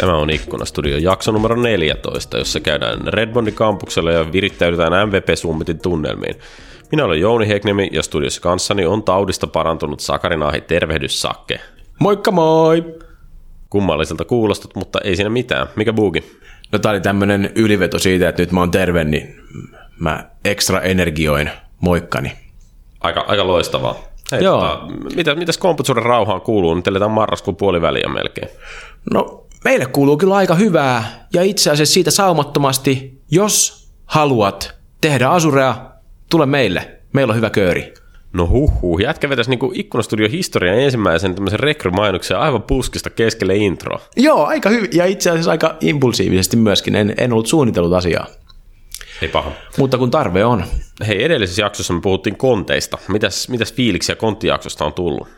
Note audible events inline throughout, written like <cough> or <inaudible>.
Tämä on Ikkunastudio jakso numero 14, jossa käydään Redmondin kampuksella ja virittäydytään MVP-summitin tunnelmiin. Minä olen Jouni Heknemi ja studiossa kanssani on taudista parantunut Sakarinaahi. Tervehdys Sakke. Moikka moi! Kummalliselta kuulostat, mutta ei siinä mitään. Mikä buugi? No tää oli tämmönen yliveto siitä, että nyt mä oon terve, niin mä ekstra energioin moikkani. Aika, aika loistavaa. Hei, Joo. Tota, mitä, mitäs komputsuuden rauhaan kuuluu? Nyt eletään marraskuun puoliväliä melkein. No meille kuuluu kyllä aika hyvää ja itse asiassa siitä saumattomasti, jos haluat tehdä asurea, tule meille. Meillä on hyvä kööri. No huhhuh, jätkä vetäisi niinku Ikkunastudio historian ensimmäisen tämmöisen rekrymainoksen aivan puskista keskelle intro. Joo, aika hyvin ja itse asiassa aika impulsiivisesti myöskin. En, en ollut suunnitellut asiaa, Ei paha. mutta kun tarve on. Hei, edellisessä jaksossa me puhuttiin konteista. Mitäs, mitäs fiiliksiä konttijaksosta on tullut?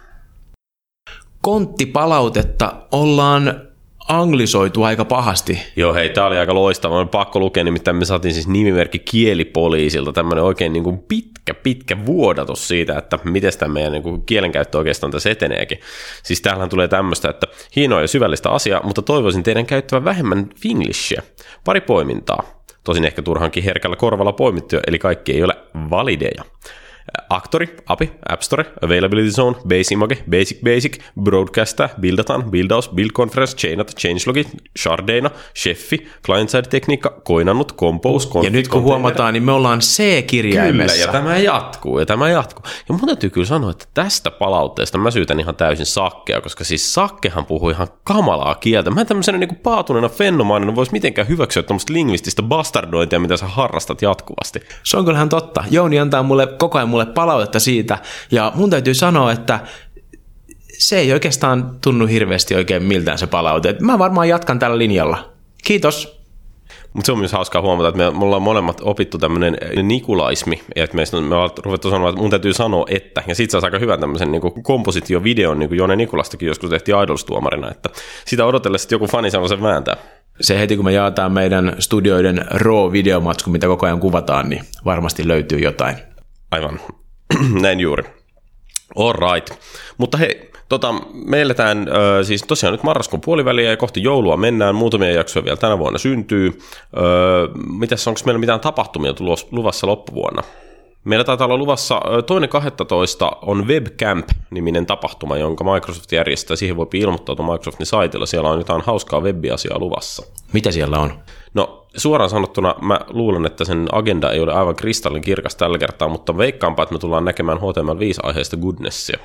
Konttipalautetta ollaan anglisoitu aika pahasti. Joo, hei, tää oli aika loistava. On pakko lukea, nimittäin me saatiin siis nimimerkki kielipoliisilta tämmöinen oikein niin kuin pitkä, pitkä vuodatus siitä, että miten tämä meidän niin kuin kielenkäyttö oikeastaan tässä eteneekin. Siis täällähän tulee tämmöistä, että hienoa ja syvällistä asiaa, mutta toivoisin teidän käyttävän vähemmän finglishia. Pari poimintaa. Tosin ehkä turhankin herkällä korvalla poimittuja, eli kaikki ei ole valideja. Aktori, API, App Store, Availability Zone, Base Image, Basic Basic, Broadcaster, Buildathon, Buildaus, Build Conference, Chainat, Changelogi, Shardena, Cheffi, Client-side tekniikka, Koinannut, Compose, Ja nyt kun huomataan, niin me ollaan C-kirjaimessa. Kyllä, ja tämä jatkuu, ja tämä jatkuu. Ja mun täytyy kyllä sanoa, että tästä palautteesta mä syytän ihan täysin Sakkea, koska siis Sakkehan puhuu ihan kamalaa kieltä. Mä en tämmöisenä niin paatuneena fenomaanina voisi mitenkään hyväksyä tämmöistä lingvististä bastardointia, mitä sä harrastat jatkuvasti. Se on kyllähän totta. Jouni antaa mulle koko ajan mulle palautetta siitä, ja mun täytyy sanoa, että se ei oikeastaan tunnu hirveästi oikein miltään se palaute. Et Mä varmaan jatkan tällä linjalla. Kiitos. Mutta se on myös hauskaa huomata, että me, me ollaan molemmat opittu tämmöinen nikulaismi, ja että meistä me ollaan ruvettu sanoa, että mun täytyy sanoa, että, ja sit saa aika hyvän tämmöisen niin kompositiovideon, niin kuin Jone Nikulastakin joskus tehtiin Idols-tuomarina, että sitä odotellessa että joku fani sellaisen vääntää. Se heti kun me jaetaan meidän studioiden RAW-videomatsku, mitä koko ajan kuvataan, niin varmasti löytyy jotain. Aivan, <clears throat> näin juuri. All right. Mutta hei, tota, me eletään ö, siis tosiaan nyt marraskuun puoliväliä ja kohti joulua mennään. Muutamia jaksoja vielä tänä vuonna syntyy. Mitäs, onko meillä mitään tapahtumia luvassa loppuvuonna? Meillä taitaa olla luvassa toinen 12 on Webcamp-niminen tapahtuma, jonka Microsoft järjestää. Siihen voi ilmoittautua Microsoftin saitilla. Siellä on jotain hauskaa web-asiaa luvassa. Mitä siellä on? No suoraan sanottuna mä luulen, että sen agenda ei ole aivan kristallin kirkas tällä kertaa, mutta veikkaanpa, että me tullaan näkemään HTML5-aiheesta goodnessia.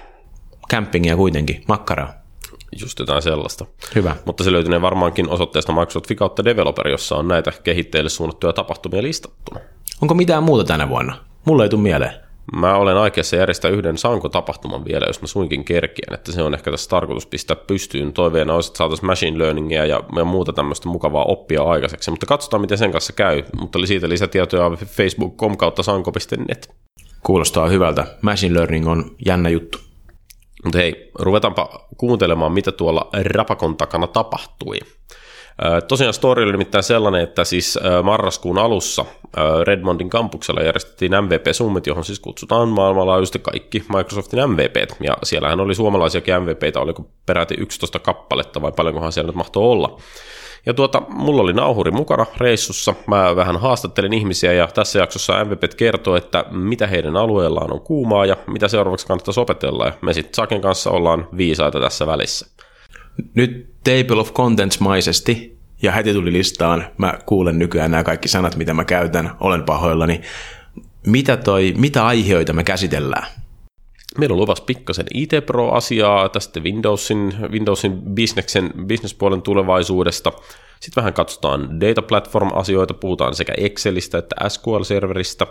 Campingia kuitenkin, makkaraa. Just jotain sellaista. Hyvä. Mutta se löytynee varmaankin osoitteesta Microsoft kautta Developer, jossa on näitä kehitteille suunnattuja tapahtumia listattuna. Onko mitään muuta tänä vuonna? Mulle ei tule mieleen. Mä olen aikeessa järjestää yhden Sanko-tapahtuman vielä, jos mä suinkin kerkien, että se on ehkä tässä tarkoitus pistää pystyyn. Toiveena olisi, että saataisiin machine learningia ja, ja muuta tämmöistä mukavaa oppia aikaiseksi, mutta katsotaan, miten sen kanssa käy. Mutta siitä lisätietoja facebook.com kautta sanko.net. Kuulostaa hyvältä. Machine learning on jännä juttu. Mutta hei, ruvetaanpa kuuntelemaan, mitä tuolla Rapakon takana tapahtui. Tosiaan story oli nimittäin sellainen, että siis marraskuun alussa Redmondin kampuksella järjestettiin MVP Summit, johon siis kutsutaan maailmanlaajuisesti kaikki Microsoftin MVPt. Ja siellähän oli suomalaisiakin MVPtä, oliko peräti 11 kappaletta vai paljonkohan siellä nyt mahtoi olla. Ja tuota, mulla oli nauhuri mukana reissussa. Mä vähän haastattelin ihmisiä ja tässä jaksossa MVP kertoo, että mitä heidän alueellaan on kuumaa ja mitä seuraavaksi kannattaisi opetella. Ja me sitten Saken kanssa ollaan viisaita tässä välissä. Nyt Table of Contents-maisesti, ja heti tuli listaan, mä kuulen nykyään nämä kaikki sanat, mitä mä käytän, olen pahoillani. Mitä, toi, mitä aiheita me käsitellään? Meillä on luvassa pikkasen IT Pro-asiaa tästä Windowsin, Windowsin bisneksen, bisnespuolen tulevaisuudesta. Sitten vähän katsotaan data platform-asioita, puhutaan sekä Excelistä että SQL-serveristä.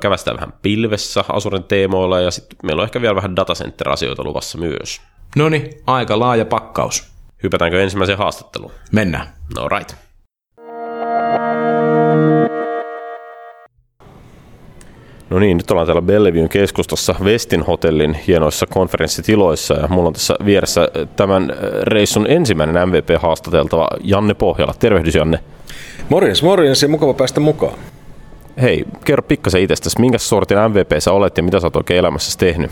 Kävästään vähän pilvessä Azuren teemoilla ja sitten meillä on ehkä vielä vähän datacenter-asioita luvassa myös. Noni, aika laaja pakkaus. Hypätäänkö ensimmäiseen haastatteluun? Mennään. No right. No niin, nyt ollaan täällä Bellevuen keskustassa Westin hotellin hienoissa konferenssitiloissa ja mulla on tässä vieressä tämän reissun ensimmäinen MVP-haastateltava Janne Pohjala. Tervehdys Janne. Morjens, morjens ja mukava päästä mukaan. Hei, kerro pikkasen itsestäsi, minkä sortin MVP sä olet ja mitä sä oot oikein elämässäsi tehnyt?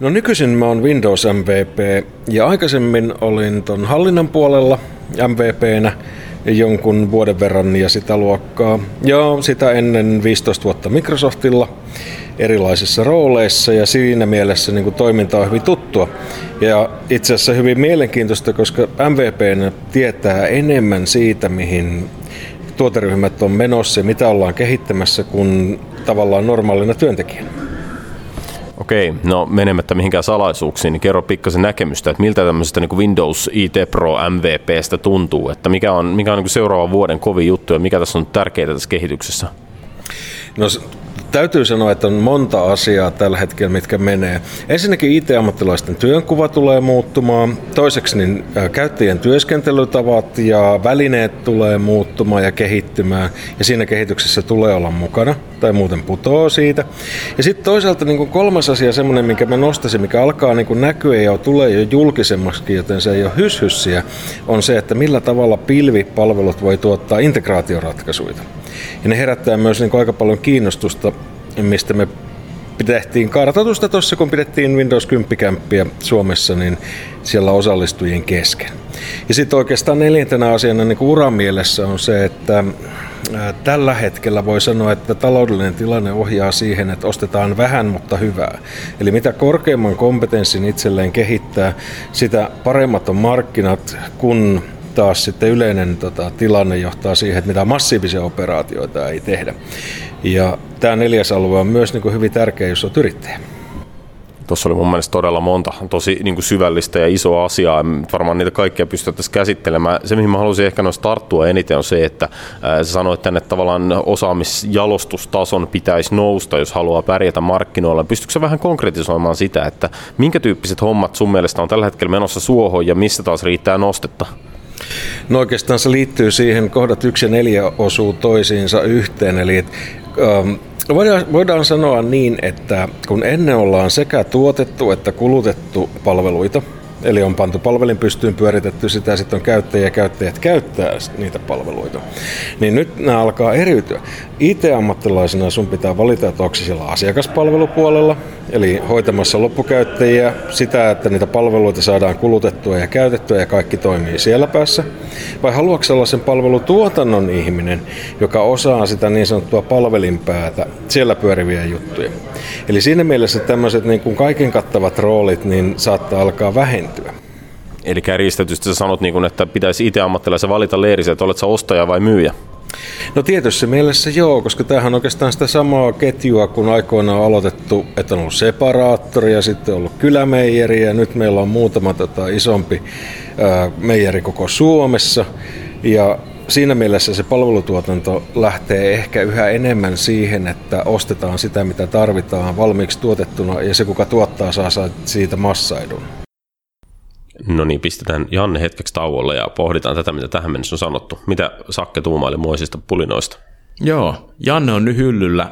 No nykyisin mä oon Windows MVP ja aikaisemmin olin ton hallinnan puolella MVPnä jonkun vuoden verran ja sitä luokkaa. Joo, sitä ennen 15 vuotta Microsoftilla erilaisissa rooleissa ja siinä mielessä niin kuin toiminta on hyvin tuttua. Ja itse asiassa hyvin mielenkiintoista, koska MVP tietää enemmän siitä, mihin tuoteryhmät on menossa ja mitä ollaan kehittämässä kuin tavallaan normaalina työntekijänä. Okei, no menemättä mihinkään salaisuuksiin, niin kerro pikkasen näkemystä, että miltä tämmöisestä niin Windows IT Pro MVPstä tuntuu, että mikä on, mikä on niin seuraavan vuoden kovin juttu ja mikä tässä on tärkeää tässä kehityksessä? No täytyy sanoa, että on monta asiaa tällä hetkellä, mitkä menee. Ensinnäkin IT-ammattilaisten työnkuva tulee muuttumaan. Toiseksi niin käyttäjien työskentelytavat ja välineet tulee muuttumaan ja kehittymään. Ja siinä kehityksessä tulee olla mukana, tai muuten putoaa siitä. Ja sitten toisaalta niin kuin kolmas asia, semmoinen, minkä mä nostasin, mikä alkaa niin kuin näkyä ja tulee jo julkisemmaksi, joten se ei ole hyshyssiä, on se, että millä tavalla pilvipalvelut voi tuottaa integraatioratkaisuja. Ja ne herättää myös niin aika paljon kiinnostusta, mistä me tehtiin kartoitusta tuossa, kun pidettiin Windows 10 kämppiä Suomessa, niin siellä osallistujien kesken. Ja sitten oikeastaan neljäntenä asiana niin uran mielessä on se, että tällä hetkellä voi sanoa, että taloudellinen tilanne ohjaa siihen, että ostetaan vähän, mutta hyvää. Eli mitä korkeimman kompetenssin itselleen kehittää, sitä paremmat on markkinat, kun taas sitten yleinen tota, tilanne johtaa siihen, että mitä massiivisia operaatioita ei tehdä. Ja tämä neljäs alue on myös niin kuin hyvin tärkeä, jos olet yrittäjä. Tuossa oli mun mielestä todella monta tosi niin kuin syvällistä ja isoa asiaa. Varmaan niitä kaikkia pystyttäisiin käsittelemään. Se, mihin mä haluaisin ehkä noista tarttua eniten, on se, että sä sanoit tänne, että tavallaan osaamisjalostustason pitäisi nousta, jos haluaa pärjätä markkinoilla. Pystytkö sä vähän konkretisoimaan sitä, että minkä tyyppiset hommat sun mielestä on tällä hetkellä menossa suohon ja missä taas riittää nostetta? No oikeastaan se liittyy siihen, kohdat yksi ja neljä osuu toisiinsa yhteen, eli ähm, Voidaan, voidaan sanoa niin, että kun ennen ollaan sekä tuotettu että kulutettu palveluita, Eli on pantu palvelin pystyyn, pyöritetty sitä, sitten on käyttäjiä ja käyttäjät käyttää niitä palveluita. Niin nyt nämä alkaa eriytyä. IT-ammattilaisena sun pitää valita, että onko siellä asiakaspalvelupuolella, eli hoitamassa loppukäyttäjiä, sitä, että niitä palveluita saadaan kulutettua ja käytettyä ja kaikki toimii siellä päässä. Vai haluatko sellaisen palvelutuotannon ihminen, joka osaa sitä niin sanottua palvelinpäätä, siellä pyöriviä juttuja. Eli siinä mielessä tämmöiset niin kuin kaiken kattavat roolit niin saattaa alkaa vähentyä. Eli kärjistetysti sä sanot, niin kuin, että pitäisi itse ammattilaisen valita leirissä, että olet sä ostaja vai myyjä? No tietysti mielessä joo, koska tämähän on oikeastaan sitä samaa ketjua, kun aikoinaan on aloitettu, että on ollut separaattori ja sitten on ollut kylämeijeri ja nyt meillä on muutama tota, isompi ää, meijeri koko Suomessa. Ja siinä mielessä se palvelutuotanto lähtee ehkä yhä enemmän siihen, että ostetaan sitä, mitä tarvitaan valmiiksi tuotettuna ja se, kuka tuottaa, saa siitä massaidun. No niin, pistetään Janne hetkeksi tauolle ja pohditaan tätä, mitä tähän mennessä on sanottu. Mitä Sakke tuumaili moisista pulinoista? Joo, Janne on nyt hyllyllä.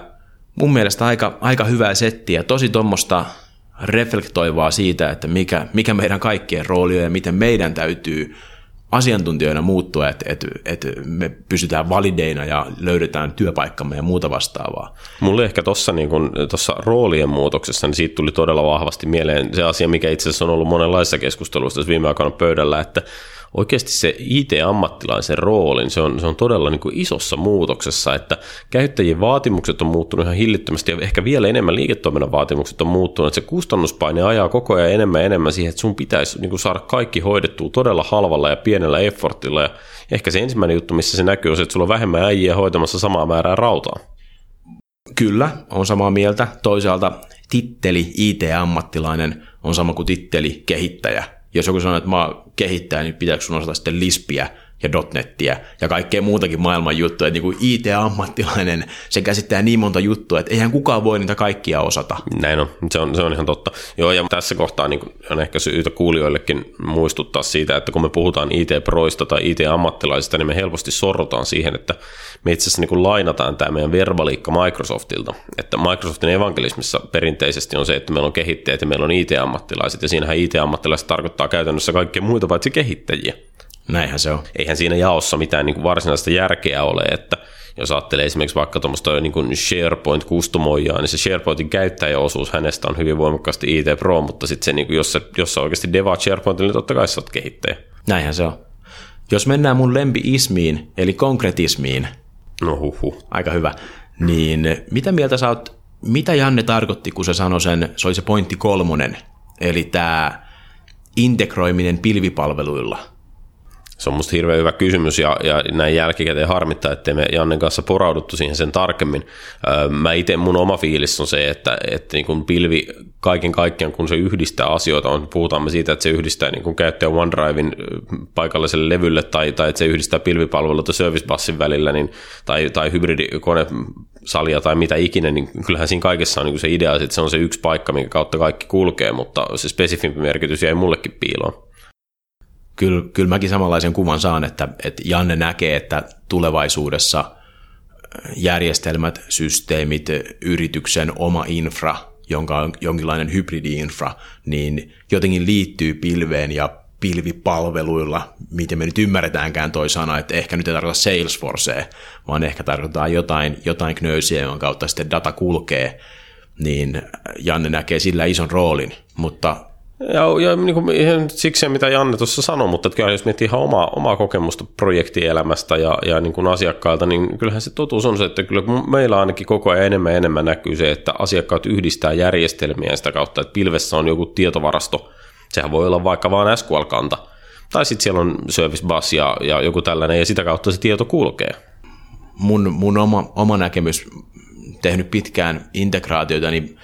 Mun mielestä aika, aika hyvää settiä, tosi tuommoista reflektoivaa siitä, että mikä, mikä meidän kaikkien rooli on ja miten meidän täytyy asiantuntijoina muuttua, että, että, että me pysytään valideina ja löydetään työpaikkamme ja muuta vastaavaa. Mulle ehkä tuossa niin roolien muutoksessa, niin siitä tuli todella vahvasti mieleen se asia, mikä itse asiassa on ollut monenlaisissa keskusteluissa viime aikoina pöydällä, että oikeasti se IT-ammattilaisen roolin, se on, se on todella niin kuin isossa muutoksessa, että käyttäjien vaatimukset on muuttunut ihan hillittömästi ja ehkä vielä enemmän liiketoiminnan vaatimukset on muuttunut, että se kustannuspaine ajaa koko ajan enemmän ja enemmän siihen, että sun pitäisi niin kuin saada kaikki hoidettua todella halvalla ja pienellä effortilla ja ehkä se ensimmäinen juttu, missä se näkyy, on se, että sulla on vähemmän äijiä hoitamassa samaa määrää rautaa. Kyllä, on samaa mieltä. Toisaalta titteli IT-ammattilainen on sama kuin titteli kehittäjä jos joku sanoo, että mä oon kehittäjä, niin pitääkö sun osata sitten Lispiä ja .nettiä ja kaikkea muutakin maailman juttuja. Että niin IT-ammattilainen, se käsittää niin monta juttua, että eihän kukaan voi niitä kaikkia osata. Näin on, se on, se on ihan totta. Joo, ja tässä kohtaa niin on ehkä syytä kuulijoillekin muistuttaa siitä, että kun me puhutaan IT-proista tai IT-ammattilaisista, niin me helposti sorrotaan siihen, että me itse asiassa niin lainataan tämä meidän verbaliikka Microsoftilta. Että Microsoftin evankelismissa perinteisesti on se, että meillä on kehittäjät ja meillä on IT-ammattilaiset, ja siinähän IT-ammattilaiset tarkoittaa käytännössä kaikkea muita paitsi kehittäjiä. Näinhän se on. Eihän siinä jaossa mitään niin kuin varsinaista järkeä ole, että jos ajattelee esimerkiksi vaikka tuommoista niin kuin SharePoint kustomoijaa, niin se SharePointin käyttäjäosuus hänestä on hyvin voimakkaasti IT Pro, mutta sitten se, niin kuin, jos, se, jos sä oikeasti devaat SharePointille, niin totta kai sä oot kehittäjä. Näinhän se on. Jos mennään mun lempi-ismiin, eli konkretismiin, No huhu. aika hyvä, niin mitä mieltä sä oot, mitä Janne tarkoitti, kun se sanoi sen, se oli se pointti kolmonen, eli tämä integroiminen pilvipalveluilla – Se on musta hirveän hyvä kysymys ja, ja näin jälkikäteen harmittaa, ettei me Jannen kanssa porauduttu siihen sen tarkemmin. Mä itse, mun oma fiilis on se, että, että niin kun pilvi kaiken kaikkiaan, kun se yhdistää asioita, on, puhutaan me siitä, että se yhdistää niin kun käyttäjä OneDrivein ö, paikalliselle levylle tai, tai että se yhdistää pilvipalveluita Service Bussin välillä niin, tai, tai hybridikonesalia tai mitä ikinä, niin kyllähän siinä kaikessa on niin se idea, että se on se yksi paikka, minkä kautta kaikki kulkee, mutta se spesifimpi merkitys jäi mullekin piiloon. Kyllä, kyllä mäkin samanlaisen kuvan saan, että, että Janne näkee, että tulevaisuudessa järjestelmät, systeemit, yrityksen oma infra, jonka on jonkinlainen hybridi-infra, niin jotenkin liittyy pilveen ja pilvipalveluilla, miten me nyt ymmärretäänkään toi sana, että ehkä nyt ei tarkoita Salesforcea, vaan ehkä tarkoittaa jotain, jotain knöysiä, jonka kautta sitten data kulkee, niin Janne näkee sillä ison roolin, mutta Ja, ja niin kuin, ihan siksi, mitä Janne tuossa sanoi, mutta että kyllä jos miettii ihan omaa, omaa kokemusta projektielämästä ja, ja niin kuin asiakkailta, niin kyllähän se totuus on se, että kyllä meillä ainakin koko ajan enemmän ja enemmän näkyy se, että asiakkaat yhdistää järjestelmiä sitä kautta, että pilvessä on joku tietovarasto. Sehän voi olla vaikka vain SQL-kanta. Tai sitten siellä on Service Bus ja, ja joku tällainen, ja sitä kautta se tieto kulkee. mun, mun oma, oma näkemys, tehnyt pitkään integraatioita, niin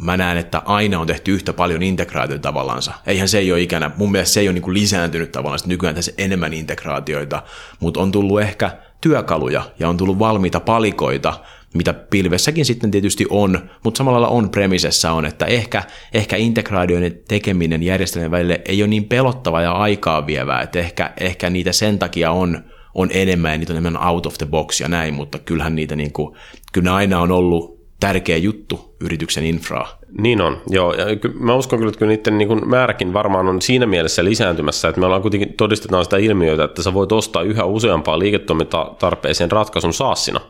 mä näen, että aina on tehty yhtä paljon integraatioita tavallansa. Eihän se ei ole ikänä, mun mielestä se ei ole niin kuin lisääntynyt tavallaan, että nykyään tässä enemmän integraatioita, mutta on tullut ehkä työkaluja ja on tullut valmiita palikoita, mitä pilvessäkin sitten tietysti on, mutta samalla lailla on premisessä on, että ehkä, ehkä integraatioiden tekeminen järjestelmien välille ei ole niin pelottava ja aikaa vievää, että ehkä, ehkä niitä sen takia on, on enemmän ja niitä on enemmän out of the box ja näin, mutta kyllähän niitä niin kuin, kyllä aina on ollut tärkeä juttu yrityksen infraa. Niin on, joo. Ja mä uskon kyllä, että kyllä niiden niin kuin määräkin varmaan on siinä mielessä lisääntymässä, että me ollaan kuitenkin todistetaan sitä ilmiötä, että sä voit ostaa yhä useampaa liiketoimintatarpeeseen ratkaisun saassina.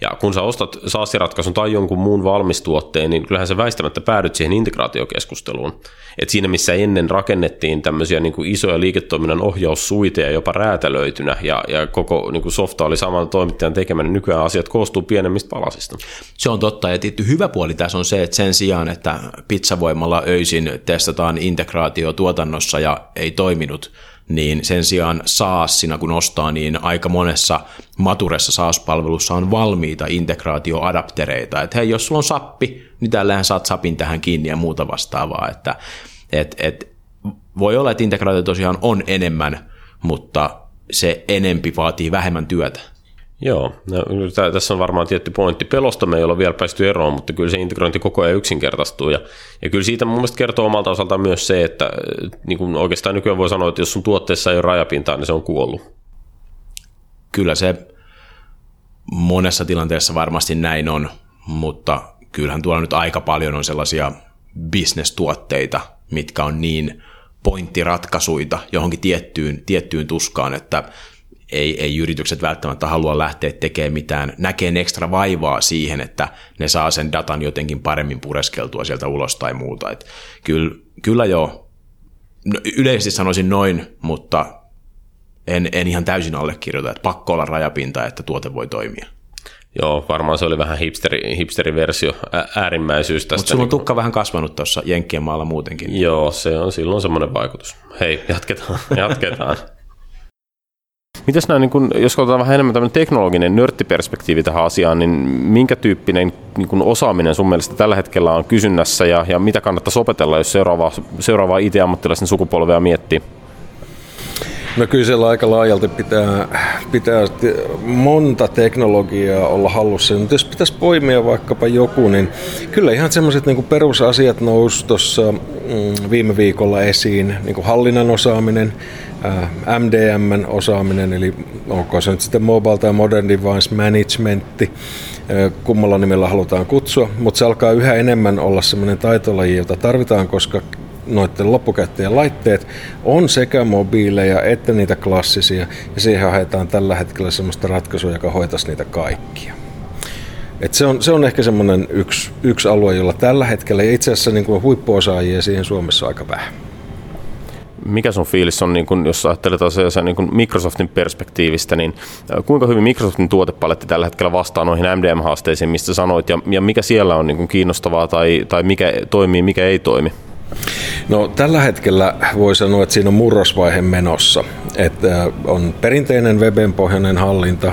Ja kun sä ostat SaaS-ratkaisun tai jonkun muun valmistuotteen, niin kyllähän sä väistämättä päädyt siihen integraatiokeskusteluun. Et siinä, missä ennen rakennettiin tämmöisiä niin kuin isoja liiketoiminnan ohjaussuiteja jopa räätälöitynä, ja, ja koko niin kuin softa oli saman toimittajan tekemä, niin nykyään asiat koostuu pienemmistä palasista. Se on totta, ja tietty hyvä puoli tässä on se, että sen sijaan, että pizzavoimalla öisin testataan integraatio tuotannossa ja ei toiminut, niin sen sijaan SaaSina kun ostaa, niin aika monessa maturessa SaaS-palvelussa on valmiita integraatioadaptereita, että hei, jos sulla on sappi, niin tällähän saat sapin tähän kiinni ja muuta vastaavaa, että et, et, voi olla, että integraatio tosiaan on enemmän, mutta se enempi vaatii vähemmän työtä. Joo, no, tässä on varmaan tietty pointti. Pelosta me ei olla vielä päästy eroon, mutta kyllä se integrointi koko ajan yksinkertaistuu. Ja, ja kyllä siitä mun mielestä kertoo omalta osaltaan myös se, että äh, niin kuin oikeastaan nykyään voi sanoa, että jos sun tuotteessa ei ole rajapintaa, niin se on kuollut. kyllä se monessa tilanteessa varmasti näin on, mutta kyllähän tuolla nyt aika paljon on sellaisia bisnestuotteita, mitkä on niin pointtiratkaisuita johonkin tiettyyn, tiettyyn tuskaan, että ei, ei yritykset välttämättä halua lähteä tekemään mitään, näkee ekstra vaivaa siihen, että ne saa sen datan jotenkin paremmin pureskeltua sieltä ulos tai muuta. Et kyllä, kyllä joo, no, yleisesti sanoisin noin, mutta en, en ihan täysin allekirjoita, että pakko olla rajapinta, että tuote voi toimia. Joo, varmaan se oli vähän hipsteri, hipsteriversio, ä- äärimmäisyys tästä. Mutta sulla on tukka vähän kasvanut tuossa Jenkkien maalla muutenkin. Joo, se on silloin semmoinen vaikutus. Hei, jatketaan, <laughs> jatketaan. Mitäs näin, niin kun, jos otetaan vähän enemmän tämmöinen teknologinen nörttiperspektiivi tähän asiaan, niin minkä tyyppinen niin kun osaaminen sun mielestä tällä hetkellä on kysynnässä ja, ja mitä kannattaisi opetella, jos seuraavaa, seuraavaa IT-ammattilaisen sukupolvea miettii? No kyllä siellä aika laajalti pitää, pitää monta teknologiaa olla hallussa. Mutta jos pitäisi poimia vaikkapa joku, niin kyllä ihan semmoiset niin perusasiat nousi tuossa mm, viime viikolla esiin. Niin kuin hallinnan osaaminen, MDMn osaaminen, eli onko se nyt sitten Mobile tai Modern Device Managementti, kummalla nimellä halutaan kutsua, mutta se alkaa yhä enemmän olla semmoinen taitolaji, jota tarvitaan, koska noiden loppukäyttäjän laitteet on sekä mobiileja että niitä klassisia, ja siihen haetaan tällä hetkellä sellaista ratkaisua, joka hoitaisi niitä kaikkia. Et se, on, se on ehkä semmoinen yksi, yksi alue, jolla tällä hetkellä, ja itse asiassa niin kuin huippuosaajia siihen Suomessa on aika vähän. Mikä sun fiilis on, niin kun, jos ajattelet asiassa niin kun Microsoftin perspektiivistä, niin kuinka hyvin Microsoftin tuotepaletti tällä hetkellä vastaa noihin MDM-haasteisiin, mistä sanoit, ja, ja mikä siellä on niin kun kiinnostavaa tai, tai mikä toimii, mikä ei toimi? No tällä hetkellä voi sanoa, että siinä on murrosvaihe menossa. Että on perinteinen weben pohjainen hallinta,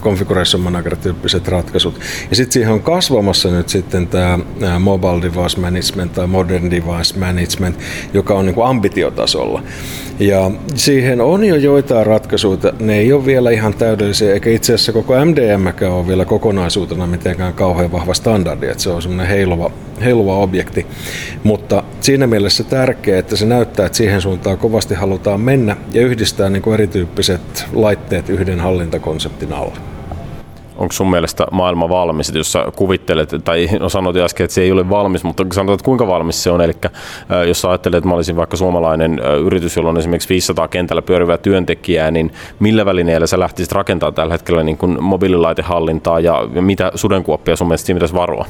configuration manager-tyyppiset ratkaisut. Ja sitten siihen on kasvamassa nyt sitten tämä mobile device management tai modern device management, joka on niin kuin ambitiotasolla. Ja siihen on jo joitain ratkaisuja, ne ei ole vielä ihan täydellisiä, eikä itse asiassa koko MDM ole vielä kokonaisuutena mitenkään kauhean vahva standardi, että se on semmoinen heiluva, heiluva objekti. Mutta siinä mielessä tärkeää, että se näyttää, että siihen suuntaan kovasti halutaan mennä ja yhdistää niin kuin erityyppiset laitteet yhden hallintakonseptin alle. Onko sun mielestä maailma valmis, että jos sä kuvittelet, tai no sanoit äsken, että se ei ole valmis, mutta sanotaan, että kuinka valmis se on, eli jos sä ajattelet, että mä olisin vaikka suomalainen yritys, jolla on esimerkiksi 500 kentällä pyörivää työntekijää, niin millä välineellä sä lähtisit rakentamaan tällä hetkellä niin kuin mobiililaitehallintaa ja mitä sudenkuoppia sun mielestä siinä pitäisi varoa?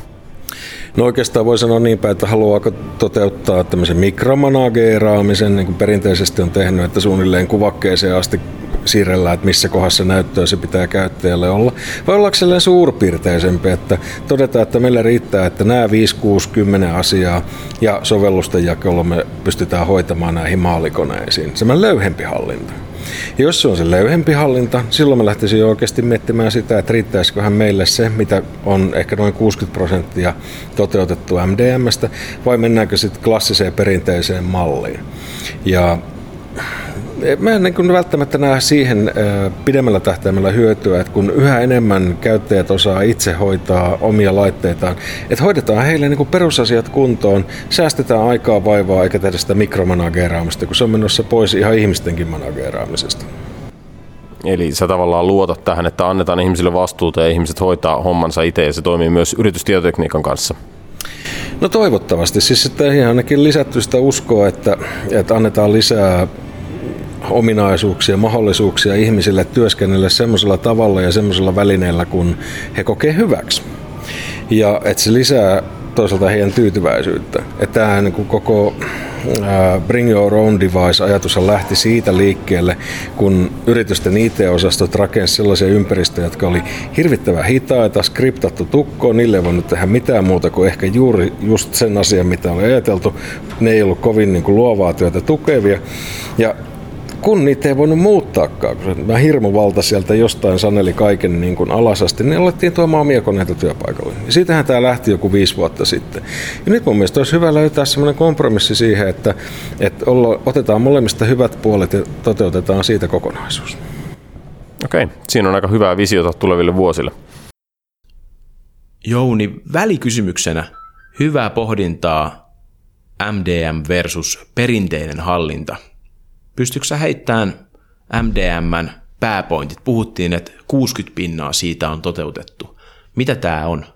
No oikeastaan voi sanoa niin päin, että haluaako toteuttaa tämmöisen mikromanageeraamisen, niin kuin perinteisesti on tehnyt, että suunnilleen kuvakkeeseen asti siirrellään, että missä kohdassa näyttöä se pitää käyttäjälle olla. Vai ollaanko sellainen suurpiirteisempi, että todetaan, että meillä riittää, että nämä 5, 6, 10 asiaa ja sovellusten jakelua me pystytään hoitamaan näihin maalikoneisiin. Semmoinen löyhempi hallinta. Ja jos se on se löyhempi hallinta, silloin mä lähtisin jo oikeasti miettimään sitä, että riittäisiköhän meille se, mitä on ehkä noin 60 prosenttia toteutettu MDMstä, vai mennäänkö sitten klassiseen perinteiseen malliin. Ja mä en niin välttämättä näe siihen pidemmällä tähtäimellä hyötyä, että kun yhä enemmän käyttäjät osaa itse hoitaa omia laitteitaan, että hoidetaan heille niin perusasiat kuntoon, säästetään aikaa vaivaa eikä tehdä sitä mikromanageeraamista, kun se on menossa pois ihan ihmistenkin manageeraamisesta. Eli sä tavallaan luotat tähän, että annetaan ihmisille vastuuta ja ihmiset hoitaa hommansa itse ja se toimii myös yritystietotekniikan kanssa. No toivottavasti. Siis että ainakin lisätty sitä uskoa, että, että annetaan lisää ominaisuuksia, mahdollisuuksia ihmisille työskennellä semmoisella tavalla ja semmoisella välineellä, kun he kokee hyväksi. Ja että se lisää toisaalta heidän tyytyväisyyttä. Että tämä niin koko Bring Your Own Device-ajatus lähti siitä liikkeelle, kun yritysten IT-osastot rakensivat sellaisia ympäristöjä, jotka oli hirvittävän hitaita, skriptattu tukkoon, niille ei voinut tehdä mitään muuta kuin ehkä juuri just sen asian, mitä oli ajateltu. Ne ei ollut kovin niin kuin luovaa työtä tukevia. Ja kun niitä ei voinut muuttaakaan, kun mä hirmuvalta sieltä jostain saneli kaiken niin kuin alasasti, niin alettiin tuomaan omia koneita työpaikalle. Ja siitähän tämä lähti joku viisi vuotta sitten. Ja nyt mun mielestä olisi hyvä löytää semmoinen kompromissi siihen, että, että olla, otetaan molemmista hyvät puolet ja toteutetaan siitä kokonaisuus. Okei, siinä on aika hyvää visiota tuleville vuosille. Jouni, välikysymyksenä hyvää pohdintaa MDM versus perinteinen hallinta – Pystytkö sä heittämään MDMn pääpointit? Puhuttiin, että 60 pinnaa siitä on toteutettu. Mitä tämä on?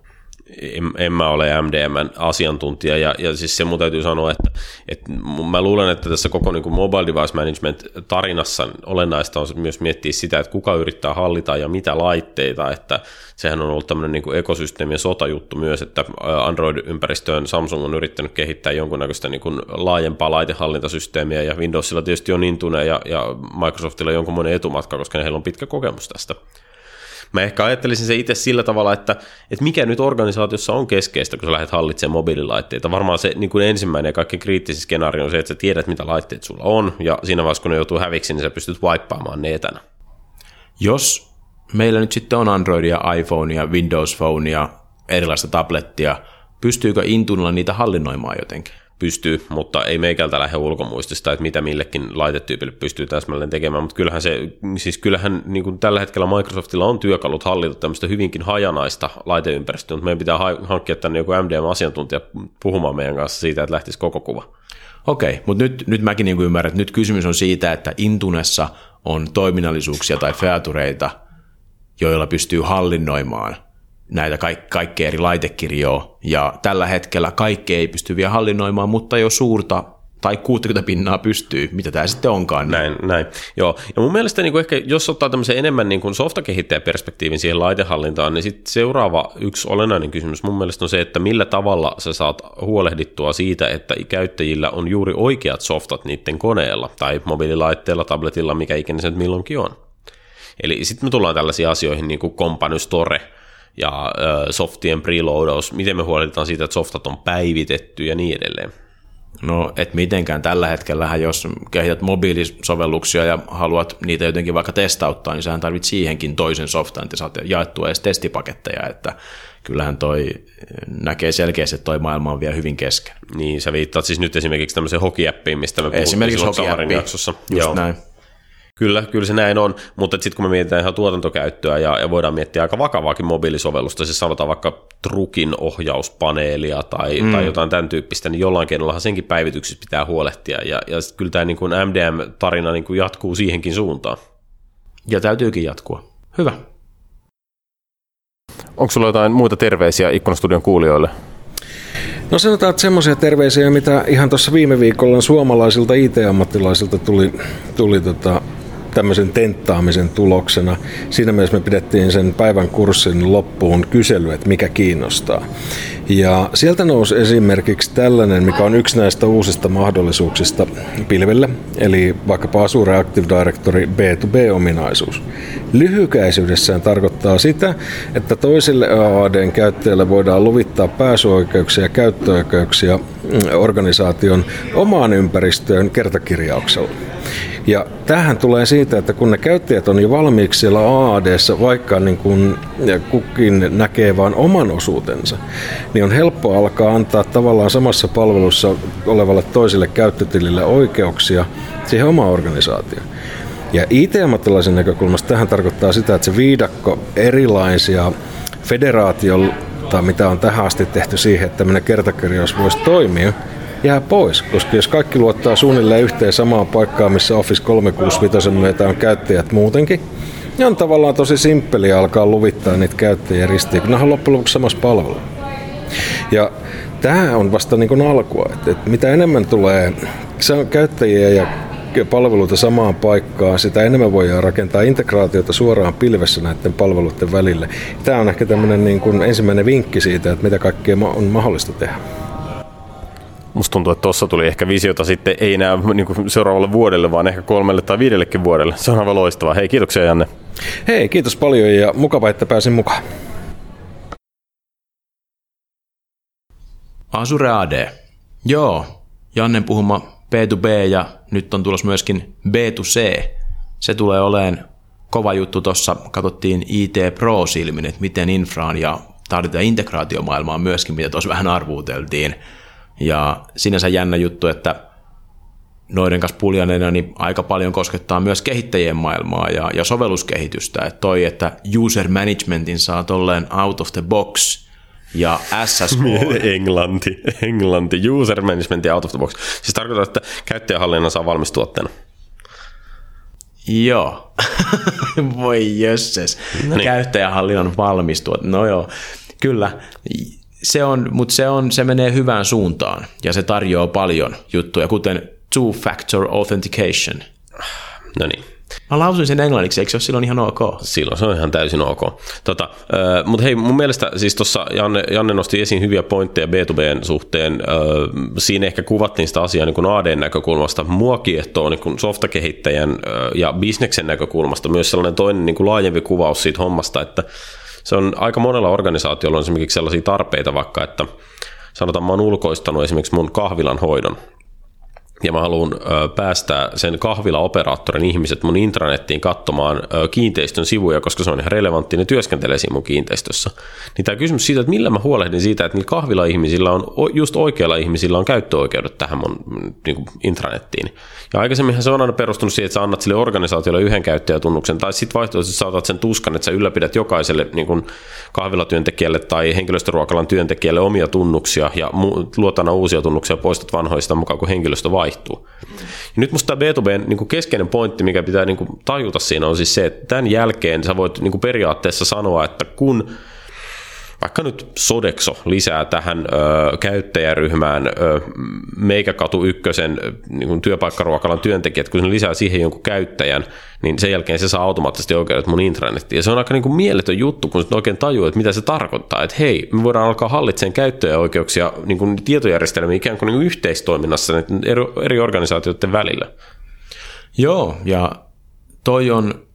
En, en mä ole MDMn asiantuntija, ja, ja siis se mun täytyy sanoa, että, että mä luulen, että tässä koko niin kuin mobile device management tarinassa olennaista on myös miettiä sitä, että kuka yrittää hallita ja mitä laitteita, että sehän on ollut tämmöinen niin kuin ekosysteemi- ja sotajuttu myös, että Android-ympäristöön Samsung on yrittänyt kehittää jonkunnäköistä niin kuin laajempaa laitehallintasysteemiä, ja Windowsilla tietysti on Intune ja, ja Microsoftilla jonkunmoinen etumatka, koska heillä on pitkä kokemus tästä. Mä ehkä ajattelisin se itse sillä tavalla, että, että mikä nyt organisaatiossa on keskeistä, kun sä lähdet hallitsemaan mobiililaitteita. Varmaan se niin kuin ensimmäinen ja kaikkein kriittisin skenaario on se, että sä tiedät, mitä laitteet sulla on, ja siinä vaiheessa, kun ne joutuu häviksi, niin sä pystyt wipaamaan ne etänä. Jos meillä nyt sitten on Androidia, iPhonea, Windows Phonea, erilaista tablettia, pystyykö Intunilla niitä hallinnoimaan jotenkin? Pystyy, mutta ei meikältä lähde ulkomuistista, että mitä millekin laitetyypille pystyy täsmälleen tekemään, mutta kyllähän se, siis kyllähän niin kuin tällä hetkellä Microsoftilla on työkalut hallita tämmöistä hyvinkin hajanaista laiteympäristöä, mutta meidän pitää hankkia tänne joku MDM-asiantuntija puhumaan meidän kanssa siitä, että lähtisi koko kuva. Okei, mutta nyt, nyt mäkin niin ymmärrän, että nyt kysymys on siitä, että Intunessa on toiminnallisuuksia tai featureita, joilla pystyy hallinnoimaan näitä kaik- kaikkea eri laitekirjoa, ja tällä hetkellä kaikki ei pysty vielä hallinnoimaan, mutta jo suurta tai 60 pinnaa pystyy, mitä tämä sitten onkaan. Näin, näin. Joo. Ja mun mielestä niin kuin ehkä, jos ottaa tämmöisen enemmän niin kuin softakehittäjäperspektiivin siihen laitehallintaan, niin sitten seuraava yksi olennainen kysymys mun mielestä on se, että millä tavalla sä saat huolehdittua siitä, että käyttäjillä on juuri oikeat softat niiden koneella tai mobiililaitteella, tabletilla, mikä ikinä se milloinkin on. Eli sitten me tullaan tällaisiin asioihin niin kuin Company Store ja softien preloadaus, miten me huolehditaan siitä, että softat on päivitetty ja niin edelleen. No, et mitenkään tällä hetkellä, jos kehität mobiilisovelluksia ja haluat niitä jotenkin vaikka testauttaa, niin sähän tarvit siihenkin toisen softan, että saat jaettua edes testipaketteja, että kyllähän toi näkee selkeästi, että toi maailma on vielä hyvin kesken. Niin, sä viittaat siis nyt esimerkiksi tämmöiseen hokiäppiin, mistä me Esimerkiksi hokiäppi, jaksossa. just Joo. näin. Kyllä, kyllä se näin on, mutta sitten kun me mietitään ihan tuotantokäyttöä ja, ja voidaan miettiä aika vakavaakin mobiilisovellusta, siis sanotaan vaikka trukin ohjauspaneelia tai, mm. tai jotain tämän tyyppistä, niin jollain keinollahan senkin päivityksessä pitää huolehtia ja, ja kyllä tämä niin kuin MDM-tarina niin kuin jatkuu siihenkin suuntaan. Ja täytyykin jatkua. Hyvä. Onko sulla jotain muita terveisiä Ikkunastudion kuulijoille? No sanotaan, että semmoisia terveisiä, mitä ihan tuossa viime viikolla suomalaisilta IT-ammattilaisilta tuli, tuli tota, tämmöisen tenttaamisen tuloksena. Siinä mielessä me pidettiin sen päivän kurssin loppuun kysely, että mikä kiinnostaa. Ja sieltä nousi esimerkiksi tällainen, mikä on yksi näistä uusista mahdollisuuksista pilvelle, eli vaikkapa Azure Active Directory B2B-ominaisuus. Lyhykäisyydessään tarkoittaa sitä, että toisille AADn käyttäjille voidaan luvittaa pääsyoikeuksia ja käyttöoikeuksia mm, organisaation omaan ympäristöön kertakirjauksella. Ja tähän tulee siitä, että kun ne käyttäjät on jo valmiiksi siellä AADssä, vaikka niin kun kukin näkee vain oman osuutensa, niin on helppo alkaa antaa tavallaan samassa palvelussa olevalle toiselle käyttötilille oikeuksia siihen omaan organisaatioon. Ja IT-ammattilaisen näkökulmasta tähän tarkoittaa sitä, että se viidakko erilaisia federaatiolta, mitä on tähän asti tehty siihen, että tämmöinen kertakirjaus voisi toimia, jää pois, koska jos kaikki luottaa suunnilleen yhteen samaan paikkaan, missä Office 365 myötä on käyttäjät muutenkin, niin on tavallaan tosi simppeli alkaa luvittaa niitä käyttäjiä ristiin, kun ne on loppujen lopuksi samassa palvelu. Ja tämä on vasta niin kuin alkua, että, että mitä enemmän tulee käyttäjiä ja palveluita samaan paikkaan, sitä enemmän voidaan rakentaa integraatiota suoraan pilvessä näiden palveluiden välille. Tämä on ehkä tämmöinen niin kuin ensimmäinen vinkki siitä, että mitä kaikkea on mahdollista tehdä. Musta tuntuu, että tuossa tuli ehkä visiota sitten ei enää niin kuin seuraavalle vuodelle, vaan ehkä kolmelle tai viidellekin vuodelle. Se on aivan loistavaa. Hei, kiitoksia Janne. Hei, kiitos paljon ja mukava, että pääsin mukaan. Azure AD. Joo, Jannen puhuma B2B ja nyt on tulos myöskin B2C. Se tulee oleen kova juttu tuossa, katsottiin IT Pro-silmin, että miten infraan ja tarvitaan integraatiomaailmaan myöskin, mitä tuossa vähän arvuuteltiin. Ja sinänsä jännä juttu, että noiden kanssa puljaneena niin aika paljon koskettaa myös kehittäjien maailmaa ja, ja sovelluskehitystä. Että toi, että user managementin saa tolleen out of the box ja SSH. <laughs> Englanti, Englanti, user management out of the box. Siis tarkoittaa, että käyttäjähallinnan saa valmistuotteena. Joo. <laughs> Voi jösses. No niin. Käyttäjähallinnon valmistuot. No joo, kyllä se on, mutta se, on, se menee hyvään suuntaan ja se tarjoaa paljon juttuja, kuten two-factor authentication. No niin. Mä lausuin sen englanniksi, eikö se ole silloin ihan ok? Silloin se on ihan täysin ok. Tota, äh, Mutta hei, mun mielestä siis tuossa Janne, Janne nosti esiin hyviä pointteja B2Bn suhteen. Äh, siinä ehkä kuvattiin sitä asiaa niin ADn näkökulmasta. Mua kiehtoo niin softakehittäjän äh, ja bisneksen näkökulmasta myös sellainen toinen niin kuin laajempi kuvaus siitä hommasta, että se on aika monella organisaatiolla on esimerkiksi sellaisia tarpeita vaikka, että sanotaan mä oon ulkoistanut esimerkiksi mun kahvilan hoidon ja mä haluan päästää sen kahvilaoperaattorin ihmiset mun intranettiin katsomaan kiinteistön sivuja, koska se on ihan relevantti, ne työskentelee siinä mun kiinteistössä. Niin tämä kysymys siitä, että millä mä huolehdin siitä, että niillä kahvila-ihmisillä on, just oikealla ihmisillä on käyttöoikeudet tähän mun niin kuin intranettiin. Ja aikaisemminhan se on aina perustunut siihen, että sä annat sille organisaatiolle yhden käyttäjätunnuksen, tai sitten vaihtoehtoisesti saatat sen tuskan, että sä ylläpidät jokaiselle niin kuin kahvilatyöntekijälle tai henkilöstöruokalan työntekijälle omia tunnuksia ja luotana uusia tunnuksia poistat vanhoista mukaan, kun henkilöstö vaihtuu. Ja nyt musta tämä B2B niin keskeinen pointti, mikä pitää niin tajuta siinä on siis se, että tämän jälkeen sä voit niin periaatteessa sanoa, että kun vaikka nyt Sodexo lisää tähän ö, käyttäjäryhmään ö, Meikäkatu ykkösen niin työpaikkaruokalan työntekijät, kun se lisää siihen jonkun käyttäjän, niin sen jälkeen se saa automaattisesti oikeudet mun intranettiin. Ja se on aika niin kuin mieletön juttu, kun oikein tajuu, että mitä se tarkoittaa. Että hei, me voidaan alkaa hallitsemaan käyttäjäoikeuksia niin kuin tietojärjestelmiä ikään kuin, niin kuin yhteistoiminnassa eri, eri organisaatioiden välillä. Joo, ja toi on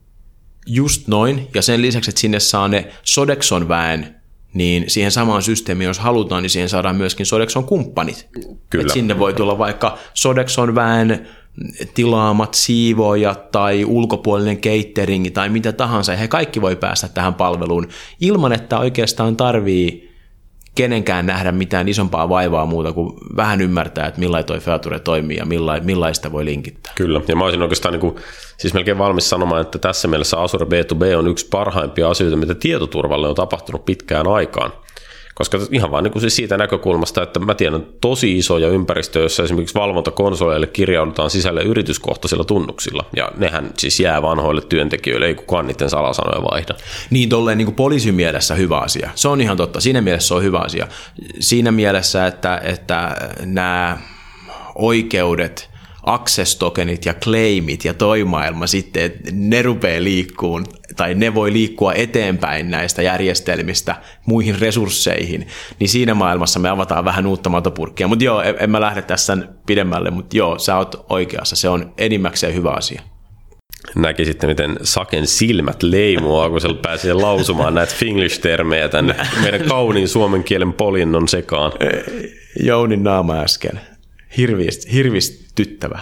just noin, ja sen lisäksi, että sinne saa ne Sodexon väen, niin siihen samaan systeemiin, jos halutaan, niin siihen saadaan myöskin Sodexon kumppanit. Kyllä. Et sinne voi tulla vaikka Sodexon väen tilaamat siivoojat tai ulkopuolinen catering tai mitä tahansa, he kaikki voi päästä tähän palveluun ilman, että oikeastaan tarvii kenenkään nähdä mitään isompaa vaivaa muuta kuin vähän ymmärtää, että millainen toi Feature toimii ja millaista voi linkittää. Kyllä, ja mä olisin oikeastaan niin kuin, siis melkein valmis sanomaan, että tässä mielessä Azure B2B on yksi parhaimpia asioita, mitä tietoturvalle on tapahtunut pitkään aikaan. Koska ihan vaan niin kuin siis siitä näkökulmasta, että mä tiedän tosi isoja ympäristöjä, joissa esimerkiksi valvontakonsoleille kirjaudutaan sisälle yrityskohtaisilla tunnuksilla. Ja nehän siis jää vanhoille työntekijöille, ei kukaan niiden salasanoja vaihda. Niin tolleen niin poliisin mielessä hyvä asia. Se on ihan totta. Siinä mielessä se on hyvä asia. Siinä mielessä, että, että nämä oikeudet – access tokenit ja claimit ja toi maailma sitten, että ne rupeaa liikkuun tai ne voi liikkua eteenpäin näistä järjestelmistä muihin resursseihin, niin siinä maailmassa me avataan vähän uutta matopurkkia. Mutta joo, en, en mä lähde tässä pidemmälle, mutta joo, sä oot oikeassa, se on enimmäkseen hyvä asia näki sitten, miten Saken silmät leimua, kun se pääsi lausumaan näitä Finglish-termejä tänne meidän kauniin suomen kielen polinnon sekaan. Jounin naama äsken hirvist, hirvistyttävä.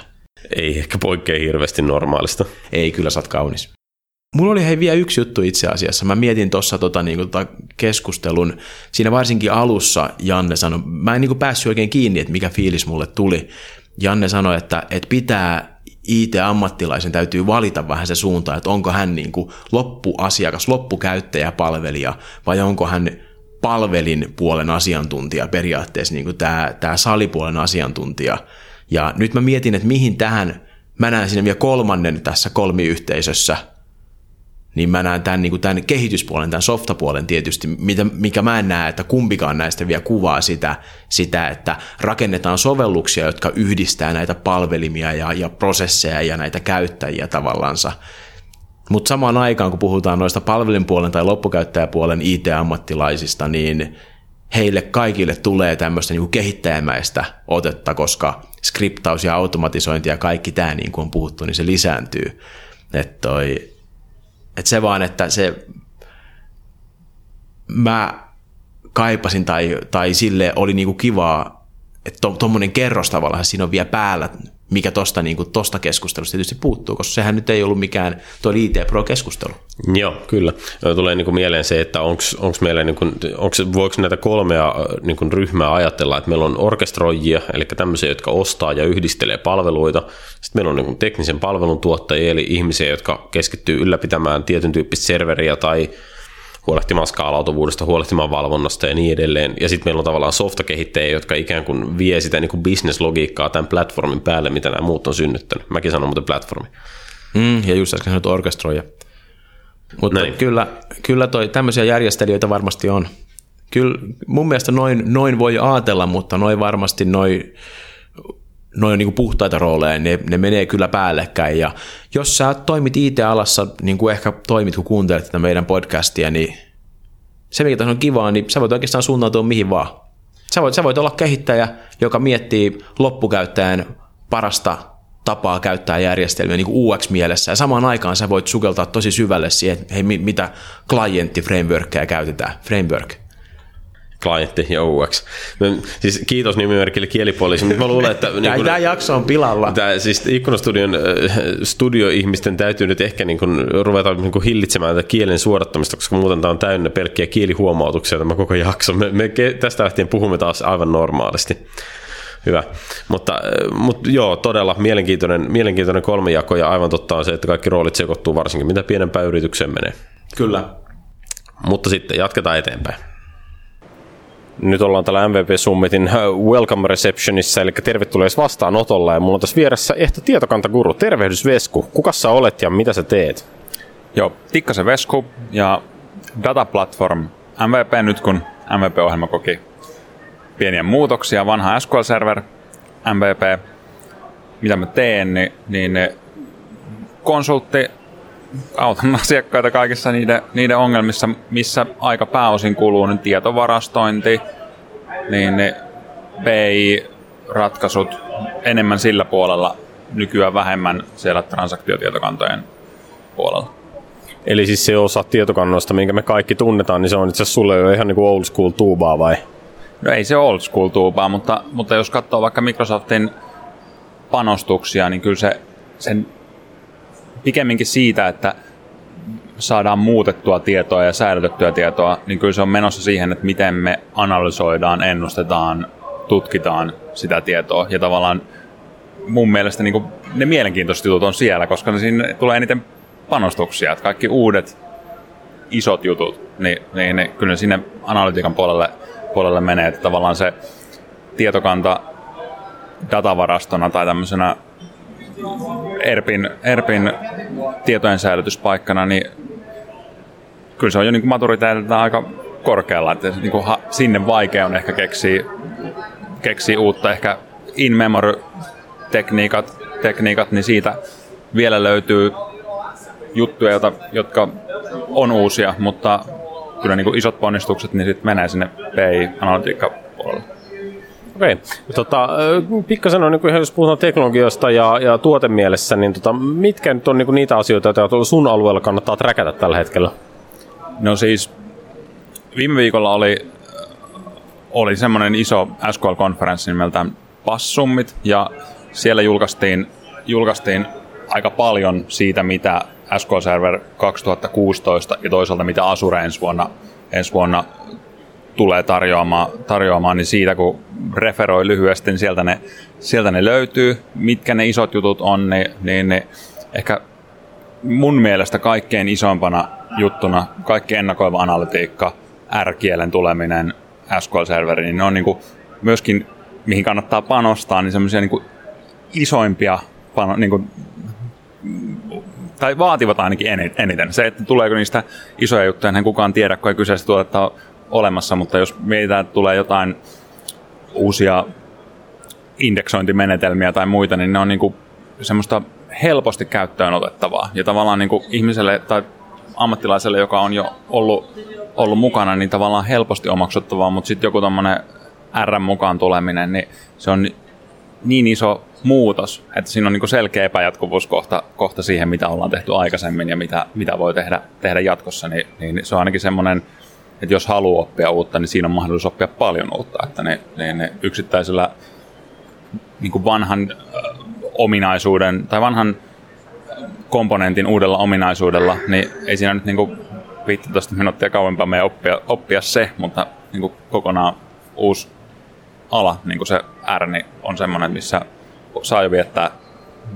Ei ehkä poikkea hirveästi normaalista. Ei, kyllä sä oot kaunis. Mulla oli hei vielä yksi juttu itse asiassa. Mä mietin tuossa tota, niinku, tota keskustelun, siinä varsinkin alussa Janne sanoi, mä en niinku päässyt oikein kiinni, että mikä fiilis mulle tuli. Janne sanoi, että, että pitää IT-ammattilaisen täytyy valita vähän se suunta, että onko hän niinku loppuasiakas, loppukäyttäjä, palvelija vai onko hän palvelin puolen asiantuntija periaatteessa, niin kuin tämä, tämä salipuolen asiantuntija. Ja nyt mä mietin, että mihin tähän, mä näen siinä vielä kolmannen tässä kolmiyhteisössä, niin mä näen tämän, niin kuin tämän kehityspuolen, tämän softapuolen tietysti, mitä, mikä mä en näe, että kumpikaan näistä vielä kuvaa sitä, sitä että rakennetaan sovelluksia, jotka yhdistää näitä palvelimia ja, ja prosesseja ja näitä käyttäjiä tavallansa. Mutta samaan aikaan, kun puhutaan noista palvelinpuolen tai loppukäyttäjäpuolen IT-ammattilaisista, niin heille kaikille tulee tämmöistä niin kehittäjämäistä otetta, koska skriptaus ja automatisointi ja kaikki tämä, niin kuin on puhuttu, niin se lisääntyy. Että toi, et se vaan, että se mä kaipasin tai, tai sille oli niinku kivaa, että tuommoinen to, kerros tavallaan siinä on vielä päällä mikä tosta, niin kuin, tosta keskustelusta tietysti puuttuu, koska sehän nyt ei ollut mikään tuo IT Pro-keskustelu. Joo, kyllä. Tulee niin kuin mieleen se, että onks meillä, niin kuin, onks, voiko näitä kolmea niin kuin ryhmää ajatella, että meillä on orkestroijia, eli tämmöisiä, jotka ostaa ja yhdistelee palveluita. Sitten meillä on niin kuin teknisen palvelun tuottajia, eli ihmisiä, jotka keskittyy ylläpitämään tietyn tyyppistä serveriä tai huolehtimaan skaalautuvuudesta, huolehtimaan valvonnasta ja niin edelleen. Ja sitten meillä on tavallaan softakehittäjiä, jotka ikään kuin vie sitä niin kuin business-logiikkaa tämän platformin päälle, mitä nämä muut on synnyttänyt. Mäkin sanon muuten platformi. Mm, ja just äsken sanoit orkestroja. Mutta Näin. kyllä, kyllä toi, tämmöisiä järjestelijöitä varmasti on. Kyllä mun mielestä noin, noin voi ajatella, mutta noin varmasti noin noin niin puhtaita rooleja, ne, ne menee kyllä päällekkäin. Ja jos sä toimit IT-alassa, niin kuin ehkä toimit, kun kuuntelet tätä meidän podcastia, niin se, mikä tässä on kivaa, niin sä voit oikeastaan suuntautua mihin vaan. Sä voit, sä voit olla kehittäjä, joka miettii loppukäyttäjän parasta tapaa käyttää järjestelmiä niin UX-mielessä, ja samaan aikaan sä voit sukeltaa tosi syvälle siihen, että hei, mitä klientti-frameworkia käytetään, framework klientti ja UX. Siis kiitos nimimerkille kielipoliisi, mutta mä luulen, että... <laughs> niin kun, tämä jakso on pilalla. Tämä, siis Ikkunastudion studioihmisten täytyy nyt ehkä niin kun, ruveta niin kun hillitsemään tätä kielen suodattamista, koska muuten tämä on täynnä pelkkiä kielihuomautuksia tämä koko jakso. Me, me tästä lähtien puhumme taas aivan normaalisti. Hyvä. Mutta, mutta joo, todella mielenkiintoinen, mielenkiintoinen kolmijako ja aivan totta on se, että kaikki roolit sekoittuu varsinkin mitä pienempään yritykseen menee. Kyllä. Mutta sitten jatketaan eteenpäin. Nyt ollaan täällä MVP Summitin äh, Welcome Receptionissa, eli tervetuloa vastaanotolla. Ja mulla on tässä vieressä Ehto Tietokantaguru. Tervehdys Vesku. Kuka sä olet ja mitä sä teet? Joo, Tikkasen Vesku ja Data Platform MVP nyt, kun MVP-ohjelma koki pieniä muutoksia, vanha SQL Server MVP, mitä mä teen, niin, niin konsultti autan asiakkaita kaikissa niiden, niiden ongelmissa, missä aika pääosin kuluu niin tietovarastointi, niin ne PI-ratkaisut enemmän sillä puolella, nykyään vähemmän siellä transaktiotietokantojen puolella. Eli siis se osa tietokannoista, minkä me kaikki tunnetaan, niin se on itse asiassa sulle jo ihan niin kuin old school tuubaa vai? No ei se old school tuubaa, mutta, mutta jos katsoo vaikka Microsoftin panostuksia, niin kyllä se sen pikemminkin siitä, että saadaan muutettua tietoa ja säilytettyä tietoa, niin kyllä se on menossa siihen, että miten me analysoidaan, ennustetaan, tutkitaan sitä tietoa. Ja tavallaan mun mielestä niin ne mielenkiintoiset jutut on siellä, koska siinä tulee eniten panostuksia. Että kaikki uudet isot jutut, niin, niin ne, kyllä ne sinne analytiikan puolelle, puolelle menee. Että tavallaan se tietokanta datavarastona tai tämmöisenä ERPin, ERPin tietojen säilytyspaikkana, niin kyllä se on jo niin maturiteetilta aika korkealla, että niin kuin ha, sinne vaikea on ehkä keksiä, keksiä uutta, ehkä in-memory tekniikat, niin siitä vielä löytyy juttuja, joita, jotka on uusia, mutta kyllä niin kuin isot ponnistukset niin sitten menee sinne PI-analytiikka puolelle. Okei. Tota, pikkasen on, niin jos puhutaan teknologiasta ja, ja tuotemielessä, niin tota, mitkä nyt on niin niitä asioita, joita sun alueella kannattaa träkätä tällä hetkellä? No siis viime viikolla oli, oli semmoinen iso SQL-konferenssi nimeltään Passummit, ja siellä julkaistiin, julkaistiin aika paljon siitä, mitä SQL Server 2016 ja toisaalta mitä Azure ensi vuonna, ensi vuonna tulee tarjoamaan, tarjoamaan, niin siitä kun referoi lyhyesti, niin sieltä ne, sieltä ne löytyy. Mitkä ne isot jutut on, niin, niin ne ehkä mun mielestä kaikkein isoimpana juttuna, kaikki ennakoiva analytiikka, R-kielen tuleminen SQL-serveriin, niin ne on niin kuin myöskin, mihin kannattaa panostaa, niin semmoisia niin isoimpia pano, niin kuin, tai vaativat ainakin eniten. Se, että tuleeko niistä isoja juttuja, en kukaan tiedä, kun ei kyseistä tuotetta olemassa, mutta jos meitä tulee jotain uusia indeksointimenetelmiä tai muita, niin ne on niin kuin semmoista helposti käyttöön otettavaa. Ja tavallaan niin kuin ihmiselle tai ammattilaiselle, joka on jo ollut, ollut mukana, niin tavallaan helposti omaksuttavaa, mutta sitten joku tämmöinen R mukaan tuleminen, niin se on niin iso muutos, että siinä on niin selkeä epäjatkuvuus kohta, kohta siihen, mitä ollaan tehty aikaisemmin ja mitä, mitä voi tehdä, tehdä jatkossa, niin, niin se on ainakin semmoinen että jos haluaa oppia uutta, niin siinä on mahdollisuus oppia paljon uutta. Että ne, ne, ne yksittäisellä niin kuin vanhan ominaisuuden tai vanhan komponentin uudella ominaisuudella, niin ei siinä nyt niin kuin 15 minuuttia kauempaa me oppia, oppia se, mutta niin kuin kokonaan uusi ala, niin kuin se R, niin on semmoinen, missä saa jo viettää,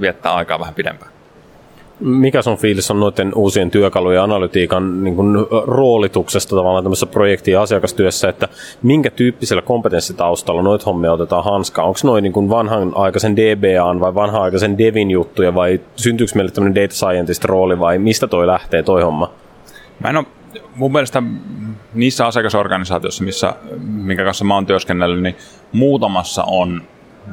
viettää aikaa vähän pidempään mikä sun fiilis on noiden uusien työkalujen analytiikan niin kuin, roolituksesta tavallaan tämmöisessä projekti- ja asiakastyössä, että minkä tyyppisellä kompetenssitaustalla noita hommia otetaan hanskaan? Onko noin niin vanhan aikaisen DBAn vai vanhan aikaisen Devin juttuja vai syntyykö meille tämmöinen data scientist rooli vai mistä toi lähtee toi homma? Mä en ole, mun mielestä niissä asiakasorganisaatioissa, missä, minkä kanssa mä oon työskennellyt, niin muutamassa on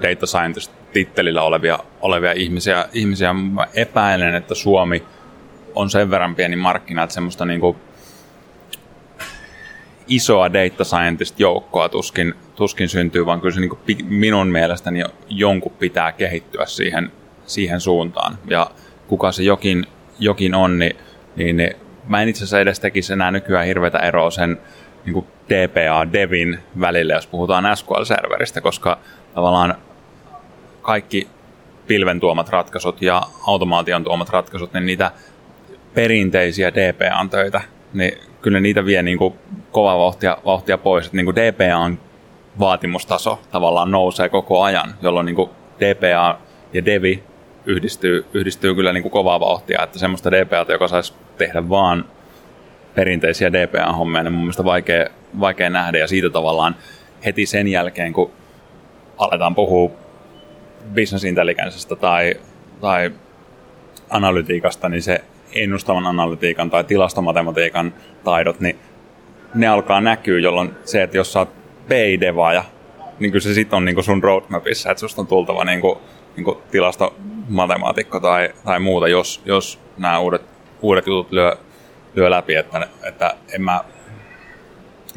data scientist tittelillä olevia, olevia ihmisiä. ihmisiä. Mä epäilen, että Suomi on sen verran pieni markkina, että semmoista niinku isoa data scientist-joukkoa tuskin, tuskin syntyy, vaan kyllä se niinku minun mielestäni jonkun pitää kehittyä siihen, siihen suuntaan. Ja kuka se jokin, jokin on, niin, niin, niin mä en itse asiassa edes tekisi enää nykyään hirveätä eroa sen niin DPA, Devin välillä, jos puhutaan SQL-serveristä, koska tavallaan kaikki pilven tuomat ratkaisut ja automaation tuomat ratkaisut, niin niitä perinteisiä DPA-töitä, niin kyllä niitä vie niin kuin kovaa vauhtia, vauhtia pois. Että niin kuin DPAn vaatimustaso tavallaan nousee koko ajan, jolloin niin kuin DPA ja Devi yhdistyy, yhdistyy kyllä niin kuin kovaa vauhtia, että semmoista DPAta, joka saisi tehdä vaan perinteisiä DPA-hommia, niin mun mielestä vaikea, vaikea nähdä, ja siitä tavallaan heti sen jälkeen, kun aletaan puhua business intelligencestä tai, tai analytiikasta, niin se ennustavan analytiikan tai tilastomatematiikan taidot, niin ne alkaa näkyä, jolloin se, että jos sä oot PI-devaaja, niin kyllä se sit on niin kuin sun roadmapissa, että susta on tultava niin kuin, niin kuin tilastomatemaatikko tai, tai muuta, jos, jos nämä uudet, uudet jutut lyö, lyö läpi, että, että en mä,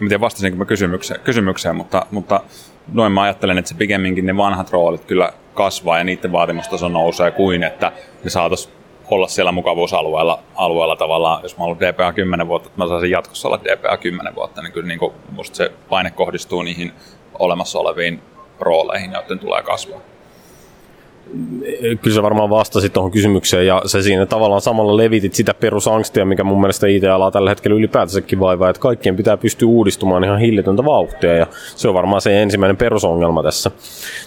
en tiedä vastasinko mä kysymykseen, kysymykseen mutta, mutta noin mä ajattelen, että se pikemminkin ne vanhat roolit kyllä kasvaa ja niiden vaatimustaso nousee kuin, että ne saataisiin olla siellä mukavuusalueella alueella tavallaan, jos mä olen DPA 10 vuotta, että mä saisin jatkossa olla DPA 10 vuotta, niin kyllä niin kuin musta se paine kohdistuu niihin olemassa oleviin rooleihin, joiden tulee kasvaa kyllä se varmaan vastasi tuohon kysymykseen ja se siinä tavallaan samalla levitit sitä perusangstia, mikä mun mielestä IT-alaa tällä hetkellä ylipäätänsäkin vaivaa, että kaikkien pitää pystyä uudistumaan ihan hillitöntä vauhtia ja se on varmaan se ensimmäinen perusongelma tässä.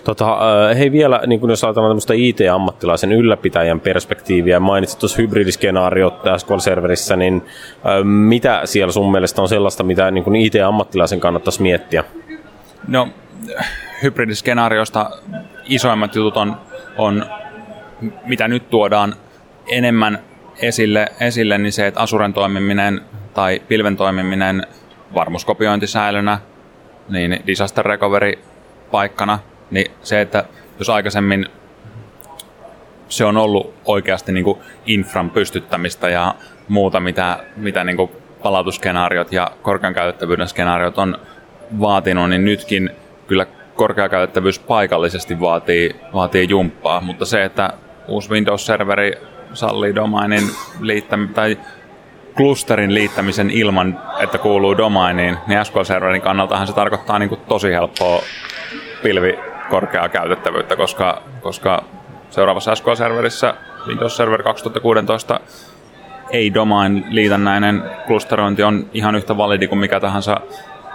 Tota, äh, hei vielä, niin kun jos ajatellaan tämmöistä IT-ammattilaisen ylläpitäjän perspektiiviä, mainitsit tuossa hybridiskenaariot SQL-serverissä, niin äh, mitä siellä sun mielestä on sellaista, mitä niin IT-ammattilaisen kannattaisi miettiä? No, hybridiskenaarioista isoimmat jutut on on, mitä nyt tuodaan enemmän esille, esille niin se, että Asuren toimiminen tai pilven toimiminen varmuuskopiointisäilönä, niin disaster recovery paikkana, niin se, että jos aikaisemmin se on ollut oikeasti niin kuin infran pystyttämistä ja muuta, mitä, mitä niin kuin palautuskenaariot ja korkean käytettävyyden skenaariot on vaatinut, niin nytkin kyllä korkeakäytettävyys paikallisesti vaatii, vaatii jumppaa, mutta se, että uusi Windows-serveri sallii domainin liittämisen tai klusterin liittämisen ilman, että kuuluu domainiin, niin SQL-serverin kannaltahan se tarkoittaa niin kuin tosi helppoa pilvi korkeaa käytettävyyttä, koska, koska seuraavassa SQL-serverissä Windows Server 2016 ei domain liitännäinen klusterointi on ihan yhtä validi kuin mikä tahansa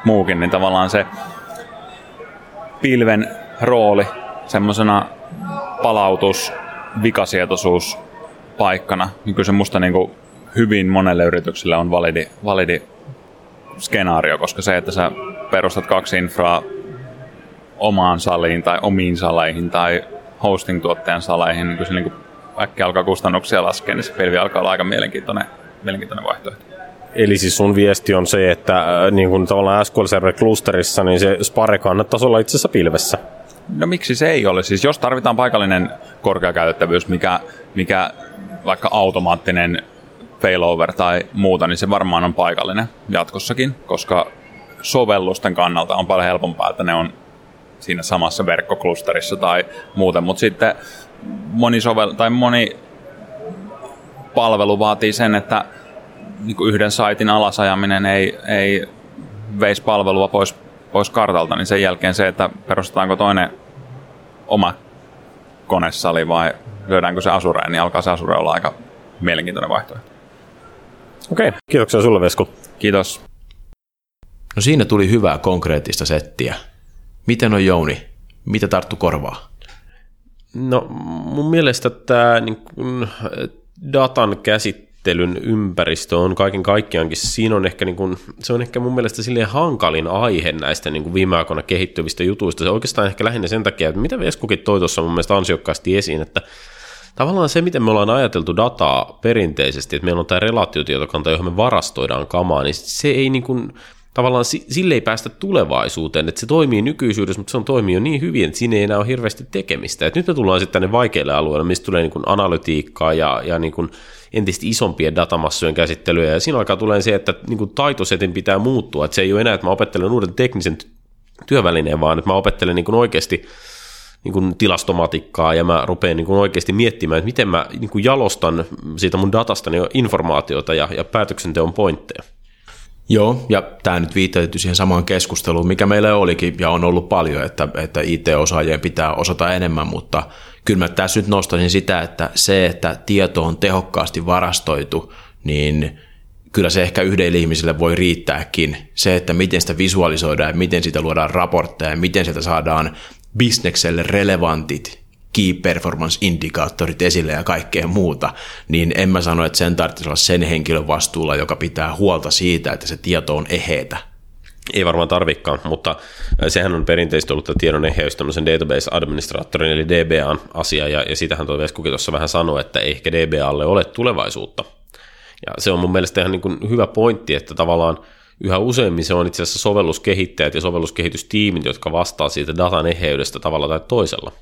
muukin, niin tavallaan se pilven rooli semmoisena palautus, vikasietoisuus paikkana, niin kyllä se musta niin kuin hyvin monelle yritykselle on validi, validi skenaario, koska se, että sä perustat kaksi infraa omaan saliin tai omiin saleihin tai hosting-tuottajan saleihin, niin kyllä se niin kuin äkkiä alkaa kustannuksia laskea, niin se pilvi alkaa olla aika mielenkiintoinen, mielenkiintoinen vaihtoehto. Eli siis sun viesti on se, että äh, niin kuin tavallaan SQL Server Clusterissa, niin se Spare kannattaisi olla itse asiassa pilvessä. No miksi se ei ole? Siis jos tarvitaan paikallinen korkeakäytettävyys, mikä, mikä vaikka automaattinen failover tai muuta, niin se varmaan on paikallinen jatkossakin, koska sovellusten kannalta on paljon helpompaa, että ne on siinä samassa verkkoklusterissa tai muuten, mutta sitten moni, sovel- tai moni palvelu vaatii sen, että niin kuin yhden saitin alasajaminen ei, ei veisi palvelua pois, pois kartalta, niin sen jälkeen se, että perustetaanko toinen oma konesali vai lyödäänkö se Asureen, niin alkaa se Asure olla aika mielenkiintoinen vaihtoehto. Okei, okay. kiitoksia sulle Vesku. Kiitos. No siinä tuli hyvää konkreettista settiä. Miten on Jouni? Mitä tarttu korvaa? No mun mielestä tämä niin kun, datan käsittely käsittelyn ympäristö on kaiken kaikkiaankin, siinä on ehkä, niin kuin, se on ehkä mun mielestä silleen hankalin aihe näistä niin kuin viime aikoina kehittyvistä jutuista. Se oikeastaan ehkä lähinnä sen takia, että mitä Veskukin toi tuossa mun mielestä ansiokkaasti esiin, että tavallaan se, miten me ollaan ajateltu dataa perinteisesti, että meillä on tämä relaatiotietokanta, johon me varastoidaan kamaa, niin se ei niin kuin, tavallaan sille ei päästä tulevaisuuteen, että se toimii nykyisyydessä, mutta se on toimii jo niin hyvin, että siinä ei enää ole hirveästi tekemistä. Et nyt me tullaan sitten tänne vaikeille alueille, mistä tulee niin kuin analytiikkaa ja, ja niin kuin entistä isompien datamassojen käsittelyä, ja siinä alkaa tulee se, että niin kuin taitosetin pitää muuttua, että se ei ole enää, että mä opettelen uuden teknisen työvälineen, vaan että mä opettelen niin kuin oikeasti niin kuin tilastomatikkaa ja mä rupean niin kuin oikeasti miettimään, että miten mä niin kuin jalostan siitä mun datastani informaatiota ja, ja päätöksenteon pointteja. Joo, ja tämä nyt viittailtu siihen samaan keskusteluun, mikä meillä olikin ja on ollut paljon, että, että IT-osaajien pitää osata enemmän, mutta kyllä mä tässä nyt nostaisin sitä, että se, että tieto on tehokkaasti varastoitu, niin kyllä se ehkä yhdelle ihmiselle voi riittääkin. Se, että miten sitä visualisoidaan ja miten sitä luodaan raportteja ja miten sitä saadaan bisnekselle relevantit key performance indikaattorit esille ja kaikkea muuta, niin en mä sano, että sen tarvitsisi olla sen henkilön vastuulla, joka pitää huolta siitä, että se tieto on eheitä. Ei varmaan tarvikaan, mutta sehän on perinteisesti ollut tiedon eheys tämmöisen database-administraattorin eli DBAn asia, ja, ja sitähän tuo Veskukin tuossa vähän sanoi, että ehkä DBAlle ole tulevaisuutta. Ja se on mun mielestä ihan niin kuin hyvä pointti, että tavallaan yhä useimmin se on itse asiassa sovelluskehittäjät ja sovelluskehitystiimit, jotka vastaa siitä datan eheydestä tavalla tai toisella.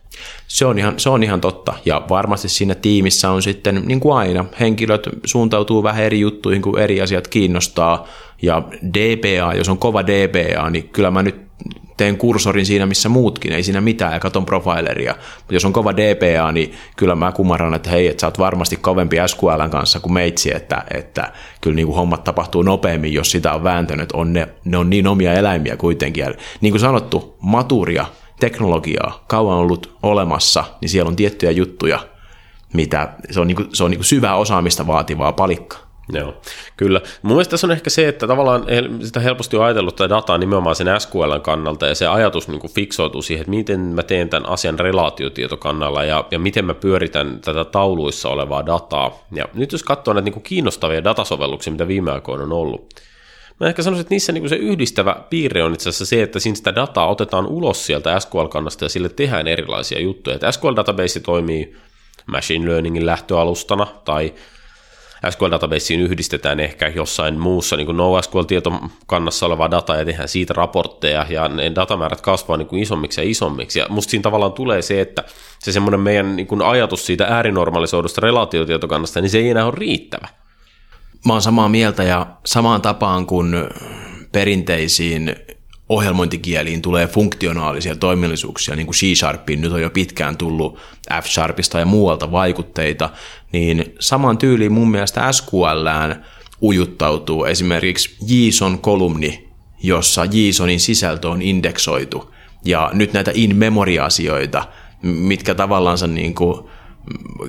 Se on, ihan, se on ihan totta. Ja varmasti siinä tiimissä on sitten, niin kuin aina, henkilöt suuntautuu vähän eri juttuihin, kun eri asiat kiinnostaa. Ja DBA, jos on kova DBA, niin kyllä mä nyt teen kursorin siinä, missä muutkin, ei siinä mitään, ja katon profileria. Mutta jos on kova DPA, niin kyllä mä kumarran, että hei, että sä oot varmasti kovempi SQLn kanssa kuin meitsi, että, että kyllä niin kuin hommat tapahtuu nopeammin, jos sitä on vääntänyt, on ne, ne on niin omia eläimiä kuitenkin. Ja niin kuin sanottu, maturia, teknologiaa, kauan ollut olemassa, niin siellä on tiettyjä juttuja, mitä se on, niin kuin, se on niin kuin syvää osaamista vaativaa palikkaa. Joo, kyllä. Mun mielestä tässä on ehkä se, että tavallaan sitä helposti on ajatellut tätä dataa nimenomaan sen SQLn kannalta ja se ajatus niin kuin fiksoituu siihen, että miten mä teen tämän asian relaatiotietokannalla ja, ja miten mä pyöritän tätä tauluissa olevaa dataa. Ja nyt jos katsoo näitä niin kuin kiinnostavia datasovelluksia, mitä viime aikoina on ollut, Mä ehkä sanoisin, että niissä niin se yhdistävä piirre on itse asiassa se, että siinä sitä dataa otetaan ulos sieltä SQL-kannasta ja sille tehdään erilaisia juttuja. Että SQL-database toimii machine learningin lähtöalustana tai SQL-databaseen yhdistetään ehkä jossain muussa niin NoSQL-tietokannassa olevaa dataa ja tehdään siitä raportteja ja ne datamäärät kasvaa niin kuin isommiksi ja isommiksi. Ja musta siinä tavallaan tulee se, että se semmoinen meidän niin kuin ajatus siitä äärinormalisoidusta relaatiotietokannasta, niin se ei enää ole riittävä. Mä oon samaa mieltä ja samaan tapaan kuin perinteisiin ohjelmointikieliin tulee funktionaalisia toimillisuuksia, niin kuin C-Sharpiin nyt on jo pitkään tullut F-Sharpista ja muualta vaikutteita, niin saman tyyliin mun mielestä SQLään ujuttautuu esimerkiksi JSON-kolumni, jossa JSONin sisältö on indeksoitu, ja nyt näitä in-memory-asioita, mitkä tavallaan niin kuin,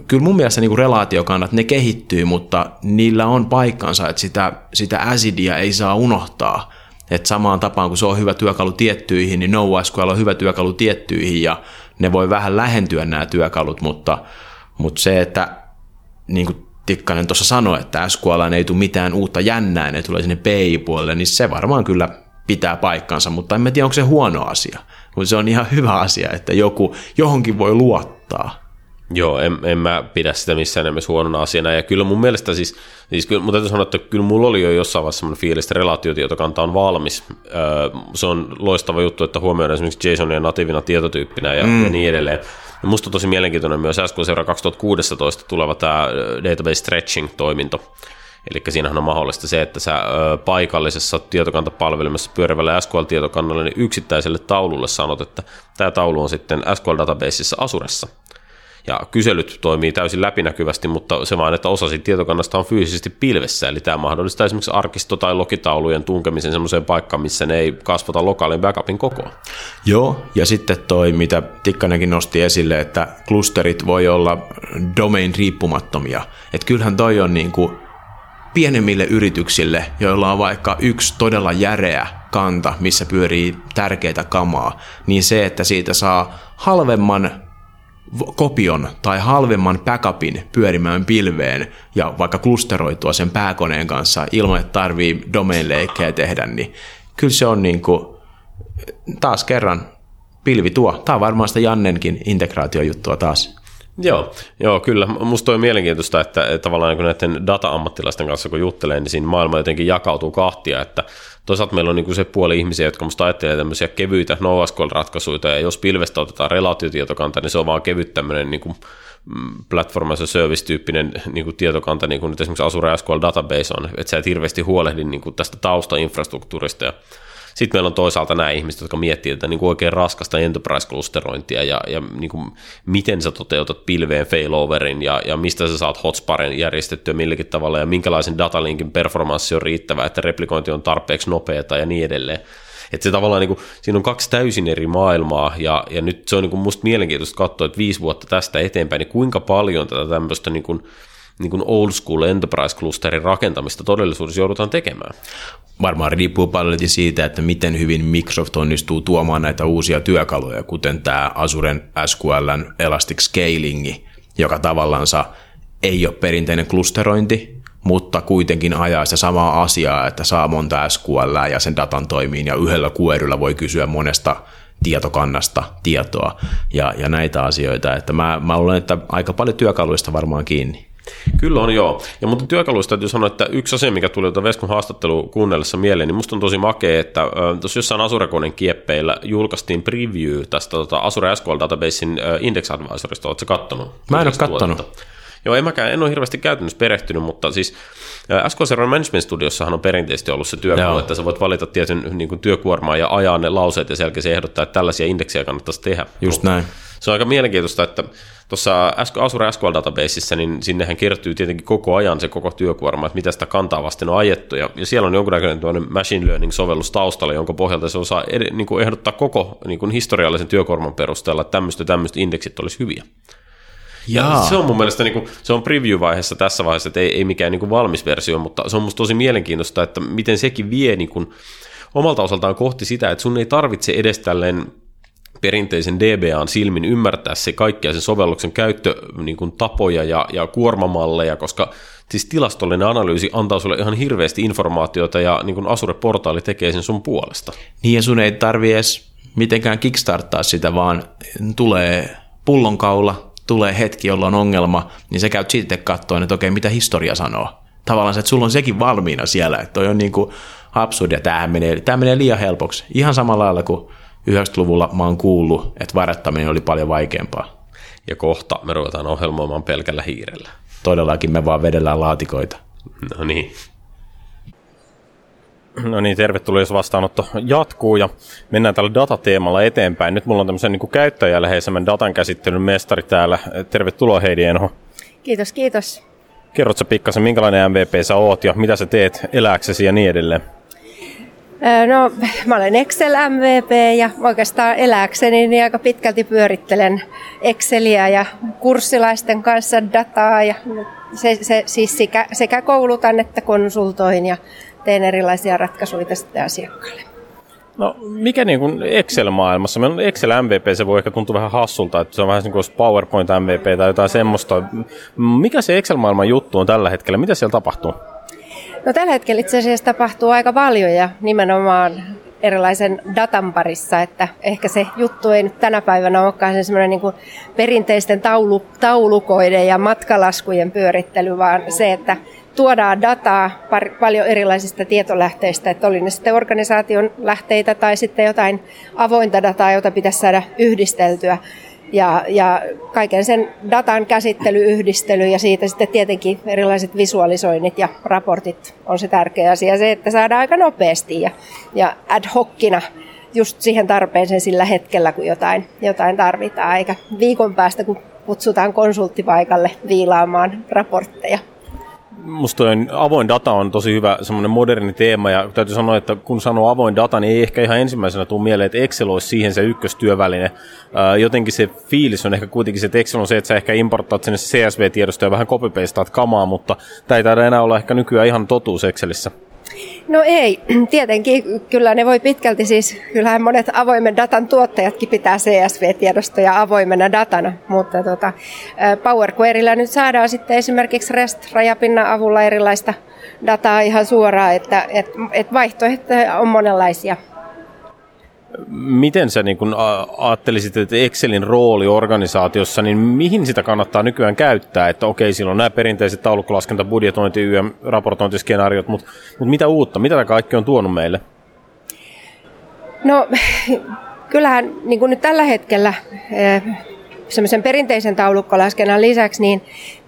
kyllä mun mielestä niin relaatiokannat, ne kehittyy, mutta niillä on paikkansa, että sitä, sitä acidia ei saa unohtaa, että samaan tapaan, kun se on hyvä työkalu tiettyihin, niin NoSQL on hyvä työkalu tiettyihin ja ne voi vähän lähentyä nämä työkalut, mutta, mutta se, että niin kuin Tikkanen tuossa sanoi, että SQL ei tule mitään uutta jännää, ne tulee sinne PI-puolelle, niin se varmaan kyllä pitää paikkansa, mutta en tiedä, onko se huono asia. Mutta se on ihan hyvä asia, että joku, johonkin voi luottaa. Joo, en, en mä pidä sitä missään nimessä huonona asiana. Ja kyllä mun mielestä siis, siis kyllä, mutta täytyy sanoa, että kyllä mulla oli jo jossain vaiheessa semmoinen fiilis, että relaatiotietokanta on valmis. Öö, se on loistava juttu, että huomioidaan esimerkiksi JSONia natiivina tietotyyppinä ja, mm. ja niin edelleen. Musta on tosi mielenkiintoinen myös SQL Seura 2016 tuleva tämä database stretching-toiminto. Eli siinähän on mahdollista se, että sä paikallisessa tietokantapalvelimessa pyörivällä SQL-tietokannalla niin yksittäiselle taululle sanot, että tämä taulu on sitten SQL-databaseissa Asuressa – ja kyselyt toimii täysin läpinäkyvästi, mutta se vaan, että osa siitä tietokannasta on fyysisesti pilvessä, eli tämä mahdollistaa esimerkiksi arkisto- tai lokitaulujen tunkemisen sellaiseen paikkaan, missä ne ei kasvata lokaalin backupin kokoa. Joo, ja sitten toi, mitä Tikkanenkin nosti esille, että klusterit voi olla domain riippumattomia. Että kyllähän toi on niin kuin pienemmille yrityksille, joilla on vaikka yksi todella järeä kanta, missä pyörii tärkeitä kamaa, niin se, että siitä saa halvemman kopion tai halvemman backupin pyörimään pilveen ja vaikka klusteroitua sen pääkoneen kanssa ilman, että tarvii domain-leikkejä tehdä, niin kyllä se on niin kuin, taas kerran pilvi tuo. Tämä on varmaan sitä Jannenkin integraatiojuttua taas. Joo, joo, kyllä. Musta on mielenkiintoista, että, että tavallaan kun näiden data-ammattilaisten kanssa kun juttelee, niin siinä maailma jotenkin jakautuu kahtia, että toisaalta meillä on niin kuin se puoli ihmisiä, jotka musta ajattelee tämmöisiä kevyitä NoSQL-ratkaisuja, ja jos pilvestä otetaan relaatiotietokanta, niin se on vaan kevyt tämmöinen niin kuin mm, platform as a service-tyyppinen niin kuin tietokanta, niin kuin nyt esimerkiksi Azure SQL Database on, että sä et hirveästi huolehdi niin kuin tästä taustainfrastruktuurista ja sitten meillä on toisaalta nämä ihmiset, jotka miettii tätä niin kuin oikein raskasta enterprise-klusterointia ja, ja niin kuin miten sä toteutat pilveen failoverin ja, ja mistä sä saat hotsparin järjestettyä milläkin tavalla ja minkälaisen datalinkin performanssi on riittävä, että replikointi on tarpeeksi nopeata ja niin edelleen. Että se tavallaan, niin kuin, siinä on kaksi täysin eri maailmaa, ja, ja nyt se on niin kuin musta mielenkiintoista katsoa, että viisi vuotta tästä eteenpäin, niin kuinka paljon tätä tämmöistä niin kuin, niin kuin old school enterprise clusterin rakentamista todellisuudessa joudutaan tekemään varmaan riippuu paljon siitä, että miten hyvin Microsoft onnistuu tuomaan näitä uusia työkaluja, kuten tämä Azuren SQLn Elastic Scaling, joka tavallansa ei ole perinteinen klusterointi, mutta kuitenkin ajaa sitä samaa asiaa, että saa monta SQL ja sen datan toimiin, ja yhdellä kueryllä voi kysyä monesta tietokannasta tietoa ja, ja näitä asioita. Että mä, mä luulen, että aika paljon työkaluista varmaan kiinni. Kyllä on joo. Ja mutta työkaluista täytyy sanoa, että yksi asia, mikä tuli tuota Veskun haastattelu kuunnellessa mieleen, niin musta on tosi makea, että tuossa jossain Azure-koneen kieppeillä julkaistiin preview tästä tota, Azure SQL Databasein Index Advisorista. Oletko kattonut? Mä en ole kattonut. Joo, en mäkään, en ole hirveästi käytännössä perehtynyt, mutta siis SQL Server Management Studiossahan on perinteisesti ollut se työkalu, Joo. että sä voit valita tietyn niin kuin, työkuormaa ja ajaa ne lauseet ja sen se ehdottaa, että tällaisia indeksejä kannattaisi tehdä. Just näin. Se on aika mielenkiintoista, että tuossa Azure SQL Databaseissa, niin sinnehän kertyy tietenkin koko ajan se koko työkuorma, että mitä sitä kantaa vasten on ajettu, ja, ja siellä on jonkunnäköinen machine learning-sovellus taustalla, jonka pohjalta se osaa ed, niin kuin ehdottaa koko niin kuin historiallisen työkuorman perusteella, että tämmöistä tämmöistä indeksit olisi hyviä. Ja se on mun mielestä, niin kuin, se on preview-vaiheessa tässä vaiheessa, että ei, ei mikään niin kuin valmis versio, mutta se on musta tosi mielenkiintoista, että miten sekin vie niin kuin, omalta osaltaan kohti sitä, että sun ei tarvitse edes tälleen perinteisen DBAn silmin ymmärtää se kaikkia sen sovelluksen käyttö niin ja, ja kuormamalleja, koska siis tilastollinen analyysi antaa sulle ihan hirveästi informaatiota ja niin kuin Azure-portaali tekee sen sun puolesta. Niin ja sun ei tarvi edes mitenkään kickstarttaa sitä, vaan tulee pullonkaula, tulee hetki, jolloin on ongelma, niin sä käyt sitten katsoa, että okei, mitä historia sanoo. Tavallaan se, että sulla on sekin valmiina siellä, että toi on niin kuin absurdia, tämähän menee, tämä menee liian helpoksi. Ihan samalla lailla kuin 90-luvulla mä oon kuullut, että varettaminen oli paljon vaikeampaa. Ja kohta me ruvetaan ohjelmoimaan pelkällä hiirellä. Todellakin me vaan vedellään laatikoita. No niin. No niin, tervetuloa, jos vastaanotto jatkuu ja mennään tällä datateemalla eteenpäin. Nyt mulla on tämmöisen niin käyttäjäläheisemmän datan käsittelyn mestari täällä. Tervetuloa Heidi Enho. Kiitos, kiitos. Kerrotko pikkasen, minkälainen MVP sä oot ja mitä sä teet elääksesi ja niin edelleen? No, mä olen Excel MVP ja oikeastaan elääkseni niin aika pitkälti pyörittelen Exceliä ja kurssilaisten kanssa dataa ja se, se, siis sekä, sekä koulutan että konsultoin ja teen erilaisia ratkaisuja sitten asiakkaille. No mikä niin kuin Excel-maailmassa, Excel MVP se voi ehkä tuntua vähän hassulta, että se on vähän niin kuin PowerPoint MVP tai jotain semmoista. Mikä se Excel-maailman juttu on tällä hetkellä? Mitä siellä tapahtuu? No tällä hetkellä itse asiassa tapahtuu aika paljon ja nimenomaan erilaisen datan parissa, että ehkä se juttu ei nyt tänä päivänä olekaan semmoinen niin kuin perinteisten taulu, taulukoiden ja matkalaskujen pyörittely, vaan se, että tuodaan dataa par, paljon erilaisista tietolähteistä, että oli ne sitten organisaation lähteitä tai sitten jotain avointa dataa, jota pitäisi saada yhdisteltyä. Ja, ja kaiken sen datan käsittely, yhdistely ja siitä sitten tietenkin erilaiset visualisoinnit ja raportit on se tärkeä asia. Se, että saadaan aika nopeasti ja, ja ad hocina just siihen tarpeeseen sillä hetkellä, kun jotain, jotain tarvitaan, eikä viikon päästä, kun kutsutaan konsulttipaikalle viilaamaan raportteja musta avoin data on tosi hyvä semmoinen moderni teema, ja täytyy sanoa, että kun sanoo avoin data, niin ei ehkä ihan ensimmäisenä tule mieleen, että Excel olisi siihen se ykköstyöväline. Jotenkin se fiilis on ehkä kuitenkin se, että Excel on se, että sä ehkä importaat sinne CSV-tiedostoja ja vähän copy kamaa, mutta tämä ei taida enää olla ehkä nykyään ihan totuus Excelissä. No ei, <clears throat> tietenkin kyllä ne voi pitkälti siis, kyllähän monet avoimen datan tuottajatkin pitää CSV-tiedostoja avoimena datana, mutta tota, Power Queryllä nyt saadaan sitten esimerkiksi REST-rajapinnan avulla erilaista dataa ihan suoraan, että et, et vaihtoehtoja on monenlaisia miten sä niin kun ajattelisit, että Excelin rooli organisaatiossa, niin mihin sitä kannattaa nykyään käyttää? Että okei, silloin on nämä perinteiset taulukkolaskenta, budjetointi, YM, raportointiskenaariot, mutta, mutta mitä uutta? Mitä tämä kaikki on tuonut meille? No, <laughs> kyllähän niin kuin nyt tällä hetkellä eh, semmoisen perinteisen taulukkolaskennan lisäksi, niin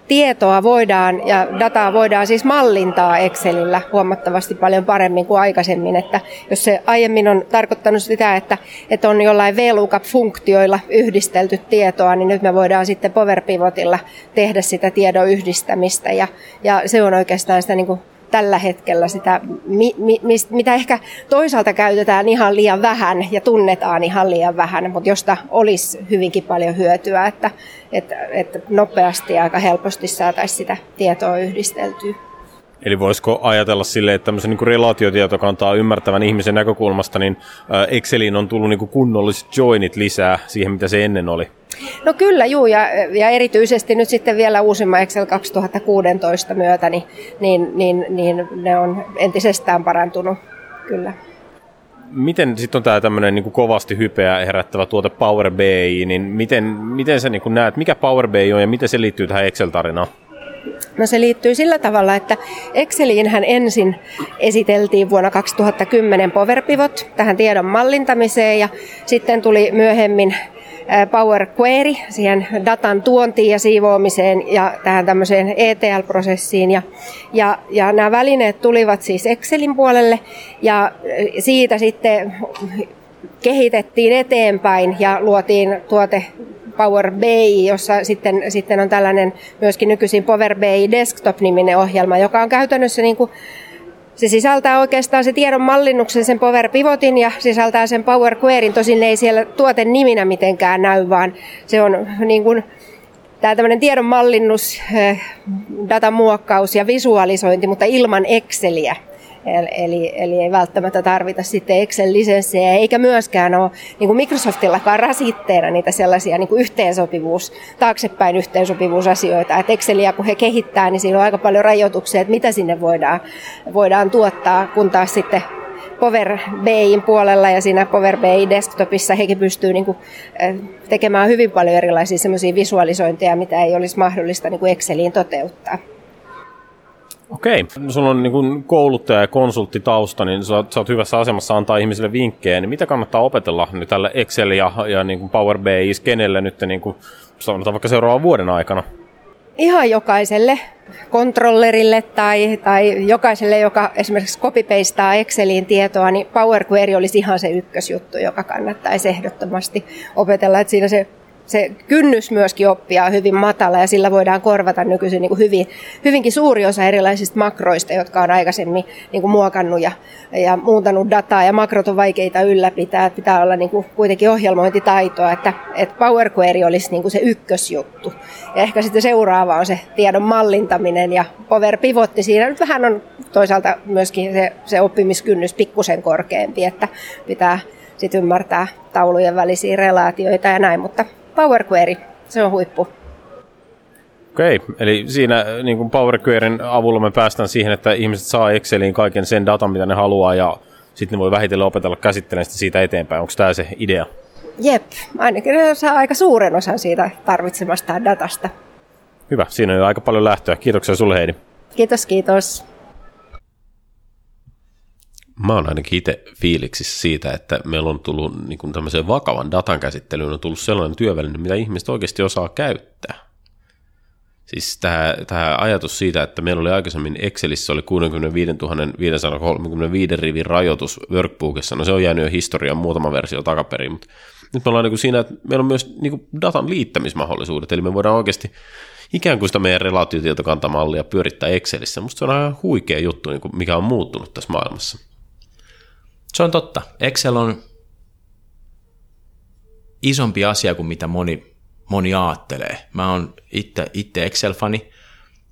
tietoa voidaan ja dataa voidaan siis mallintaa Excelillä huomattavasti paljon paremmin kuin aikaisemmin. Että jos se aiemmin on tarkoittanut sitä, että, että on jollain VLOOKUP-funktioilla yhdistelty tietoa, niin nyt me voidaan sitten Power Pivotilla tehdä sitä tiedon yhdistämistä ja, ja se on oikeastaan sitä niin kuin tällä hetkellä sitä, mi, mi, mitä ehkä toisaalta käytetään ihan liian vähän ja tunnetaan ihan liian vähän, mutta josta olisi hyvinkin paljon hyötyä, että, että, että nopeasti ja aika helposti saataisiin sitä tietoa yhdisteltyä. Eli voisiko ajatella sille, että tämmöisen niin relaatiotietokantaa ymmärtävän ihmisen näkökulmasta, niin Exceliin on tullut niin kunnolliset joinit lisää siihen, mitä se ennen oli? No kyllä, juu, ja, ja erityisesti nyt sitten vielä uusimman Excel 2016 myötä, niin, niin, niin, niin ne on entisestään parantunut, kyllä. Miten sitten on tämä tämmöinen niin kovasti hypeä herättävä tuote Power BI, niin miten, miten sä niin näet, mikä Power BI on ja miten se liittyy tähän Excel-tarinaan? No se liittyy sillä tavalla, että Exceliin hän ensin esiteltiin vuonna 2010 Power Pivot tähän tiedon mallintamiseen ja sitten tuli myöhemmin Power Query siihen datan tuontiin ja siivoamiseen ja tähän tämmöiseen ETL-prosessiin. Ja, ja, ja nämä välineet tulivat siis Excelin puolelle ja siitä sitten kehitettiin eteenpäin ja luotiin tuote Power BI, jossa sitten, sitten on tällainen myöskin nykyisin Power BI Desktop-niminen ohjelma, joka on käytännössä niin kuin se sisältää oikeastaan se tiedon mallinnuksen, sen Power Pivotin ja sisältää sen Power Queryn. Tosin ne ei siellä tuoten niminä mitenkään näy, vaan se on niin kuin, tämä tämmöinen tiedon mallinnus, eh, ja visualisointi, mutta ilman Exceliä. Eli, eli ei välttämättä tarvita sitten Excel-lisenssejä, eikä myöskään ole niin kuin Microsoftillakaan rasitteena niitä sellaisia niin kuin yhteensopivuus, taaksepäin yhteensopivuusasioita. Että Excelia kun he kehittää, niin siinä on aika paljon rajoituksia, että mitä sinne voidaan, voidaan tuottaa, kun taas sitten Power BIin puolella ja siinä Power BI desktopissa hekin pystyy niin kuin, tekemään hyvin paljon erilaisia semmoisia visualisointeja, mitä ei olisi mahdollista niin kuin Exceliin toteuttaa. Okei, sulla on niin kouluttaja ja konsulttitausta, niin sä, sä oot hyvässä asemassa antaa ihmisille vinkkejä, niin mitä kannattaa opetella nyt tällä Excel ja, ja niin kuin Power BI skenelle nyt niin kuin, sanotaan vaikka seuraavan vuoden aikana? Ihan jokaiselle kontrollerille tai, tai jokaiselle, joka esimerkiksi copypastaa Exceliin tietoa, niin Power Query olisi ihan se ykkösjuttu, joka kannattaisi ehdottomasti opetella. Että siinä se se kynnys myöskin oppia on hyvin matala ja sillä voidaan korvata nykyisin niin kuin hyvin, hyvinkin suuri osa erilaisista makroista, jotka on aikaisemmin niin kuin muokannut ja, ja muuntanut dataa ja makrot on vaikeita ylläpitää. Pitää olla niin kuin kuitenkin ohjelmointitaitoa, että, että Power Query olisi niin kuin se ykkösjuttu. Ja ehkä sitten seuraava on se tiedon mallintaminen ja Power Pivotti. Siinä nyt vähän on toisaalta myöskin se, se oppimiskynnys pikkusen korkeampi, että pitää sitten ymmärtää taulujen välisiä relaatioita ja näin, mutta Power Query, se on huippu. Okei, eli siinä niin kuin Power Queryn avulla me päästään siihen, että ihmiset saa Exceliin kaiken sen datan, mitä ne haluaa, ja sitten ne voi vähitellen opetella käsittelemään sitä siitä eteenpäin. Onko tämä se idea? Jep, ainakin ne saa aika suuren osan siitä tarvitsemasta datasta. Hyvä, siinä on jo aika paljon lähtöä. Kiitoksia sulle Heidi. Kiitos, kiitos mä oon ainakin itse fiiliksissä siitä, että meillä on tullut niin kuin tämmöiseen vakavan datan käsittelyyn on tullut sellainen työväline, mitä ihmiset oikeasti osaa käyttää. Siis tämä, tämä ajatus siitä, että meillä oli aikaisemmin Excelissä oli 65 535 rivin rajoitus workbookissa, no se on jäänyt jo historiaan muutama versio takaperin, mutta nyt me ollaan niin siinä, että meillä on myös niin datan liittämismahdollisuudet, eli me voidaan oikeasti ikään kuin sitä meidän relaatiotietokantamallia pyörittää Excelissä. Musta se on aika huikea juttu, niin kuin mikä on muuttunut tässä maailmassa. Se on totta. Excel on isompi asia kuin mitä moni, moni ajattelee. Mä oon itse, itse Excel-fani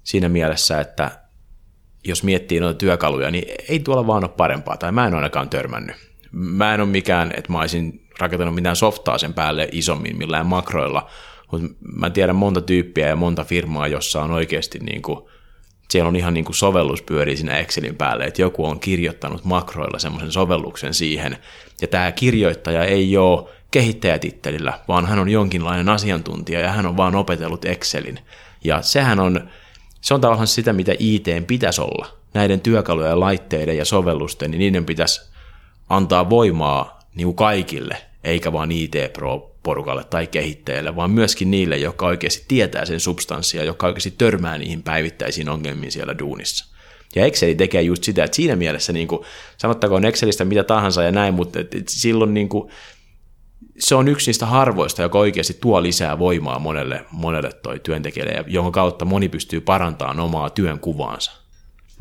siinä mielessä, että jos miettii noita työkaluja, niin ei tuolla vaan ole parempaa, tai mä en ainakaan törmännyt. Mä en ole mikään, että mä olisin rakentanut mitään softaa sen päälle isommin millään makroilla, mutta mä tiedän monta tyyppiä ja monta firmaa, jossa on oikeasti niin kuin siellä on ihan niin kuin sovellus pyörii siinä Excelin päälle, että joku on kirjoittanut makroilla semmoisen sovelluksen siihen, ja tämä kirjoittaja ei ole kehittäjätittelillä, vaan hän on jonkinlainen asiantuntija ja hän on vaan opetellut Excelin. Ja sehän on, se on tavallaan sitä, mitä IT pitäisi olla. Näiden työkalujen, laitteiden ja sovellusten, niin niiden pitäisi antaa voimaa niin kuin kaikille, eikä vaan IT-pro porukalle tai kehittäjälle, vaan myöskin niille, jotka oikeasti tietää sen substanssia, jotka oikeasti törmää niihin päivittäisiin ongelmiin siellä duunissa. Ja Excel tekee just sitä, että siinä mielessä niin kuin, sanottakoon Excelistä mitä tahansa ja näin, mutta et, et silloin niin kuin, se on yksi niistä harvoista, joka oikeasti tuo lisää voimaa monelle, monelle toi työntekijälle, jonka kautta moni pystyy parantamaan omaa työn kuvaansa.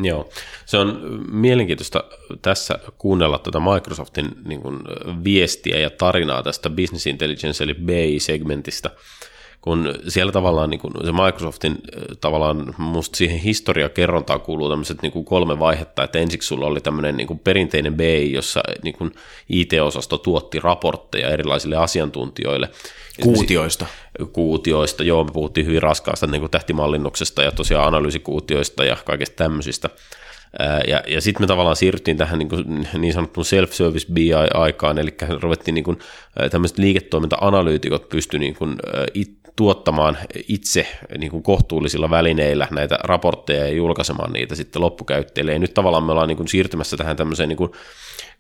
Joo, se on mielenkiintoista tässä kuunnella tuota Microsoftin niin kuin, viestiä ja tarinaa tästä Business Intelligence eli BI-segmentistä, kun siellä tavallaan niin kuin se Microsoftin tavallaan musta siihen historiakerrontaan kuuluu tämmöiset niin kuin kolme vaihetta, että ensiksi sulla oli tämmöinen niin kuin perinteinen BI, jossa niin kuin IT-osasto tuotti raportteja erilaisille asiantuntijoille. Kuutioista. Kuutioista, joo, me puhuttiin hyvin raskaasta niin kuin tähtimallinnuksesta ja tosiaan analyysikuutioista ja kaikista tämmöisistä. Ja, ja sitten me tavallaan siirryttiin tähän niin, kuin, niin sanottuun self-service BI-aikaan, eli ruvettiin niin kuin, tämmöiset liiketoiminta-analyytikot pysty niin kuin, it, tuottamaan itse niin kuin kohtuullisilla välineillä näitä raportteja ja julkaisemaan niitä sitten loppukäyttäjille. Ja nyt tavallaan me ollaan niin kuin siirtymässä tähän tämmöiseen niin kuin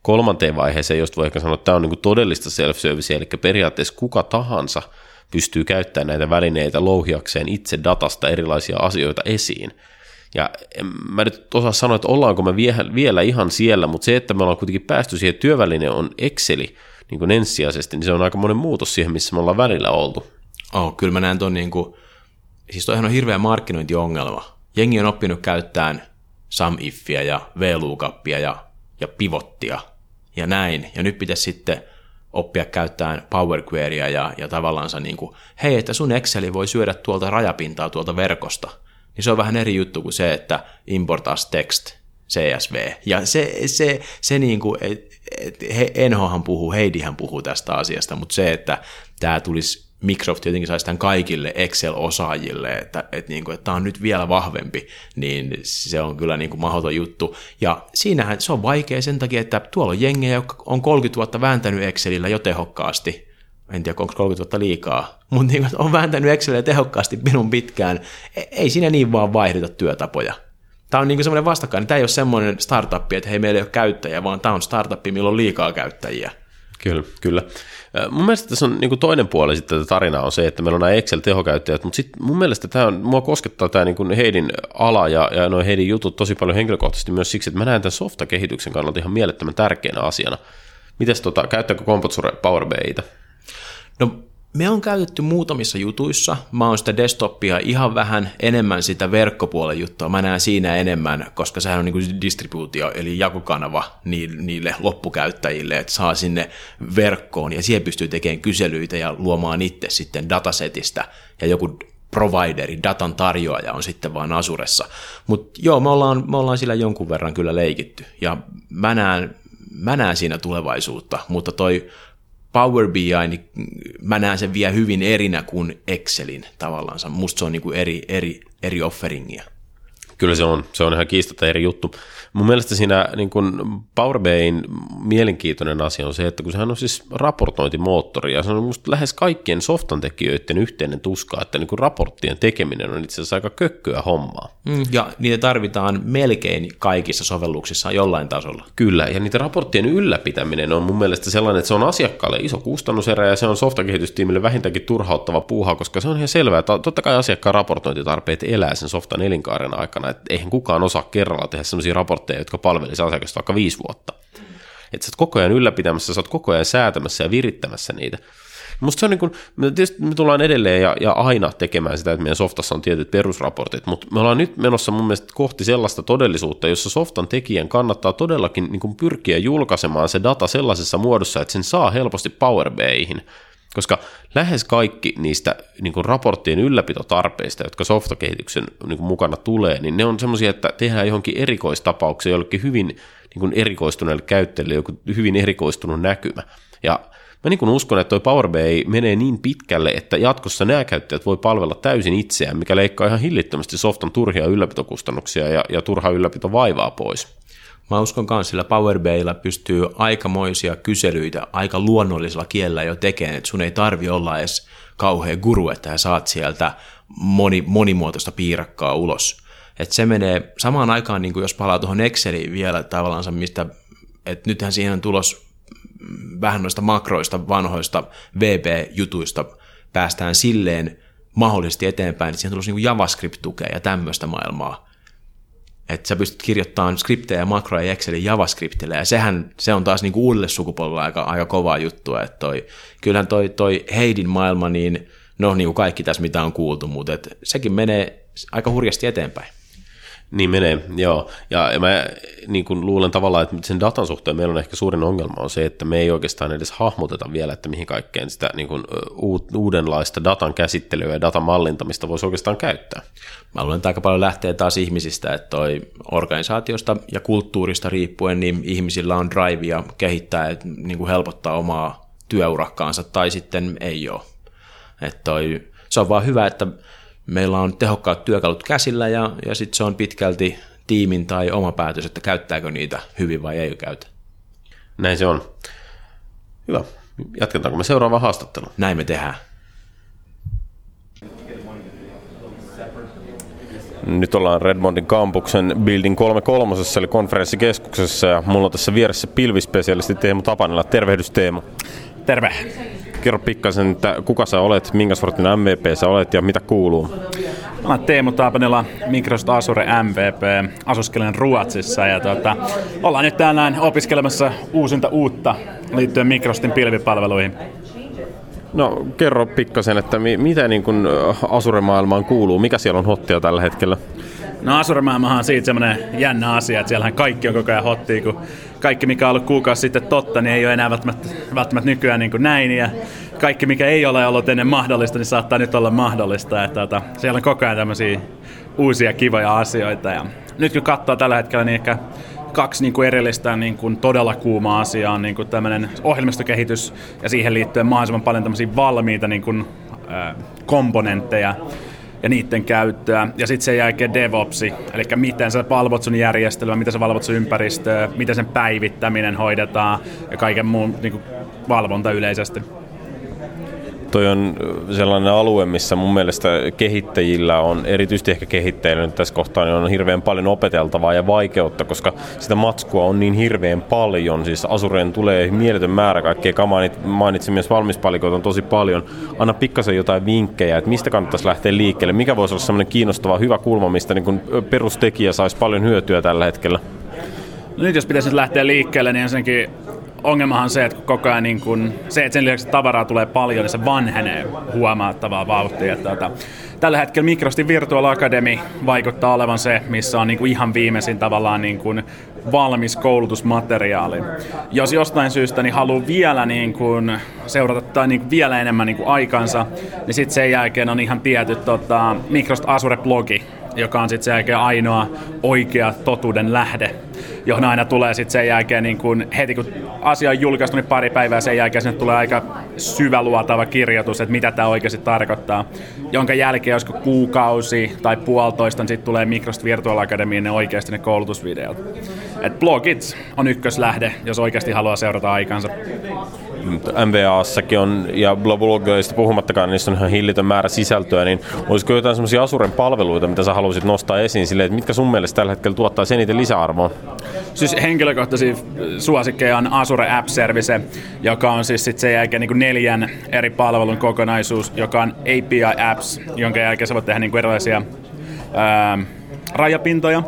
kolmanteen vaiheeseen, josta voi ehkä sanoa, että tämä on niin kuin todellista self-servicea, eli periaatteessa kuka tahansa pystyy käyttämään näitä välineitä louhiakseen itse datasta erilaisia asioita esiin. Ja mä nyt osaa sanoa, että ollaanko me vielä ihan siellä, mutta se, että me ollaan kuitenkin päästy siihen, että työväline on Exceli niin kuin ensisijaisesti, niin se on aika monen muutos siihen, missä me ollaan välillä oltu. Oh, kyllä mä näen ton niin kuin, siis toihan on hirveä markkinointiongelma. Jengi on oppinut käyttämään SumIfia ja VLOOKUPia ja, ja pivottia ja näin. Ja nyt pitäisi sitten oppia käyttämään Power Querya ja, ja tavallaan niin kuin, hei, että sun Exceli voi syödä tuolta rajapintaa tuolta verkosta. Niin se on vähän eri juttu kuin se, että import as text, CSV. Ja se, se, se niin kuin, et, et, he, Enhohan puhuu, Heidihän puhuu tästä asiasta, mutta se, että tämä tulisi Microsoft jotenkin saisi tämän kaikille Excel-osaajille, että, että, niin kuin, että tämä on nyt vielä vahvempi, niin se on kyllä niin kuin mahdoton juttu. Ja siinähän se on vaikea sen takia, että tuolla on jengejä, jotka on 30 vuotta vääntänyt Excelillä jo tehokkaasti. En tiedä, onko 30 vuotta liikaa, <laughs> mutta niin, on vääntänyt Excelillä tehokkaasti minun pitkään. E, ei siinä niin vaan vaihdeta työtapoja. Tämä on niin semmoinen vastakkain. Tämä ei ole semmoinen startup, että hei, meillä ei ole käyttäjiä, vaan tämä on startup, millä on liikaa käyttäjiä. Kyllä, kyllä. Mun mielestä tässä on niin toinen puoli sitten tätä tarinaa on se, että meillä on nämä Excel-tehokäyttäjät, mutta sitten mun mielestä tämä on, mua koskettaa tämä niin Heidin ala ja, ja noin Heidin jutut tosi paljon henkilökohtaisesti myös siksi, että mä näen tämän softakehityksen kannalta ihan mielettömän tärkeänä asiana. Mites tota, käyttääkö Compotsure Power BIitä? Me on käytetty muutamissa jutuissa. Mä oon sitä desktopia ihan vähän enemmän sitä verkkopuolen juttua. Mä näen siinä enemmän, koska sehän on niin distribuutio, eli jakokanava niille loppukäyttäjille, että saa sinne verkkoon ja siihen pystyy tekemään kyselyitä ja luomaan itse sitten datasetistä ja joku provideri, datan tarjoaja on sitten vaan Asuressa. Mutta joo, me ollaan, me ollaan sillä jonkun verran kyllä leikitty ja mä näen, mä näen siinä tulevaisuutta, mutta toi Power BI, niin mä näen sen vielä hyvin erinä kuin Excelin tavallaan. Musta se on niin kuin eri, eri, eri offeringia. Kyllä se on, se on ihan kiistata eri juttu. Mun mielestä siinä niin kuin Power BIin mielenkiintoinen asia on se, että kun sehän on siis raportointimoottori, ja se on musta lähes kaikkien softan tekijöiden yhteinen tuska, että niin raporttien tekeminen on itse asiassa aika kökköä hommaa. Mm, ja niitä tarvitaan melkein kaikissa sovelluksissa jollain tasolla. Kyllä, ja niitä raporttien ylläpitäminen on mun mielestä sellainen, että se on asiakkaalle iso kustannuserä, ja se on softakehitystiimille vähintäänkin turhauttava puuha, koska se on ihan selvää, että totta kai asiakkaan raportointitarpeet elää sen softan elinkaaren aikana, että eihän kukaan osaa kerralla tehdä sellaisia raportteja, raportteja, jotka palvelisivat asiakasta vaikka viisi vuotta. Että sä oot koko ajan ylläpitämässä, sä oot koko ajan säätämässä ja virittämässä niitä. Musta se on niin kuin, tietysti me tullaan edelleen ja, ja aina tekemään sitä, että meidän softassa on tietyt perusraportit, mutta me ollaan nyt menossa mun mielestä kohti sellaista todellisuutta, jossa softan tekijän kannattaa todellakin niin kuin pyrkiä julkaisemaan se data sellaisessa muodossa, että sen saa helposti Power BIihin, koska lähes kaikki niistä niin kuin raporttien ylläpitotarpeista, jotka softakehityksen niin kuin mukana tulee, niin ne on semmoisia, että tehdään johonkin erikoistapauksia jollekin hyvin niin kuin erikoistuneelle käyttäjälle joku hyvin erikoistunut näkymä. Ja mä niin kuin uskon, että toi Power BI menee niin pitkälle, että jatkossa nämä käyttäjät voi palvella täysin itseään, mikä leikkaa ihan hillittömästi softan turhia ylläpitokustannuksia ja, ja turhaa ylläpitovaivaa pois. Mä uskon myös, sillä Power BIlla pystyy aikamoisia kyselyitä aika luonnollisella kielellä jo tekemään, että sun ei tarvi olla edes kauhean guru, että sä saat sieltä moni, monimuotoista piirakkaa ulos. Et se menee samaan aikaan, niin kuin jos palaa tuohon Exceliin vielä tavallaan, mistä, että nythän siihen on tulos vähän noista makroista, vanhoista VB-jutuista päästään silleen mahdollisesti eteenpäin, että siihen tulossa niin JavaScript-tukea ja tämmöistä maailmaa että sä pystyt kirjoittamaan skriptejä ja makroja ja Excelin JavaScriptille, ja sehän, se on taas niinku uudelle sukupolvelle aika, aika kovaa juttua, että toi, kyllähän toi, toi Heidin maailma, niin no niin kuin kaikki tässä mitä on kuultu, mutta sekin menee aika hurjasti eteenpäin. Niin menee, joo. Ja mä niin kuin luulen tavallaan, että sen datan suhteen meillä on ehkä suurin ongelma on se, että me ei oikeastaan edes hahmoteta vielä, että mihin kaikkeen sitä niin kuin uudenlaista datan käsittelyä ja datan mallintamista voisi oikeastaan käyttää. Mä luulen, että aika paljon lähtee taas ihmisistä, että toi organisaatiosta ja kulttuurista riippuen, niin ihmisillä on drivea kehittää ja niin kuin helpottaa omaa työurakkaansa, tai sitten ei ole. Että toi, se on vaan hyvä, että meillä on tehokkaat työkalut käsillä ja, ja sitten se on pitkälti tiimin tai oma päätös, että käyttääkö niitä hyvin vai ei käytä. Näin se on. Hyvä. Jatketaanko me seuraava haastattelu? Näin me tehdään. Nyt ollaan Redmondin kampuksen Building 33, eli konferenssikeskuksessa, ja mulla on tässä vieressä pilvispesialisti Teemu Tapanella. Tervehdys Teemu. Terve. Kerro pikkasen, että kuka sä olet, minkä sortin MVP sä olet ja mitä kuuluu? Mä olen Teemu Taapanila, Microsoft Azure MVP, asuskelen Ruotsissa ja tota, ollaan nyt täällä opiskelemassa uusinta uutta liittyen Microsoftin pilvipalveluihin. No kerro pikkasen, että mi- mitä niin kun Azure-maailmaan kuuluu, mikä siellä on hottia tällä hetkellä? No Azure-maailmahan on siitä semmoinen jännä asia, että siellähän kaikki on koko ajan hottia, kun kaikki mikä on ollut kuukausi sitten totta, niin ei ole enää välttämättä, välttämättä nykyään niin kuin näin. Ja kaikki mikä ei ole ollut ennen mahdollista, niin saattaa nyt olla mahdollista. Että, että siellä on koko ajan tämmöisiä uusia kivoja asioita. Ja nyt kun katsoo tällä hetkellä, niin ehkä kaksi niin kuin erillistä niin kuin todella kuumaa asiaa on niin kuin tämmöinen ohjelmistokehitys ja siihen liittyen mahdollisimman paljon tämmöisiä valmiita niin kuin, äh, komponentteja ja niiden käyttöä. Ja sitten sen jälkeen DevOpsi, eli miten sä valvot sun järjestelmä, miten sä valvot sun ympäristöä, miten sen päivittäminen hoidetaan ja kaiken muun niin kuin, valvonta yleisesti toi on sellainen alue, missä mun mielestä kehittäjillä on, erityisesti ehkä kehittäjillä nyt tässä kohtaa, niin on hirveän paljon opeteltavaa ja vaikeutta, koska sitä matskua on niin hirveän paljon. Siis Asureen tulee mieletön määrä kaikkea kamaa, mainitsin myös valmispalikoita on tosi paljon. Anna pikkasen jotain vinkkejä, että mistä kannattaisi lähteä liikkeelle, mikä voisi olla sellainen kiinnostava, hyvä kulma, mistä niin kun perustekijä saisi paljon hyötyä tällä hetkellä. No nyt jos pitäisi lähteä liikkeelle, niin ensinnäkin ongelmahan on se, että koko ajan niin kun, se, että sen lisäksi tavaraa tulee paljon, niin se vanhenee huomattavaa vauhtia. Että, että, tällä hetkellä Microsoftin Virtual Academy vaikuttaa olevan se, missä on niin kuin ihan viimeisin tavallaan niin kuin valmis koulutusmateriaali. Jos jostain syystä niin haluaa vielä niin kuin seurata tai niin kuin vielä enemmän niin kuin aikansa, niin sitten sen jälkeen on ihan tietyt tota, Microsoft Azure-blogi, joka on sitten sen jälkeen ainoa oikea totuuden lähde, johon aina tulee sitten sen jälkeen niin kun heti kun asia on julkaistu, niin pari päivää sen jälkeen sinne tulee aika syväluotava kirjoitus, että mitä tämä oikeasti tarkoittaa, jonka jälkeen olisiko kuukausi tai puolitoista, niin sitten tulee Microsoft Virtual Academy ne oikeasti ne koulutusvideot. Et blogit on ykköslähde, jos oikeasti haluaa seurata aikansa. MVAssakin on, ja blogoista puhumattakaan, niissä on ihan hillitön määrä sisältöä, niin olisiko jotain semmoisia Asuren palveluita, mitä sä haluaisit nostaa esiin silleen, että mitkä sun mielestä tällä hetkellä tuottaa eniten lisäarvoa? Siis henkilökohtaisia suosikkeja on Azure App Service, joka on siis sit sen jälkeen niin neljän eri palvelun kokonaisuus, joka on API Apps, jonka jälkeen sä voit tehdä niin erilaisia ää, rajapintoja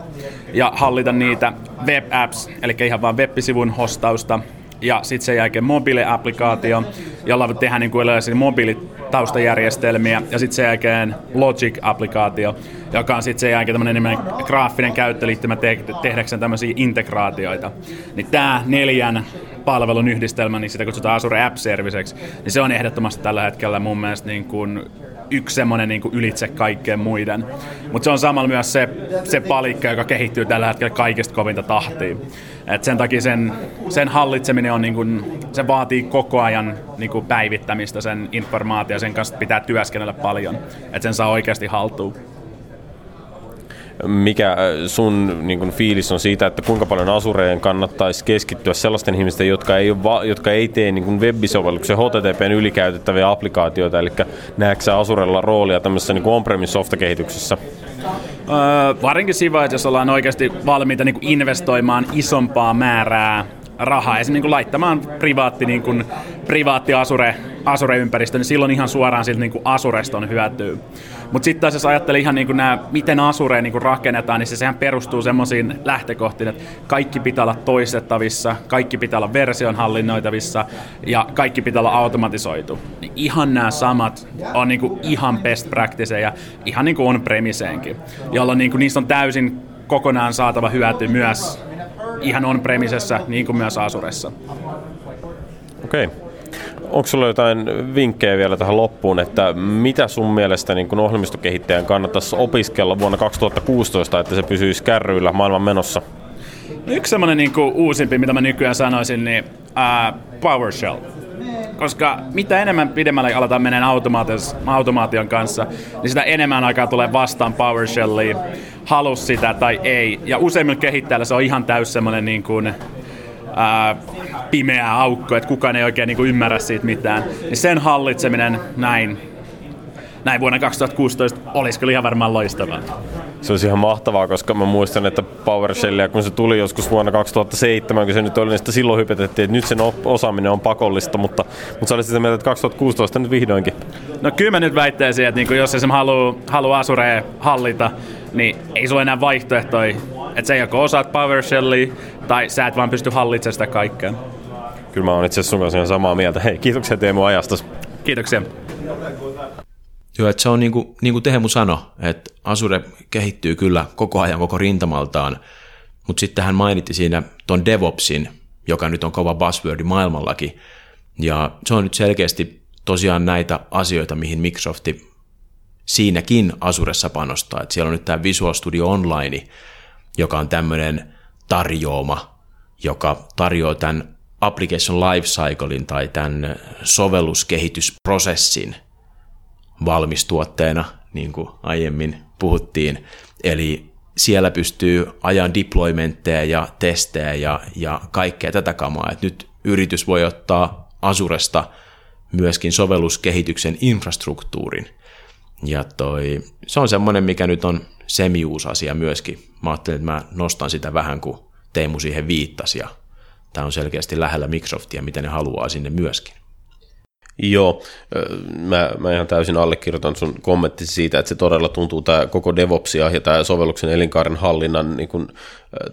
ja hallita niitä web apps, eli ihan vain web-sivun hostausta, ja sitten sen jälkeen mobiiliaplikaatio, jolla voi tehdä niin kuin erilaisia mobiilitaustajärjestelmiä, ja sitten sen jälkeen Logic-applikaatio, joka on sitten sen jälkeen tämmöinen graafinen käyttöliittymä te- tehdäkseen tämmöisiä integraatioita. Niin tämä neljän palvelun yhdistelmä, niin sitä kutsutaan Azure App Serviceksi, niin se on ehdottomasti tällä hetkellä mun mielestä niin kuin yksi semmoinen niin ylitse kaikkeen muiden. Mutta se on samalla myös se, se palikka, joka kehittyy tällä hetkellä kaikista kovinta tahtia. Et sen takia sen, sen hallitseminen on niin kuin, se vaatii koko ajan niin kuin päivittämistä sen informaatio, sen kanssa pitää työskennellä paljon, että sen saa oikeasti haltuun mikä äh, sun niin kun, fiilis on siitä, että kuinka paljon Asureen kannattaisi keskittyä sellaisten ihmisten, jotka ei, va, jotka ei tee niin web-sovelluksen HTTPn ylikäytettäviä applikaatioita, eli näetkö Asurella roolia tämmöisessä niin on-premise softakehityksessä? Öö, varinkin siinä että jos ollaan oikeasti valmiita niin investoimaan isompaa määrää rahaa, esimerkiksi niin laittamaan privaatti, niin kuin, privaatti Asure, Asure-ympäristö, niin silloin ihan suoraan siltä niin Asuresta on hyötyä. Mutta sitten taas jos ajattelee ihan niin kuin nämä, miten Asure niin kuin rakennetaan, niin se sehän perustuu semmoisiin lähtökohtiin, että kaikki pitää olla toistettavissa, kaikki pitää olla version hallinnoitavissa ja kaikki pitää olla automatisoitu. Niin ihan nämä samat on niin kuin ihan best practiceja, ihan niin kuin on premiseenkin, jolloin niin kuin niistä on täysin kokonaan saatava hyöty myös ihan on-premisessä, niin kuin myös Asuressa. Okei. Okay. Onko sulla jotain vinkkejä vielä tähän loppuun, että mitä sun mielestä niin kun ohjelmistokehittäjän kannattaisi opiskella vuonna 2016, että se pysyisi kärryillä maailman menossa? No yksi semmoinen niin uusimpi, mitä mä nykyään sanoisin, niin uh, PowerShell. Koska mitä enemmän pidemmälle aletaan mennä automaation kanssa, niin sitä enemmän aikaa tulee vastaan PowerShelliin, halus sitä tai ei. Ja useimmilla kehittäjillä se on ihan täys semmoinen niin kuin, ää, pimeä aukko, että kukaan ei oikein niin kuin ymmärrä siitä mitään. Niin sen hallitseminen näin, näin vuonna 2016 olisi kyllä ihan varmaan loistavaa. se olisi ihan mahtavaa, koska mä muistan, että PowerShellia, kun se tuli joskus vuonna 2007, kun se nyt oli, niin sitä silloin hypetettiin, että nyt sen osaaminen on pakollista, mutta, mutta sä olisit sitä mieltä, että 2016 nyt vihdoinkin. No kyllä mä nyt väittäisin, että niinku, jos esimerkiksi haluaa halu Asureen hallita, niin ei sulla enää vaihtoehtoja. Että sä joko osaat PowerShellia, tai sä et vaan pysty hallitsemaan sitä kaikkea. Kyllä mä oon itse asiassa sun kanssa ihan samaa mieltä. Hei, kiitoksia Teemu ajastas. Kiitoksia. Joo, että se on niin kuin, niin kuin Teemu sanoi, että Azure kehittyy kyllä koko ajan koko rintamaltaan, mutta sitten hän mainitti siinä ton DevOpsin, joka nyt on kova buzzwordi maailmallakin, ja se on nyt selkeästi tosiaan näitä asioita, mihin Microsofti siinäkin Azuressa panostaa. että siellä on nyt tämä Visual Studio Online, joka on tämmöinen tarjoama, joka tarjoaa tämän application lifecyclein tai tämän sovelluskehitysprosessin valmistuotteena, niin kuin aiemmin puhuttiin. Eli siellä pystyy ajan deploymentteja ja testejä ja, ja kaikkea tätä kamaa. Et nyt yritys voi ottaa Azuresta myöskin sovelluskehityksen infrastruktuurin. Ja toi, se on semmoinen, mikä nyt on semi asia myöskin. Mä ajattelin, että mä nostan sitä vähän, kun Teemu siihen viittasi. Ja tämä on selkeästi lähellä Microsoftia, mitä ne haluaa sinne myöskin. Joo, mä, mä ihan täysin allekirjoitan sun kommentti siitä, että se todella tuntuu tämä koko DevOpsia ja tämä sovelluksen elinkaaren hallinnan niin kun,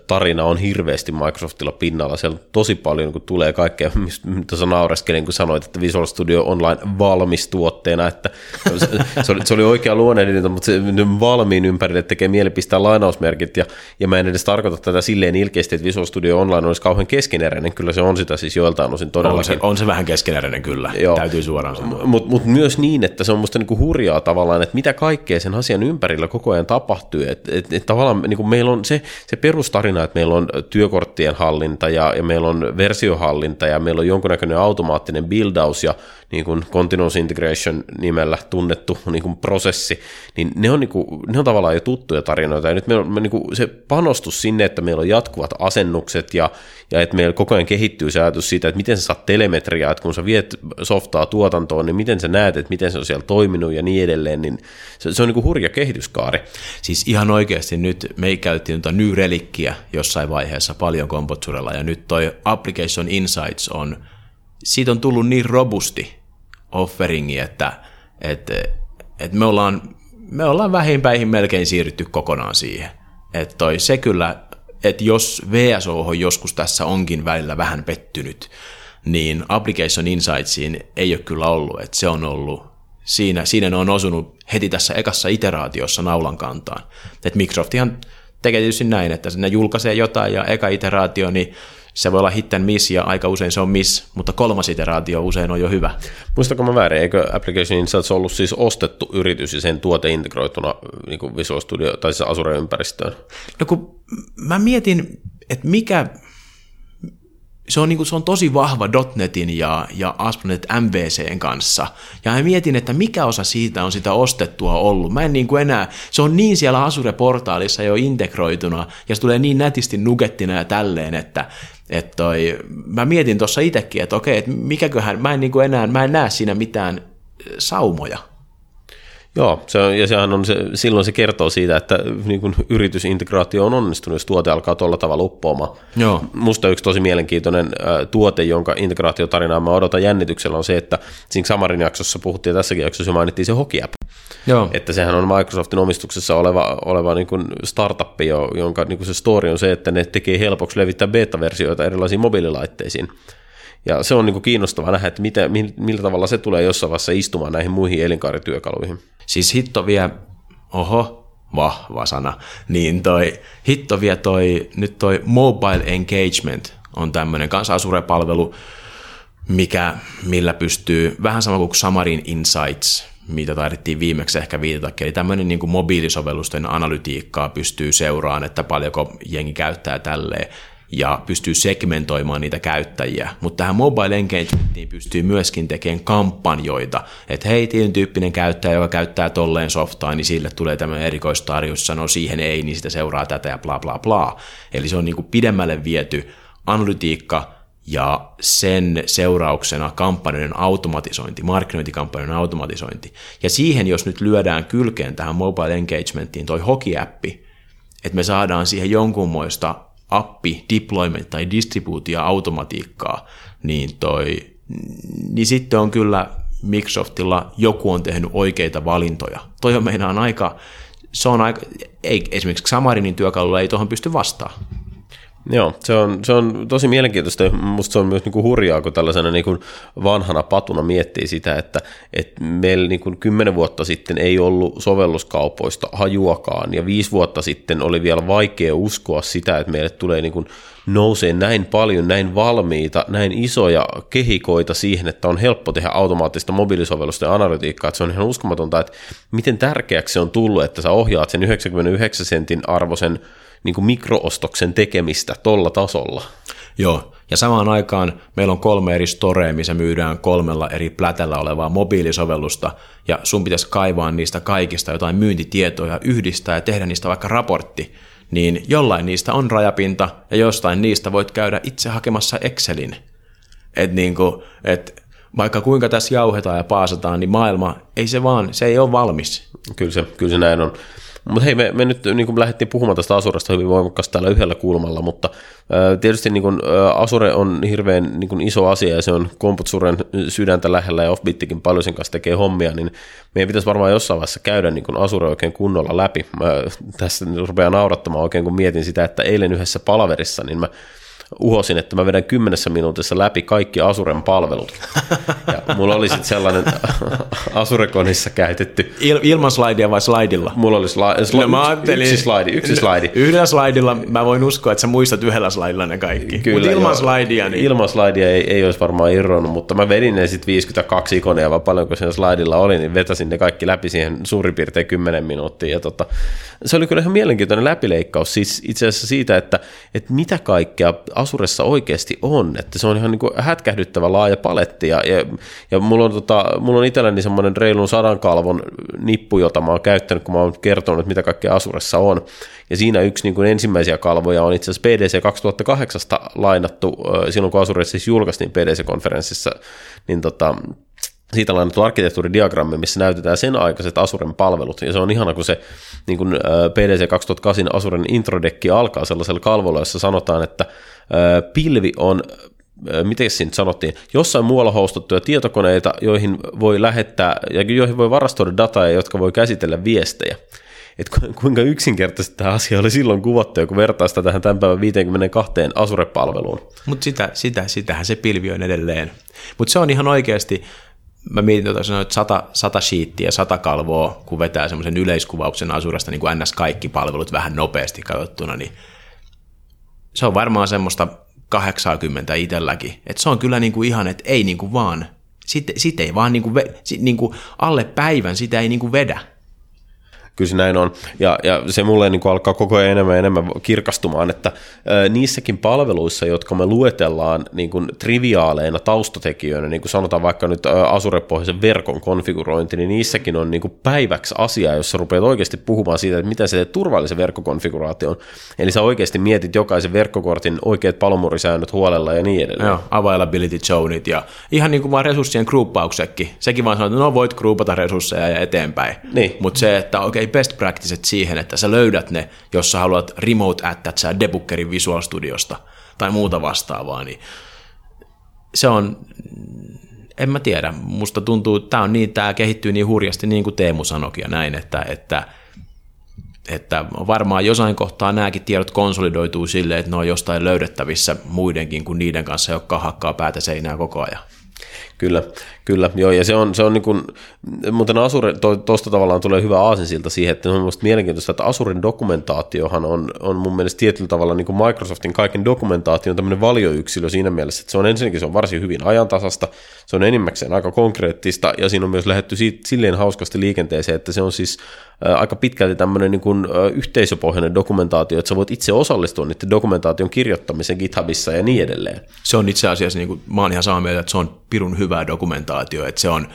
tarina on hirveästi Microsoftilla pinnalla. Siellä tosi paljon kun tulee kaikkea, <laughs> mitä sä naureskelin, kun sanoit, että Visual Studio Online valmis tuotteena, että se, se, oli, se oli oikea luonnehdinta, mutta se valmiin ympärille tekee mieli pistää lainausmerkit, ja, ja mä en edes tarkoita tätä silleen ilkeästi, että Visual Studio Online olisi kauhean keskeneräinen, kyllä se on sitä siis joiltain osin todellakin. On se, on se vähän keskeneräinen kyllä, Joo. täytyy suoraan sanoa. Mutta mut myös niin, että se on musta niinku hurjaa tavallaan, että mitä kaikkea sen asian ympärillä koko ajan tapahtuu, että et, et tavallaan niinku meillä on se, se perus tarina, että meillä on työkorttien hallinta ja, ja meillä on versiohallinta ja meillä on jonkunnäköinen automaattinen buildaus ja niin kuin continuous integration nimellä tunnettu niin kuin prosessi, niin ne on, niin kuin, ne on tavallaan jo tuttuja tarinoita. Ja nyt meillä on niin kuin se panostus sinne, että meillä on jatkuvat asennukset ja, ja että meillä koko ajan kehittyy se ajatus siitä, että miten sä saat telemetriaa, että kun sä viet softaa tuotantoon, niin miten sä näet, että miten se on siellä toiminut ja niin edelleen, niin se, se on niin kuin hurja kehityskaari. Siis ihan oikeasti nyt me käytiin tuota New Relikkiä jossain vaiheessa paljon kompotsurella ja nyt toi Application Insights on, siitä on tullut niin robusti, offeringi, että, että, että me, ollaan, me ollaan vähimpäihin melkein siirrytty kokonaan siihen. Että toi, se kyllä, että jos VSO joskus tässä onkin välillä vähän pettynyt, niin Application Insightsiin ei ole kyllä ollut, että se on ollut, siinä, siinä ne on osunut heti tässä ekassa iteraatiossa naulan kantaan. Että Microsoftihan tekee tietysti näin, että ne julkaisee jotain ja eka iteraatio, niin se voi olla hit and miss ja aika usein se on miss, mutta kolmas iteraatio usein on jo hyvä. Muistako mä väärin, eikö Application Insights ollut siis ostettu yritys ja sen tuote integroituna niin kuin Visual Studio tai siis Azure-ympäristöön? No kun mä mietin, että mikä, se on, niin kuin, se on tosi vahva .NETin ja, ja ASP.NET MVCn kanssa. Ja mä mietin, että mikä osa siitä on sitä ostettua ollut. Mä en niin kuin enää, se on niin siellä Azure-portaalissa jo integroituna, ja se tulee niin nätisti nugettina ja tälleen, että, että toi, mä mietin tuossa itsekin, että okei, että mikäköhän, mä en niin enää, mä en näe siinä mitään saumoja. Joo, se on, ja sehän on se, silloin se kertoo siitä, että niin kuin yritysintegraatio on onnistunut, jos tuote alkaa tuolla tavalla uppoamaan. Joo. Musta yksi tosi mielenkiintoinen ä, tuote, jonka integraatiotarinaa mä odotan jännityksellä, on se, että siinä Samarin jaksossa puhuttiin, tässäkin jaksossa mainittiin se Hoki App. Joo. Että sehän on Microsoftin omistuksessa oleva, oleva niin kuin startup, jonka niin kuin se story on se, että ne tekee helpoksi levittää beta-versioita erilaisiin mobiililaitteisiin. Ja se on niin kuin kiinnostavaa nähdä, että mitä, millä tavalla se tulee jossain vaiheessa istumaan näihin muihin elinkaarityökaluihin. Siis hitto vie, oho, vahva sana, niin toi, hitto vie toi, nyt toi mobile engagement on tämmöinen kanssa palvelu mikä, millä pystyy, vähän sama kuin Samarin Insights, mitä taidettiin viimeksi ehkä viitata, eli tämmöinen niin kuin mobiilisovellusten analytiikkaa pystyy seuraamaan, että paljonko jengi käyttää tälleen, ja pystyy segmentoimaan niitä käyttäjiä. Mutta tähän mobile engagementiin pystyy myöskin tekemään kampanjoita, että hei, tietyn tyyppinen käyttäjä, joka käyttää tolleen softaa, niin sille tulee tämmöinen erikoistarjous, sanoo siihen ei, niin sitä seuraa tätä ja bla bla bla. Eli se on niin kuin pidemmälle viety analytiikka ja sen seurauksena kampanjoiden automatisointi, markkinointikampanjoiden automatisointi. Ja siihen, jos nyt lyödään kylkeen tähän mobile engagementiin toi hoki-appi, että me saadaan siihen jonkunmoista appi, deployment tai distribuutio automatiikkaa, niin, toi, niin sitten on kyllä Microsoftilla joku on tehnyt oikeita valintoja. Toi on meinaan aika, se on aika, ei, esimerkiksi Xamarinin työkalulla ei tuohon pysty vastaamaan. Joo, se on, se on tosi mielenkiintoista. Musta se on myös niin kuin hurjaa, kun tällaisena niin kuin vanhana patuna miettii sitä, että, että meillä niin kuin kymmenen vuotta sitten ei ollut sovelluskaupoista hajuakaan, ja viisi vuotta sitten oli vielä vaikea uskoa sitä, että meille tulee niin kuin nousee näin paljon, näin valmiita, näin isoja kehikoita siihen, että on helppo tehdä automaattista mobiilisovellusta ja analytiikkaa, että se on ihan uskomatonta, että miten tärkeäksi se on tullut, että sä ohjaat sen 99 sentin arvoisen niin kuin mikroostoksen tekemistä tolla tasolla. Joo, ja samaan aikaan meillä on kolme eri storea, missä myydään kolmella eri plätällä olevaa mobiilisovellusta, ja sun pitäisi kaivaa niistä kaikista jotain myyntitietoja, yhdistää ja tehdä niistä vaikka raportti, niin jollain niistä on rajapinta, ja jostain niistä voit käydä itse hakemassa Excelin. Et niin kuin, et vaikka kuinka tässä jauhetaan ja paasataan, niin maailma, ei se vaan, se ei ole valmis. Kyllä se, kyllä se näin on. Mutta hei, me, me nyt niin kuin lähdettiin puhumaan tästä Asuresta hyvin voimakkaasti täällä yhdellä kulmalla, mutta tietysti niin kuin, Asure on hirveän niin kuin iso asia ja se on Komputsuren sydäntä lähellä ja Offbittikin paljon sen kanssa tekee hommia, niin meidän pitäisi varmaan jossain vaiheessa käydä niin kuin Asure oikein kunnolla läpi. Mä tässä rupean naurattamaan oikein, kun mietin sitä, että eilen yhdessä palaverissa, niin mä uhosin, että mä vedän kymmenessä minuutissa läpi kaikki Asuren palvelut. Ja mulla oli sitten sellainen <laughs> Asurekonissa käytetty. Il, ilman slaidia vai slaidilla? Mulla oli sla, sla, no, mä yksi slaidi, yksi slaidi. Yhdellä slaidilla mä voin uskoa, että sä muistat yhdellä slaidilla ne kaikki. Kyllä, Mutta ilman slaidia. Niin... Ilman slaidia ei, ei olisi varmaan irronnut, mutta mä vedin ne sitten 52 ikonia, vaan paljonko siinä slaidilla oli, niin vetäsin ne kaikki läpi siihen suurin piirtein 10 minuuttia. Ja tota, se oli kyllä ihan mielenkiintoinen läpileikkaus siis itse asiassa siitä, että, että mitä kaikkea Asuressa oikeasti on, että se on ihan niin kuin hätkähdyttävä laaja paletti ja, ja, ja mulla on, tota, mulla on itselläni semmoinen reilun sadan kalvon nippu, jota mä oon käyttänyt, kun mä oon kertonut, mitä kaikkea Asuressa on. Ja siinä yksi niin kuin ensimmäisiä kalvoja on itse asiassa PDC 2008 lainattu, silloin kun Asure siis julkaistiin PDC-konferenssissa, niin tota, siitä lainattu arkkitehtuuridiagrammi, missä näytetään sen aikaiset Asuren palvelut, ja se on ihana, kun se niin kuin PDC 2008 Asuren introdekki alkaa sellaisella kalvolla, jossa sanotaan, että pilvi on miten siinä sanottiin, jossain muualla hostattuja tietokoneita, joihin voi lähettää ja joihin voi varastoida dataa ja jotka voi käsitellä viestejä. Et kuinka yksinkertaisesti tämä asia oli silloin kuvattu, kun vertaa sitä tähän tämän päivän 52 Asure-palveluun. Mutta sitä, sitä, sitähän se pilvi on edelleen. Mutta se on ihan oikeasti, mä mietin tuota sanoa, että sata, sata sheettiä, sata kalvoa, kun vetää semmoisen yleiskuvauksen Asuresta, niin kuin ns. kaikki palvelut vähän nopeasti katsottuna, niin se on varmaan semmoista 80 itselläkin. Et se on kyllä niinku ihan, että ei niinku vaan, sitten sit ei vaan niinku, niinku alle päivän sitä ei niinku vedä kyllä se näin on. Ja, ja se mulle niin kuin alkaa koko ajan enemmän ja enemmän kirkastumaan, että ää, niissäkin palveluissa, jotka me luetellaan niin kuin triviaaleina taustatekijöinä, niin kuin sanotaan vaikka nyt Azure-pohjaisen verkon konfigurointi, niin niissäkin on niin kuin päiväksi asia, jossa rupeat oikeasti puhumaan siitä, että miten se teet turvallisen verkkokonfiguraation. Eli sä oikeasti mietit jokaisen verkkokortin oikeat palomurisäännöt huolella ja niin edelleen. Joo, availability zoneit ja ihan niin kuin vaan resurssien gruppauksekin. Sekin vaan sanoo, että no voit gruupata resursseja ja eteenpäin. Niin. Mutta se, että okei, okay, best practicet siihen, että sä löydät ne, jos sä haluat remote attachaa debuggerin Visual Studiosta tai muuta vastaavaa, niin se on, en mä tiedä, musta tuntuu, tää on niin, tää kehittyy niin hurjasti, niin kuin Teemu sanoikin ja näin, että, että että varmaan jossain kohtaa nämäkin tiedot konsolidoituu silleen, että ne on jostain löydettävissä muidenkin kuin niiden kanssa, jotka hakkaa päätä seinää koko ajan. Kyllä, kyllä, joo, ja se on, se on niin kuin, muuten Asure, tuosta to, tavallaan tulee hyvä aasinsilta siihen, että on mielestäni mielenkiintoista, että Asurin dokumentaatiohan on, on mun mielestä tietyllä tavalla niin kuin Microsoftin kaiken dokumentaation tämmöinen valioyksilö siinä mielessä, että se on ensinnäkin se on varsin hyvin ajantasasta, se on enimmäkseen aika konkreettista, ja siinä on myös lähetty silleen hauskasti liikenteeseen, että se on siis aika pitkälti tämmöinen niin kuin, yhteisöpohjainen dokumentaatio, että sä voit itse osallistua niiden dokumentaation kirjoittamiseen GitHubissa ja niin edelleen. Se on itse asiassa, niin kuin, mä oon ihan samaa mieltä, että se on pirun hyvää dokumentaatio, että se on,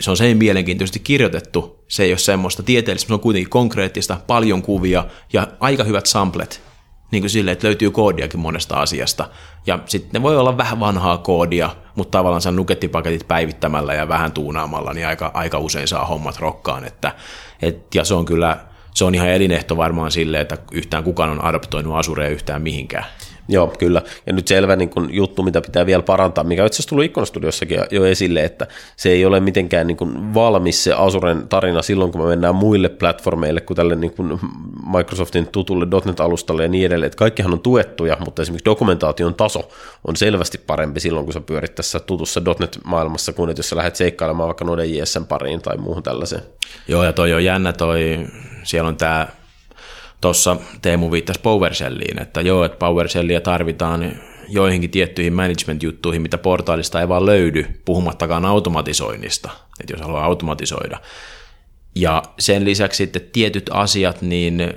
se on sen mielenkiintoisesti kirjoitettu, se ei ole semmoista tieteellistä, se on kuitenkin konkreettista, paljon kuvia ja aika hyvät samplet. niin kuin silleen, että löytyy koodiakin monesta asiasta. Ja sitten ne voi olla vähän vanhaa koodia, mutta tavallaan nukettipaketit päivittämällä ja vähän tuunaamalla, niin aika, aika usein saa hommat rokkaan. Että, et, ja se on kyllä, se on ihan elinehto varmaan sille, että yhtään kukaan on adoptoinut Azurea yhtään mihinkään. Joo, kyllä. Ja nyt selvä niin kun, juttu, mitä pitää vielä parantaa, mikä itse asiassa tullut Ikkonastudiossakin jo esille, että se ei ole mitenkään niin kun, valmis se Azuren tarina silloin, kun me mennään muille platformeille kuin tälle niin kun Microsoftin tutulle .NET-alustalle ja niin edelleen. Että kaikkihan on tuettuja, mutta esimerkiksi dokumentaation taso on selvästi parempi silloin, kun sä pyörit tässä tutussa .NET-maailmassa, kuin että jos sä lähdet seikkailemaan vaikka JSN pariin tai muuhun tällaiseen. Joo, ja toi on jännä toi, siellä on tämä tuossa Teemu viittasi PowerShelliin, että joo, että PowerShellia tarvitaan joihinkin tiettyihin management-juttuihin, mitä portaalista ei vaan löydy, puhumattakaan automatisoinnista, että jos haluaa automatisoida. Ja sen lisäksi sitten tietyt asiat, niin,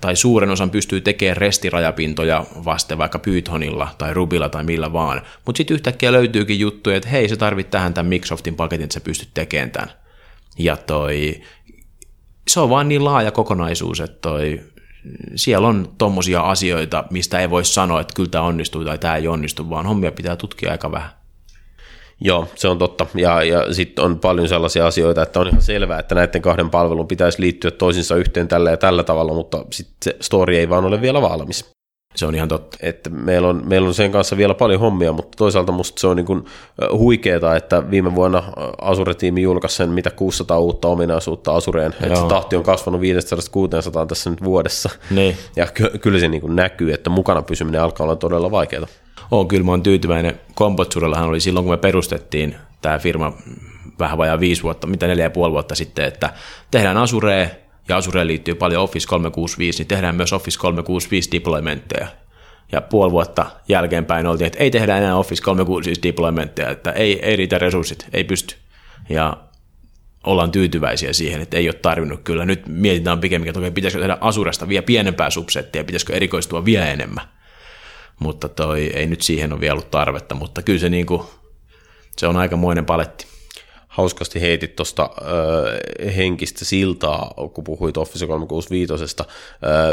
tai suuren osan pystyy tekemään restirajapintoja vasten vaikka Pythonilla tai Rubilla tai millä vaan. Mutta sitten yhtäkkiä löytyykin juttuja, että hei, se tarvit tähän tämän Microsoftin paketin, että sä pystyt tekemään tämän. Ja toi, se on vaan niin laaja kokonaisuus, että toi siellä on tommosia asioita, mistä ei voi sanoa, että kyllä tämä onnistuu tai tämä ei onnistu, vaan hommia pitää tutkia aika vähän. Joo, se on totta. Ja, ja sitten on paljon sellaisia asioita, että on ihan selvää, että näiden kahden palvelun pitäisi liittyä toisinsa yhteen tällä ja tällä tavalla, mutta sitten se story ei vaan ole vielä valmis. Se on ihan totta. Että meillä, on, meillä on sen kanssa vielä paljon hommia, mutta toisaalta musta se on niin kuin huikeeta, että viime vuonna Azure-tiimi julkaisi sen mitä 600 uutta ominaisuutta Azureen. Että se tahti on kasvanut 500-600 tässä nyt vuodessa. Niin. Ja ky- kyllä se niin kuin näkyy, että mukana pysyminen alkaa olla todella vaikeaa. On, kyllä mä oon tyytyväinen. Kompotsurellahan oli silloin, kun me perustettiin tämä firma vähän vajaa viisi vuotta, mitä neljä ja puoli vuotta sitten, että tehdään Azureen, ja Azureen liittyy paljon Office 365, niin tehdään myös Office 365 deploymentteja. Ja puoli vuotta jälkeenpäin oltiin, että ei tehdä enää Office 365 deploymentteja, että ei, ei riitä resurssit, ei pysty. Ja ollaan tyytyväisiä siihen, että ei ole tarvinnut kyllä. Nyt mietitään pikemminkin, että pitäisikö tehdä Asuresta vielä pienempää subsettia, pitäisikö erikoistua vielä enemmän. Mutta toi, ei nyt siihen ole vielä ollut tarvetta, mutta kyllä se, niin kuin, se on aikamoinen paletti hauskasti heitit tuosta äh, henkistä siltaa, kun puhuit Office 365. Äh,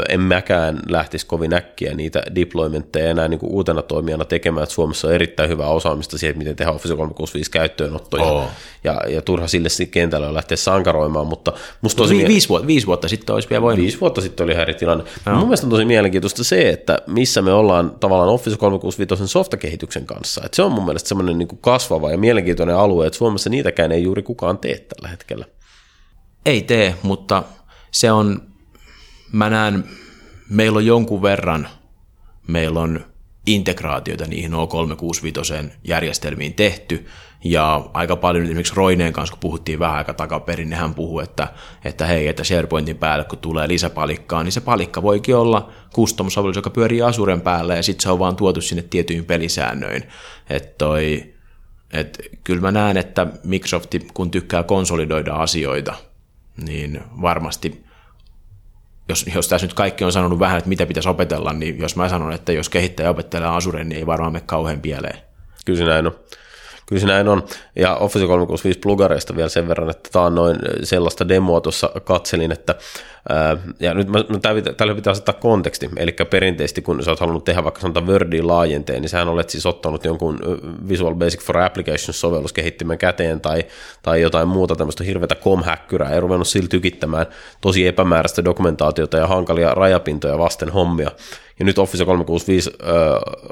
en mäkään lähtisi kovin äkkiä niitä deploymentteja enää niin kuin uutena toimijana tekemään, että Suomessa on erittäin hyvää osaamista siihen, miten tehdä Office 365 käyttöönottoja. Oh. Ja, ja turha sille kentällä on lähteä sankaroimaan, mutta musta tosi... Vi- viisi, vuotta, viisi vuotta sitten olisi vielä voinut. Viisi vuotta sitten oli eri tilanne. No. Mun mielestä on tosi mielenkiintoista se, että missä me ollaan tavallaan Office 365 softakehityksen kanssa. Että se on mun mielestä semmoinen niin kasvava ja mielenkiintoinen alue, että Suomessa niitäkään ei juuri kukaan tee tällä hetkellä. Ei tee, mutta se on, mä näen, meillä on jonkun verran, meillä on integraatioita niihin O365 järjestelmiin tehty, ja aika paljon esimerkiksi Roineen kanssa, kun puhuttiin vähän aika takaperin, niin hän puhui, että, että hei, että SharePointin päälle, kun tulee lisäpalikkaa, niin se palikka voikin olla custom joka pyörii Asuren päällä, ja sitten se on vaan tuotu sinne tietyin pelisäännöin. Että toi, et kyllä mä näen, että Microsoft, kun tykkää konsolidoida asioita, niin varmasti, jos, jos tässä nyt kaikki on sanonut vähän, että mitä pitäisi opetella, niin jos mä sanon, että jos kehittäjä opettelee Azuren, niin ei varmaan mene kauhean pieleen. Kyllä se näin on. Kyllä se näin on. Ja Office 365 plugareista vielä sen verran, että tämä on noin sellaista demoa tuossa katselin, että ja nyt mä, tällä pitää asettaa konteksti, eli perinteisesti kun sä oot halunnut tehdä vaikka sanotaan Wordiin laajenteen, niin sähän olet siis ottanut jonkun Visual Basic for Applications-sovelluskehittimen käteen tai, tai jotain muuta tämmöistä hirveätä com-häkkyrää ja ruvennut sillä tykittämään tosi epämääräistä dokumentaatiota ja hankalia rajapintoja vasten hommia. Ja nyt Office 365 äh,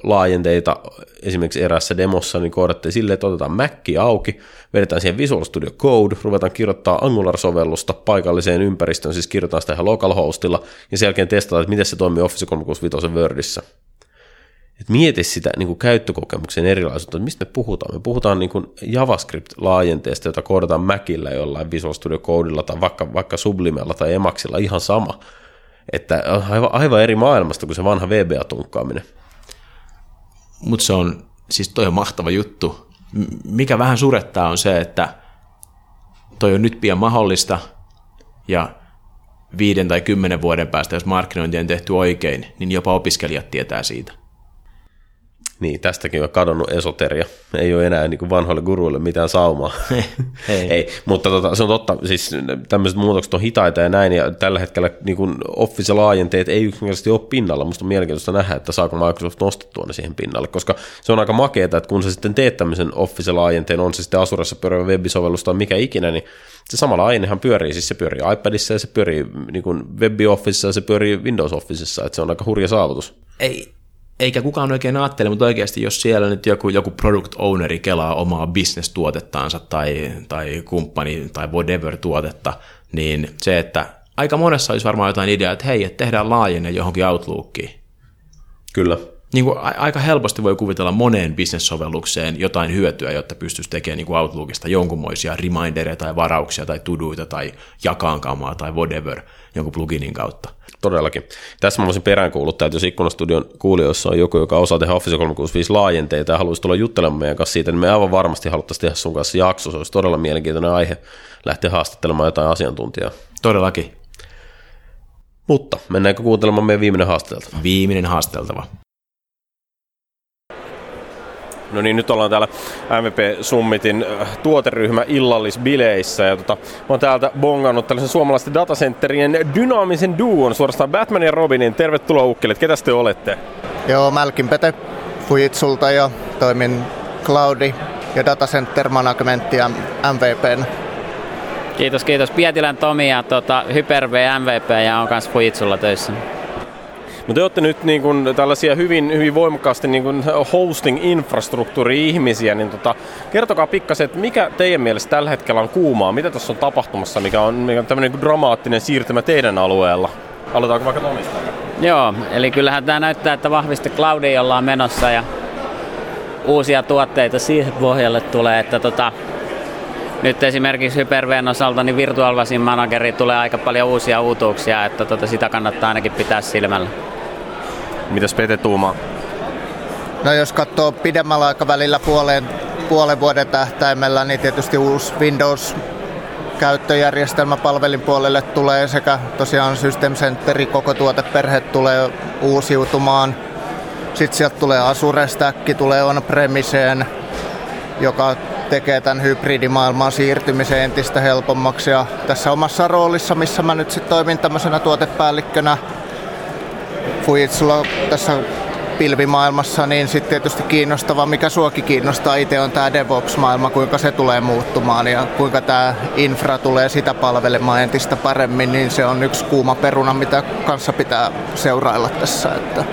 laajenteita esimerkiksi erässä demossa niin koodattiin silleen, että otetaan Mac auki, vedetään siihen Visual Studio Code, ruvetaan kirjoittaa Angular-sovellusta paikalliseen ympäristöön, siis kirjoitetaan sitä ihan localhostilla, ja sen jälkeen testataan, että miten se toimii Office 365 Wordissä. Et mieti sitä niin kuin käyttökokemuksen erilaisuutta, että mistä me puhutaan. Me puhutaan niin kuin JavaScript-laajenteesta, jota koodataan Macillä jollain Visual Studio Codeilla tai vaikka, vaikka Sublimella tai Emacsilla, ihan sama. Että aivan, aivan eri maailmasta kuin se vanha VBA-tunkkaaminen. Mutta se on, siis toi on mahtava juttu. Mikä vähän surettaa on se, että toi on nyt pian mahdollista ja viiden tai kymmenen vuoden päästä, jos markkinointi on tehty oikein, niin jopa opiskelijat tietää siitä. Niin, tästäkin on kadonnut esoteria. Ei ole enää niin kuin vanhoille guruille mitään saumaa. <laughs> Ei. <laughs> Ei, mutta tota, se on totta, siis tämmöiset muutokset on hitaita ja näin, ja tällä hetkellä niin kuin Office-laajenteet ei yksinkertaisesti ole pinnalla. Musta on mielenkiintoista nähdä, että saako Microsoft nostettua ne siihen pinnalle, koska se on aika makeeta, että kun sä sitten teet tämmöisen Office-laajenteen, on se sitten Asuressa pyörivä webisovellus tai mikä ikinä, niin se sama laajennehan pyörii, siis se pyörii iPadissa ja se pyörii niin kuin WebOfficeissa ja se pyörii Windows Officeissa, että se on aika hurja saavutus. Ei, eikä kukaan oikein ajattele, mutta oikeasti jos siellä nyt joku, joku product owneri kelaa omaa business-tuotettaansa tai, tai kumppani tai whatever-tuotetta, niin se, että aika monessa olisi varmaan jotain ideaa, että hei, että tehdään laajenne johonkin Outlookiin. Kyllä. Niin kuin aika helposti voi kuvitella moneen business-sovellukseen jotain hyötyä, jotta pystyisi tekemään niin kuin Outlookista jonkunmoisia remindereita tai varauksia tai tuduita tai jakaankamaa tai whatever jonkun pluginin kautta. Todellakin. Tässä mä voisin peräänkuuluttaa, että jos Ikkunastudion kuulijoissa on joku, joka osaa tehdä Office 365 laajenteita ja haluaisi tulla juttelemaan meidän kanssa siitä, niin me aivan varmasti haluttaisiin tehdä sun kanssa jakso. Se olisi todella mielenkiintoinen aihe lähteä haastattelemaan jotain asiantuntijaa. Todellakin. Mutta mennäänkö kuuntelemaan meidän viimeinen haastelta? Viimeinen haasteltava. No niin, nyt ollaan täällä MVP Summitin äh, tuoteryhmä illallisbileissä ja tota, mä oon täältä bongannut tällaisen suomalaisten datacenterien dynaamisen duon, suorastaan Batman ja Robinin. Tervetuloa ukkelit, ketä te olette? Joo, Mälkin Pete Fujitsulta ja toimin Cloudi ja Datacenter Managementia MVPn. Kiitos, kiitos. Pietilän Tomi ja tota, Hyper-V MVP ja on kanssa Fujitsulla töissä. No te olette nyt niin kuin tällaisia hyvin, hyvin voimakkaasti niin kuin hosting-infrastruktuuri-ihmisiä, niin tota, kertokaa pikkasen, että mikä teidän mielestä tällä hetkellä on kuumaa? Mitä tässä on tapahtumassa, mikä on, mikä on tämmöinen niin dramaattinen siirtymä teidän alueella? Aloitaanko vaikka Tomista? Joo, eli kyllähän tämä näyttää, että vahvasti Cloudiin ollaan menossa ja uusia tuotteita siihen pohjalle tulee, että tota, nyt esimerkiksi Hyper-Vn osalta niin Virtual Vasin Manageri tulee aika paljon uusia uutuuksia, että tota, sitä kannattaa ainakin pitää silmällä. Mitäs Pete tuumaa? No jos katsoo pidemmällä aikavälillä puolen, puolen vuoden tähtäimellä, niin tietysti uusi Windows käyttöjärjestelmä palvelin puolelle tulee sekä tosiaan System Centeri, koko tuoteperhe tulee uusiutumaan. Sitten sieltä tulee Azure Stack, tulee on-premiseen, joka tekee tämän hybridimaailman siirtymisen entistä helpommaksi. Ja tässä omassa roolissa, missä mä nyt sitten toimin tämmöisenä tuotepäällikkönä Fujitsulla tässä pilvimaailmassa, niin sitten tietysti kiinnostava, mikä suokin kiinnostaa itse on tämä DevOps-maailma, kuinka se tulee muuttumaan ja kuinka tämä infra tulee sitä palvelemaan entistä paremmin, niin se on yksi kuuma peruna, mitä kanssa pitää seurailla tässä. Että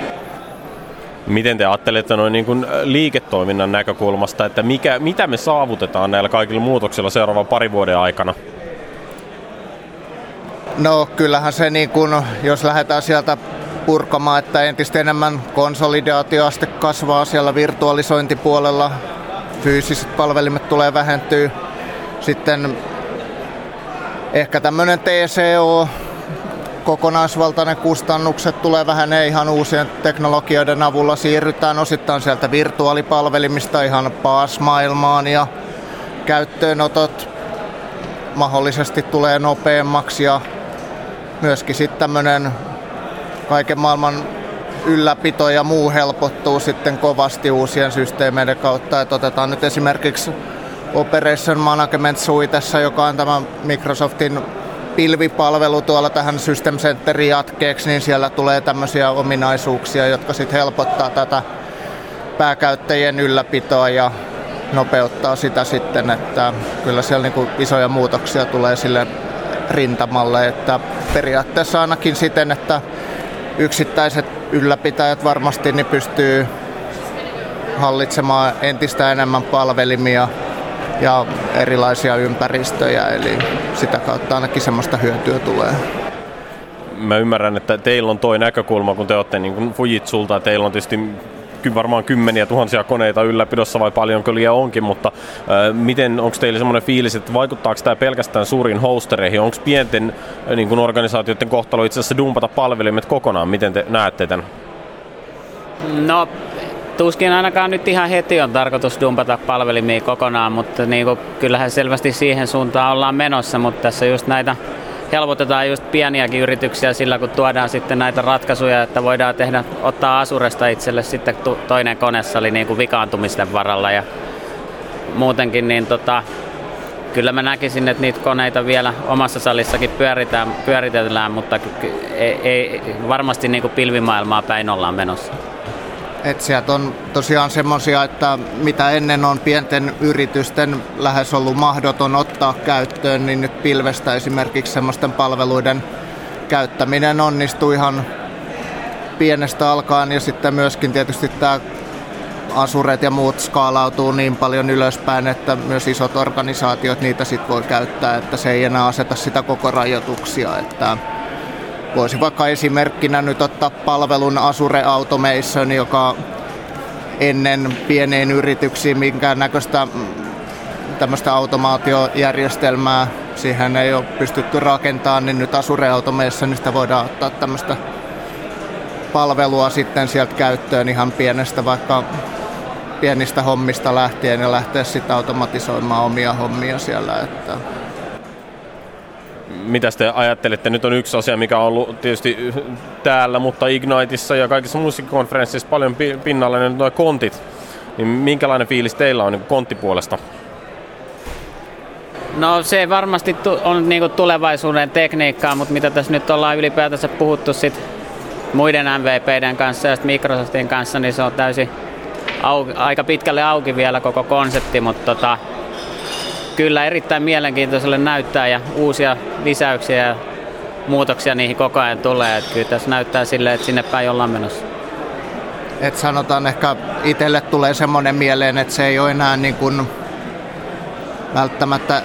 Miten te ajattelette noin niin kuin liiketoiminnan näkökulmasta, että mikä, mitä me saavutetaan näillä kaikilla muutoksilla seuraavan parin vuoden aikana? No kyllähän se, niin kun, jos lähdetään sieltä purkamaan, että entistä enemmän konsolidaatioaste kasvaa siellä virtualisointipuolella, fyysiset palvelimet tulee vähentyä. Sitten ehkä tämmöinen TCO, kokonaisvaltainen kustannukset tulee vähenee ihan uusien teknologioiden avulla. Siirrytään osittain sieltä virtuaalipalvelimista ihan PaaS-maailmaan ja käyttöönotot mahdollisesti tulee nopeammaksi ja myöskin sitten tämmöinen kaiken maailman ylläpito ja muu helpottuu sitten kovasti uusien systeemeiden kautta. Et otetaan nyt esimerkiksi Operation Management Suitessa, joka on tämä Microsoftin pilvipalvelu tuolla tähän System Centerin jatkeeksi, niin siellä tulee tämmöisiä ominaisuuksia, jotka sitten helpottaa tätä pääkäyttäjien ylläpitoa ja nopeuttaa sitä sitten, että kyllä siellä niinku isoja muutoksia tulee sille rintamalle, että periaatteessa ainakin siten, että yksittäiset ylläpitäjät varmasti niin pystyy hallitsemaan entistä enemmän palvelimia ja erilaisia ympäristöjä, eli sitä kautta ainakin semmoista hyötyä tulee. Mä ymmärrän, että teillä on toi näkökulma, kun te olette niin kuin Fujitsulta, teillä on tietysti varmaan kymmeniä tuhansia koneita ylläpidossa vai paljonko liian onkin, mutta äh, miten, onko teillä semmoinen fiilis, että vaikuttaako tämä pelkästään suuriin hostereihin, onko pienten niin kuin organisaatioiden kohtalo itse asiassa dumpata palvelimet kokonaan, miten te näette tämän? No, tuskin ainakaan nyt ihan heti on tarkoitus dumpata palvelimia kokonaan, mutta niin kuin, kyllähän selvästi siihen suuntaan ollaan menossa, mutta tässä just näitä helpotetaan just pieniäkin yrityksiä sillä, kun tuodaan sitten näitä ratkaisuja, että voidaan tehdä, ottaa Asuresta itselle sitten toinen konesali niin kuin vikaantumisten varalla ja muutenkin, niin tota, kyllä mä näkisin, että niitä koneita vielä omassa salissakin pyöritään, pyöritellään, mutta ei, ei varmasti niin kuin pilvimaailmaa päin ollaan menossa. Et sieltä on tosiaan semmoisia, että mitä ennen on pienten yritysten lähes ollut mahdoton ottaa käyttöön, niin nyt pilvestä esimerkiksi semmoisten palveluiden käyttäminen onnistuu ihan pienestä alkaen ja sitten myöskin tietysti tämä asuret ja muut skaalautuu niin paljon ylöspäin, että myös isot organisaatiot niitä sitten voi käyttää, että se ei enää aseta sitä koko rajoituksia. Että voisi vaikka esimerkkinä nyt ottaa palvelun Asure Automation, joka ennen pieneen yrityksiin minkään näköistä mm, tämmöistä automaatiojärjestelmää siihen ei ole pystytty rakentamaan, niin nyt Asure Automation niin voidaan ottaa tämmöistä palvelua sitten sieltä käyttöön ihan pienestä vaikka pienistä hommista lähtien ja lähteä sitten automatisoimaan omia hommia siellä. Että mitä te ajattelette? Nyt on yksi asia, mikä on ollut tietysti täällä, mutta Igniteissa ja kaikissa muissa konferensseissa paljon pinnalla, niin nuo kontit. Niin minkälainen fiilis teillä on niin konttipuolesta? No se varmasti on niinku tulevaisuuden tekniikkaa, mutta mitä tässä nyt ollaan ylipäätänsä puhuttu sit muiden MVPiden kanssa ja Microsoftin kanssa, niin se on täysin auki, aika pitkälle auki vielä koko konsepti, mutta tota, kyllä erittäin mielenkiintoiselle näyttää ja uusia lisäyksiä ja muutoksia niihin koko ajan tulee. Että kyllä tässä näyttää silleen, että sinne päin ollaan menossa. Et sanotaan ehkä itselle tulee semmoinen mieleen, että se ei ole enää niin kuin välttämättä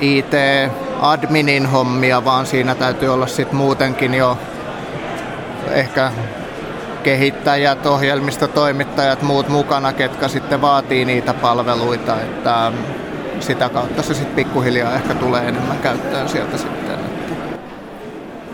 IT-adminin hommia, vaan siinä täytyy olla sitten muutenkin jo ehkä kehittäjät, ohjelmistotoimittajat, muut mukana, ketkä sitten vaatii niitä palveluita. Että sitä kautta se sitten pikkuhiljaa ehkä tulee enemmän käyttöön sieltä sitten.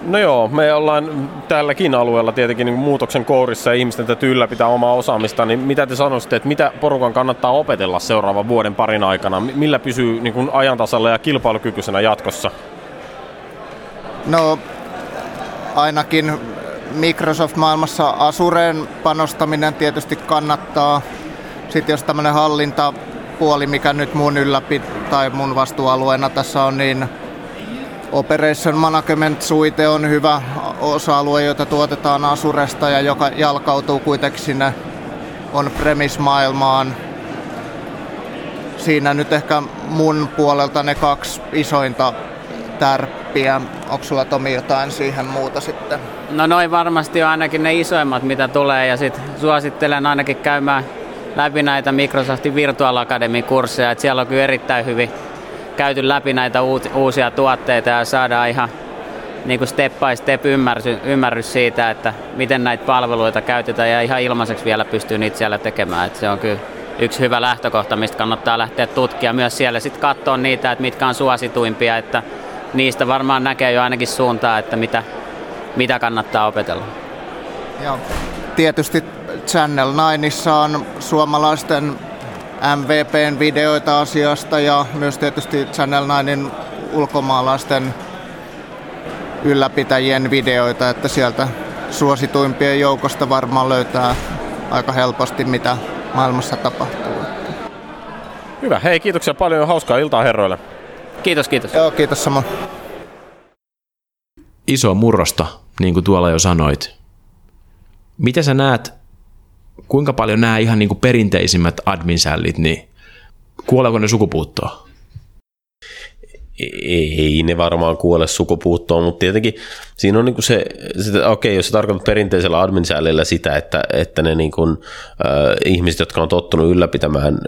No joo, me ollaan tälläkin alueella tietenkin niin muutoksen kourissa ja ihmisten täytyy ylläpitää omaa osaamista, niin mitä te sanoisitte, että mitä porukan kannattaa opetella seuraavan vuoden parin aikana? Millä pysyy niin kuin ajantasalla ja kilpailukykyisenä jatkossa? No ainakin Microsoft-maailmassa Azureen panostaminen tietysti kannattaa. Sitten jos tämmöinen hallinta puoli, mikä nyt mun ylläpi tai mun vastuualueena tässä on, niin Operation Management Suite on hyvä osa-alue, jota tuotetaan Asuresta ja joka jalkautuu kuitenkin sinne on-premise-maailmaan. Siinä nyt ehkä mun puolelta ne kaksi isointa tärppiä. Onko sulla Tomi jotain siihen muuta sitten? No noin varmasti on ainakin ne isoimmat, mitä tulee ja sitten suosittelen ainakin käymään läpi näitä Microsoftin Virtual Academy kursseja, että siellä on kyllä erittäin hyvin käyty läpi näitä uusia tuotteita ja saadaan ihan niin kuin step by step ymmärrys, ymmärrys siitä, että miten näitä palveluita käytetään ja ihan ilmaiseksi vielä pystyy niitä siellä tekemään. Että se on kyllä yksi hyvä lähtökohta, mistä kannattaa lähteä tutkia myös siellä. Sitten katsoa niitä, että mitkä on suosituimpia, että niistä varmaan näkee jo ainakin suuntaa, että mitä, mitä kannattaa opetella. Ja tietysti Channel 9 on suomalaisten MVPn videoita asiasta ja myös tietysti Channel 9 ulkomaalaisten ylläpitäjien videoita, että sieltä suosituimpien joukosta varmaan löytää aika helposti, mitä maailmassa tapahtuu. Hyvä. Hei, kiitoksia paljon ja hauskaa iltaa herroille. Kiitos, kiitos. Joo, kiitos samoin. Iso murrosta, niin kuin tuolla jo sanoit. Mitä sä näet kuinka paljon nämä ihan niin kuin perinteisimmät admin-sällit, niin kuoleeko ne sukupuuttoon? ei ne varmaan kuole sukupuuttoon, mutta tietenkin siinä on niin se, se okei, jos se tarkoittaa perinteisellä admin sitä, että, että ne niin kuin, äh, ihmiset, jotka on tottunut ylläpitämään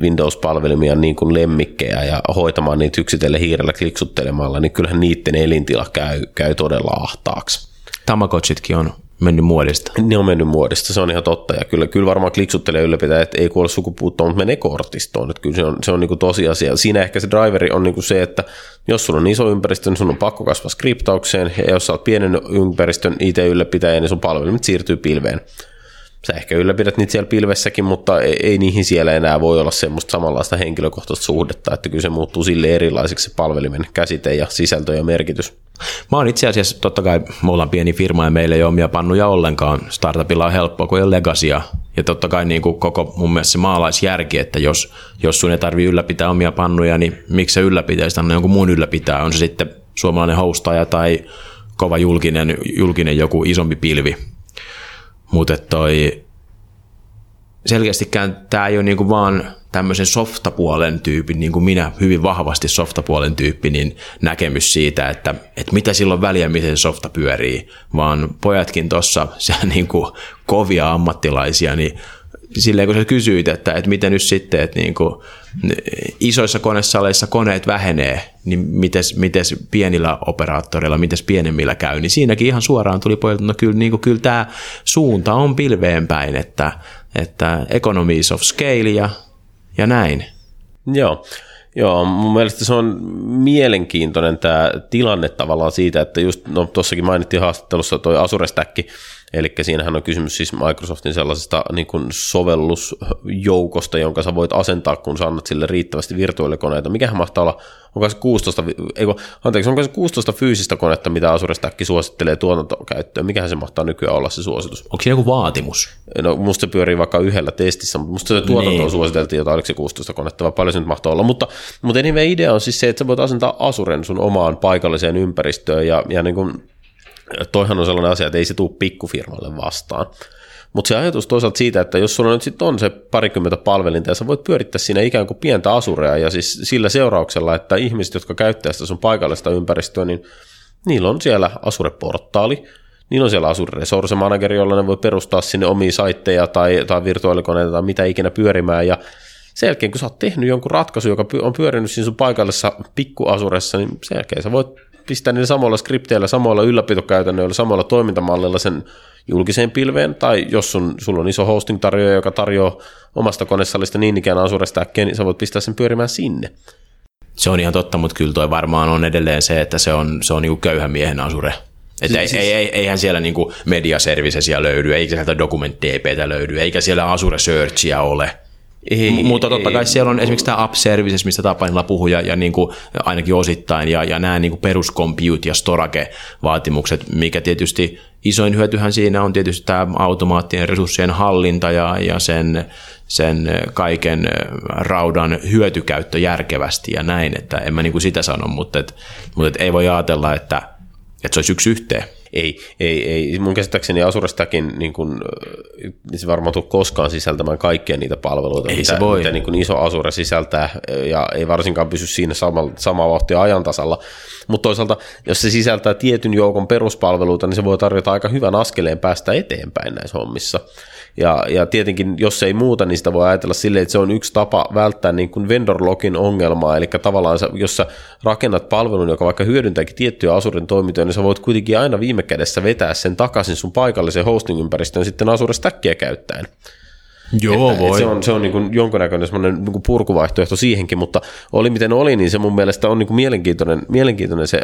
Windows-palvelimia niin kuin lemmikkejä ja hoitamaan niitä yksitellen hiirellä kliksuttelemalla, niin kyllähän niiden elintila käy, käy todella ahtaaksi. Tamagotchitkin on mennyt muodista. Ne on mennyt muodista, se on ihan totta. Ja kyllä, kyllä varmaan kliksuttelee ylläpitää, että ei kuole sukupuuttoon, mutta menee kortistoon. Että kyllä se on, se on niin tosiasia. Siinä ehkä se driveri on niin se, että jos sulla on iso ympäristö, niin sun on pakko kasvaa skriptaukseen. Ja jos sä oot pienen ympäristön IT-ylläpitäjä, niin sun palvelimet siirtyy pilveen. Sä ehkä ylläpidät niitä siellä pilvessäkin, mutta ei, ei niihin siellä enää voi olla semmoista samanlaista henkilökohtaista suhdetta, että kyllä se muuttuu sille erilaiseksi se palvelimen käsite ja sisältö ja merkitys. Mä oon itse asiassa, totta kai me ollaan pieni firma ja meillä ei ole omia pannuja ollenkaan. Startupilla on helppoa, kun ei ole legasia. Ja totta kai niin kuin koko mun mielestä se maalaisjärki, että jos, jos sun ei tarvi ylläpitää omia pannuja, niin miksi se ylläpitäisi, anna jonkun muun ylläpitää. On se sitten suomalainen hostaja tai kova julkinen, julkinen joku isompi pilvi. Mutta toi selkeästikään tämä ei ole niinku vaan tämmöisen softapuolen tyypin, niin kuin minä hyvin vahvasti softapuolen tyyppi, niin näkemys siitä, että, että mitä silloin väliä, miten softa pyörii, vaan pojatkin tuossa, <laughs> niin kuin kovia ammattilaisia, niin silleen kun sä kysyit, että, että miten nyt sitten, että niin kuin isoissa konesaleissa koneet vähenee, niin miten, miten pienillä operaattoreilla, miten pienemmillä käy, niin siinäkin ihan suoraan tuli pojilta, no kyllä, niin kuin, kyllä tämä suunta on pilveen päin, että, että economies of scale ja, ja näin. Joo. Joo, mun mielestä se on mielenkiintoinen tämä tilanne tavallaan siitä, että just, no tuossakin mainittiin haastattelussa toi Azure Stack, Eli siinähän on kysymys siis Microsoftin sellaisesta niin kuin sovellusjoukosta, jonka sä voit asentaa, kun sä annat sille riittävästi virtuaalikoneita. Mikähän mahtaa olla, onko se 16, ei, anteeksi, onko se 16 fyysistä konetta, mitä Azure Stack suosittelee tuotantokäyttöön? Mikähän se mahtaa nykyään olla se suositus? Onko se joku vaatimus? No musta se pyörii vaikka yhdellä testissä, mutta musta se tuotantoon niin. suositeltiin jotain, oliko se 16 konetta vai paljon se nyt mahtaa olla. Mutta, mutta anyway, idea on siis se, että sä voit asentaa Azuren sun omaan paikalliseen ympäristöön ja, ja niin kuin toihan on sellainen asia, että ei se tule pikkufirmalle vastaan. Mutta se ajatus toisaalta siitä, että jos sulla nyt sitten on se parikymmentä palvelinta ja sä voit pyörittää siinä ikään kuin pientä asurea ja siis sillä seurauksella, että ihmiset, jotka käyttää sitä sun paikallista ympäristöä, niin niillä on siellä Asure-portaali, niillä on siellä Azure Resource Manager, jolla ne voi perustaa sinne omia saitteja tai, tai virtuaalikoneita tai mitä ikinä pyörimään ja sen jälkeen, kun sä oot tehnyt jonkun ratkaisu, joka on pyörinyt siinä sun paikallisessa pikkuasuressa, niin sen jälkeen sä voit pistää niillä samoilla skripteillä, samoilla ylläpitokäytännöillä, samoilla toimintamallilla sen julkiseen pilveen, tai jos sun, sulla on iso hosting-tarjoaja, joka tarjoaa omasta konessalista niin ikään Azure Stackia, niin sä voit pistää sen pyörimään sinne. Se on ihan totta, mutta kyllä toi varmaan on edelleen se, että se on, se on niinku köyhän miehen Azure. Että siis, ei, ei, eihän siellä niinku media löydy, eikä sieltä document DPtä löydy, eikä siellä Azure Searchia ole. Ei, mutta totta kai ei, siellä on esimerkiksi tämä App Services, mistä Tapanilla puhuu, ja, ja niin kuin ainakin osittain, ja, ja nämä niin kuin peruscompute- ja storage-vaatimukset, mikä tietysti isoin hyötyhän siinä on tietysti tämä automaattinen resurssien hallinta ja, ja sen, sen kaiken raudan hyötykäyttö järkevästi ja näin, että en mä niin kuin sitä sano, mutta, et, mutta et ei voi ajatella, että, että se olisi yksi yhteen ei, ei, ei. mun käsittääkseni Asurestakin niin kuin, se varmaan tule koskaan sisältämään kaikkia niitä palveluita, ei mitä, se voi. mitä niin kuin iso Asure sisältää, ja ei varsinkaan pysy siinä sama, samaa vauhtia ajantasalla. Mutta toisaalta, jos se sisältää tietyn joukon peruspalveluita, niin se voi tarjota aika hyvän askeleen päästä eteenpäin näissä hommissa. Ja, ja tietenkin, jos ei muuta, niin sitä voi ajatella silleen, että se on yksi tapa välttää niin kuin vendor login ongelmaa, eli tavallaan sä, jos sä rakennat palvelun, joka vaikka hyödyntääkin tiettyjä Azuren toimintoja, niin sä voit kuitenkin aina viime kädessä vetää sen takaisin sun paikalliseen hosting-ympäristöön sitten Azure Stackia käyttäen. Joo, että, voi. se on, se on niin kuin jonkunnäköinen semmoinen niin kuin purkuvaihtoehto siihenkin, mutta oli miten oli, niin se mun mielestä on niin kuin mielenkiintoinen, mielenkiintoinen se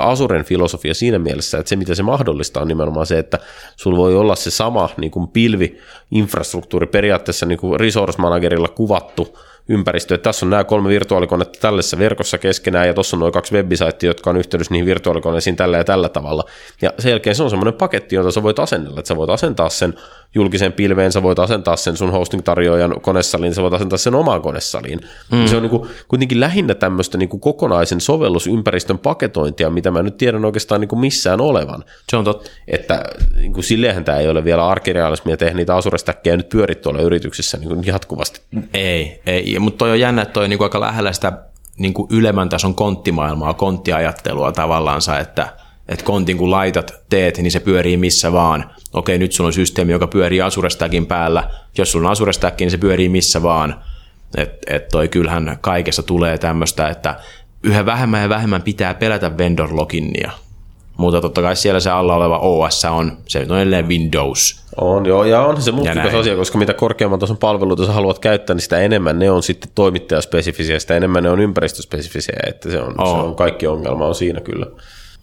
Azuren filosofia siinä mielessä, että se mitä se mahdollistaa on nimenomaan se, että sulla voi olla se sama niin kuin pilvi-infrastruktuuri periaatteessa niin kuin resource managerilla kuvattu, ympäristö. Että tässä on nämä kolme virtuaalikonetta tällaisessa verkossa keskenään ja tuossa on noin kaksi webbisaittia, jotka on yhteydessä niihin virtuaalikoneisiin tällä ja tällä tavalla. Ja sen jälkeen se on semmoinen paketti, jota sä voit asennella, että sä voit asentaa sen julkiseen pilveen, sä voit asentaa sen sun hosting-tarjoajan konesaliin, sä voit asentaa sen omaan konesaliin. Mm. Se on niin kuin, kuitenkin lähinnä tämmöistä niin kuin kokonaisen sovellusympäristön paketointia, mitä mä nyt tiedän oikeastaan niin kuin missään olevan. Se on totta. Että niin kuin silleenhän tämä ei ole vielä arkirealismia tehdä niitä Azure-stäkkejä nyt pyörit tuolla yrityksissä niin kuin jatkuvasti. Ei, ei. Mutta toi on jännä, että toi on niin kuin aika lähellä sitä niin kuin ylemmän tason konttimaailmaa, konttiajattelua tavallaansa, että – että kontin kun laitat, teet, niin se pyörii missä vaan. Okei, nyt sulla on systeemi, joka pyörii Azure Stackin päällä. Jos sulla on Azure Stack, niin se pyörii missä vaan. Että et toi kyllähän kaikessa tulee tämmöistä, että yhä vähemmän ja vähemmän pitää pelätä vendor loginia. Mutta totta kai siellä se alla oleva OS on, se on edelleen Windows. On joo, ja on se mutkikas asia, koska mitä korkeamman tason palveluita sä haluat käyttää, niin sitä enemmän ne on sitten toimittajaspesifisiä, sitä enemmän ne on ympäristöspesifisiä, että se on, oh. se on kaikki ongelma on siinä kyllä.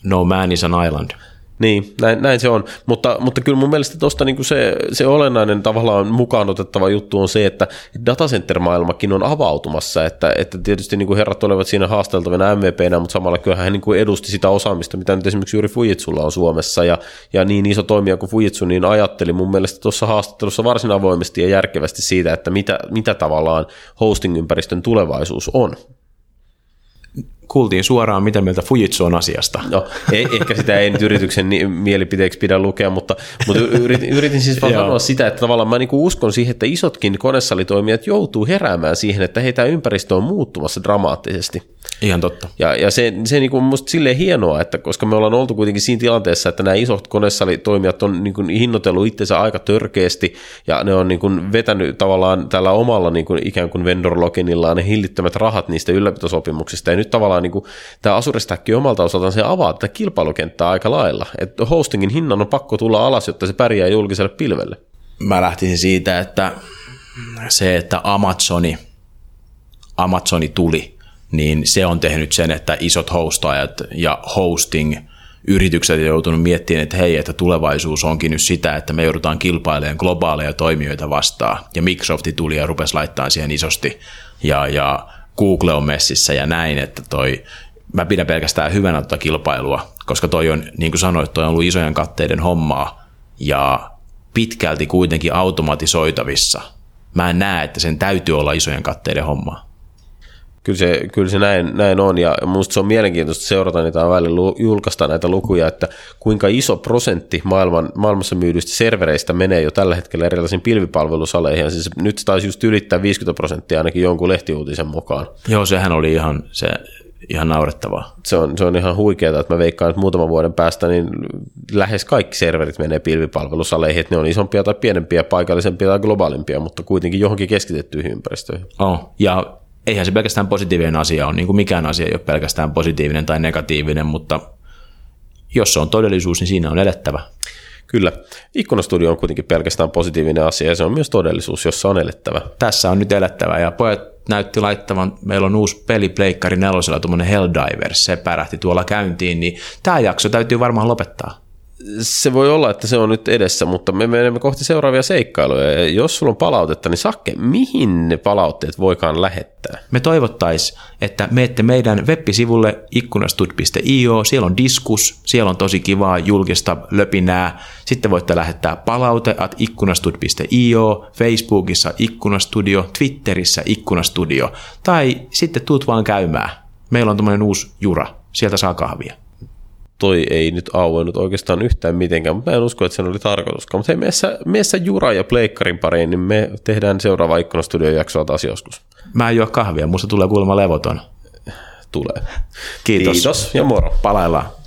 No Man is an Island. Niin, näin, näin se on. Mutta, mutta kyllä mun mielestä tuosta niin se, se olennainen tavallaan mukaan otettava juttu on se, että datacenter-maailmakin on avautumassa, että, että tietysti niin kuin herrat olivat siinä haasteltavina MVPnä, mutta samalla kyllähän he niin kuin edusti sitä osaamista, mitä nyt esimerkiksi juuri Fujitsulla on Suomessa, ja, ja niin iso toimija kuin Fujitsu, niin ajatteli mun mielestä tuossa haastattelussa varsin avoimesti ja järkevästi siitä, että mitä, mitä tavallaan hosting-ympäristön tulevaisuus on kuultiin suoraan, miten meiltä Fujitsu on asiasta. No, ei, ehkä sitä ei nyt yrityksen mielipiteeksi pidä lukea, mutta, mutta yritin, yritin siis vaan sanoa sitä, että tavallaan mä niin uskon siihen, että isotkin konesalitoimijat joutuu heräämään siihen, että heitä ympäristö on muuttumassa dramaattisesti. Ihan totta. Ja, ja se, se niin kuin musta silleen hienoa, että koska me ollaan oltu kuitenkin siinä tilanteessa, että nämä isot konesalitoimijat on niin kuin hinnoitellut itsensä aika törkeästi ja ne on niin kuin vetänyt tavallaan tällä omalla niin kuin ikään kuin vendor ne hillittömät rahat niistä ylläpitosopimuksista ja nyt tavallaan niin kuin, tämä Azure Stack omalta osaltaan se avaa tätä kilpailukenttää aika lailla, että hostingin hinnan on pakko tulla alas, jotta se pärjää julkiselle pilvelle. Mä lähtisin siitä, että se, että Amazoni, Amazoni tuli – niin se on tehnyt sen, että isot hostajat ja hosting yritykset on joutunut miettimään, että hei, että tulevaisuus onkin nyt sitä, että me joudutaan kilpailemaan globaaleja toimijoita vastaan. Ja Microsofti tuli ja rupesi laittaa siihen isosti. Ja, ja Google on messissä ja näin, että toi, mä pidän pelkästään hyvänä tuota kilpailua, koska toi on, niin kuin sanoit, toi on ollut isojen katteiden hommaa ja pitkälti kuitenkin automatisoitavissa. Mä en näe, että sen täytyy olla isojen katteiden hommaa. Kyllä se, kyllä se näin, näin on ja minusta se on mielenkiintoista seurata niitä välillä julkaista näitä lukuja, että kuinka iso prosentti maailman, maailmassa myydyistä servereistä menee jo tällä hetkellä erilaisiin pilvipalvelusaleihin. Ja siis nyt se taisi just ylittää 50 prosenttia ainakin jonkun lehtiuutisen mukaan. Joo, sehän oli ihan se ihan naurettavaa. Se on, se on ihan huikeaa, että mä veikkaan, että muutaman vuoden päästä niin lähes kaikki serverit menee pilvipalvelusaleihin, että ne on isompia tai pienempiä, paikallisempia tai globaalimpia, mutta kuitenkin johonkin keskitettyihin ympäristöihin. Oh, ja eihän se pelkästään positiivinen asia ole, niin kuin mikään asia ei ole pelkästään positiivinen tai negatiivinen, mutta jos se on todellisuus, niin siinä on elettävä. Kyllä. Ikkunastudio on kuitenkin pelkästään positiivinen asia ja se on myös todellisuus, jossa on elettävä. Tässä on nyt elettävä ja pojat näytti laittavan, meillä on uusi peli Pleikkari nelosella, tuommoinen Helldivers, se pärähti tuolla käyntiin, niin tämä jakso täytyy varmaan lopettaa se voi olla, että se on nyt edessä, mutta me menemme kohti seuraavia seikkailuja. Ja jos sulla on palautetta, niin Sakke, mihin ne palautteet voikaan lähettää? Me toivottais, että menette meidän web-sivulle ikkunastud.io, siellä on diskus, siellä on tosi kivaa julkista löpinää. Sitten voitte lähettää palaute at ikkunastud.io, Facebookissa Ikkunastudio, Twitterissä Ikkunastudio, tai sitten tuut vaan käymään. Meillä on tämmöinen uusi jura, sieltä saa kahvia toi ei nyt auennut oikeastaan yhtään mitenkään, mutta mä en usko, että sen oli tarkoituskaan. Mutta hei, meissä, meissä Jura ja Pleikkarin pariin, niin me tehdään seuraava Ikkunastudion jaksoa taas joskus. Mä en juo kahvia, musta tulee kuulemma levoton. Tulee. Kiitos. Kiitos ja moro. Palaillaan.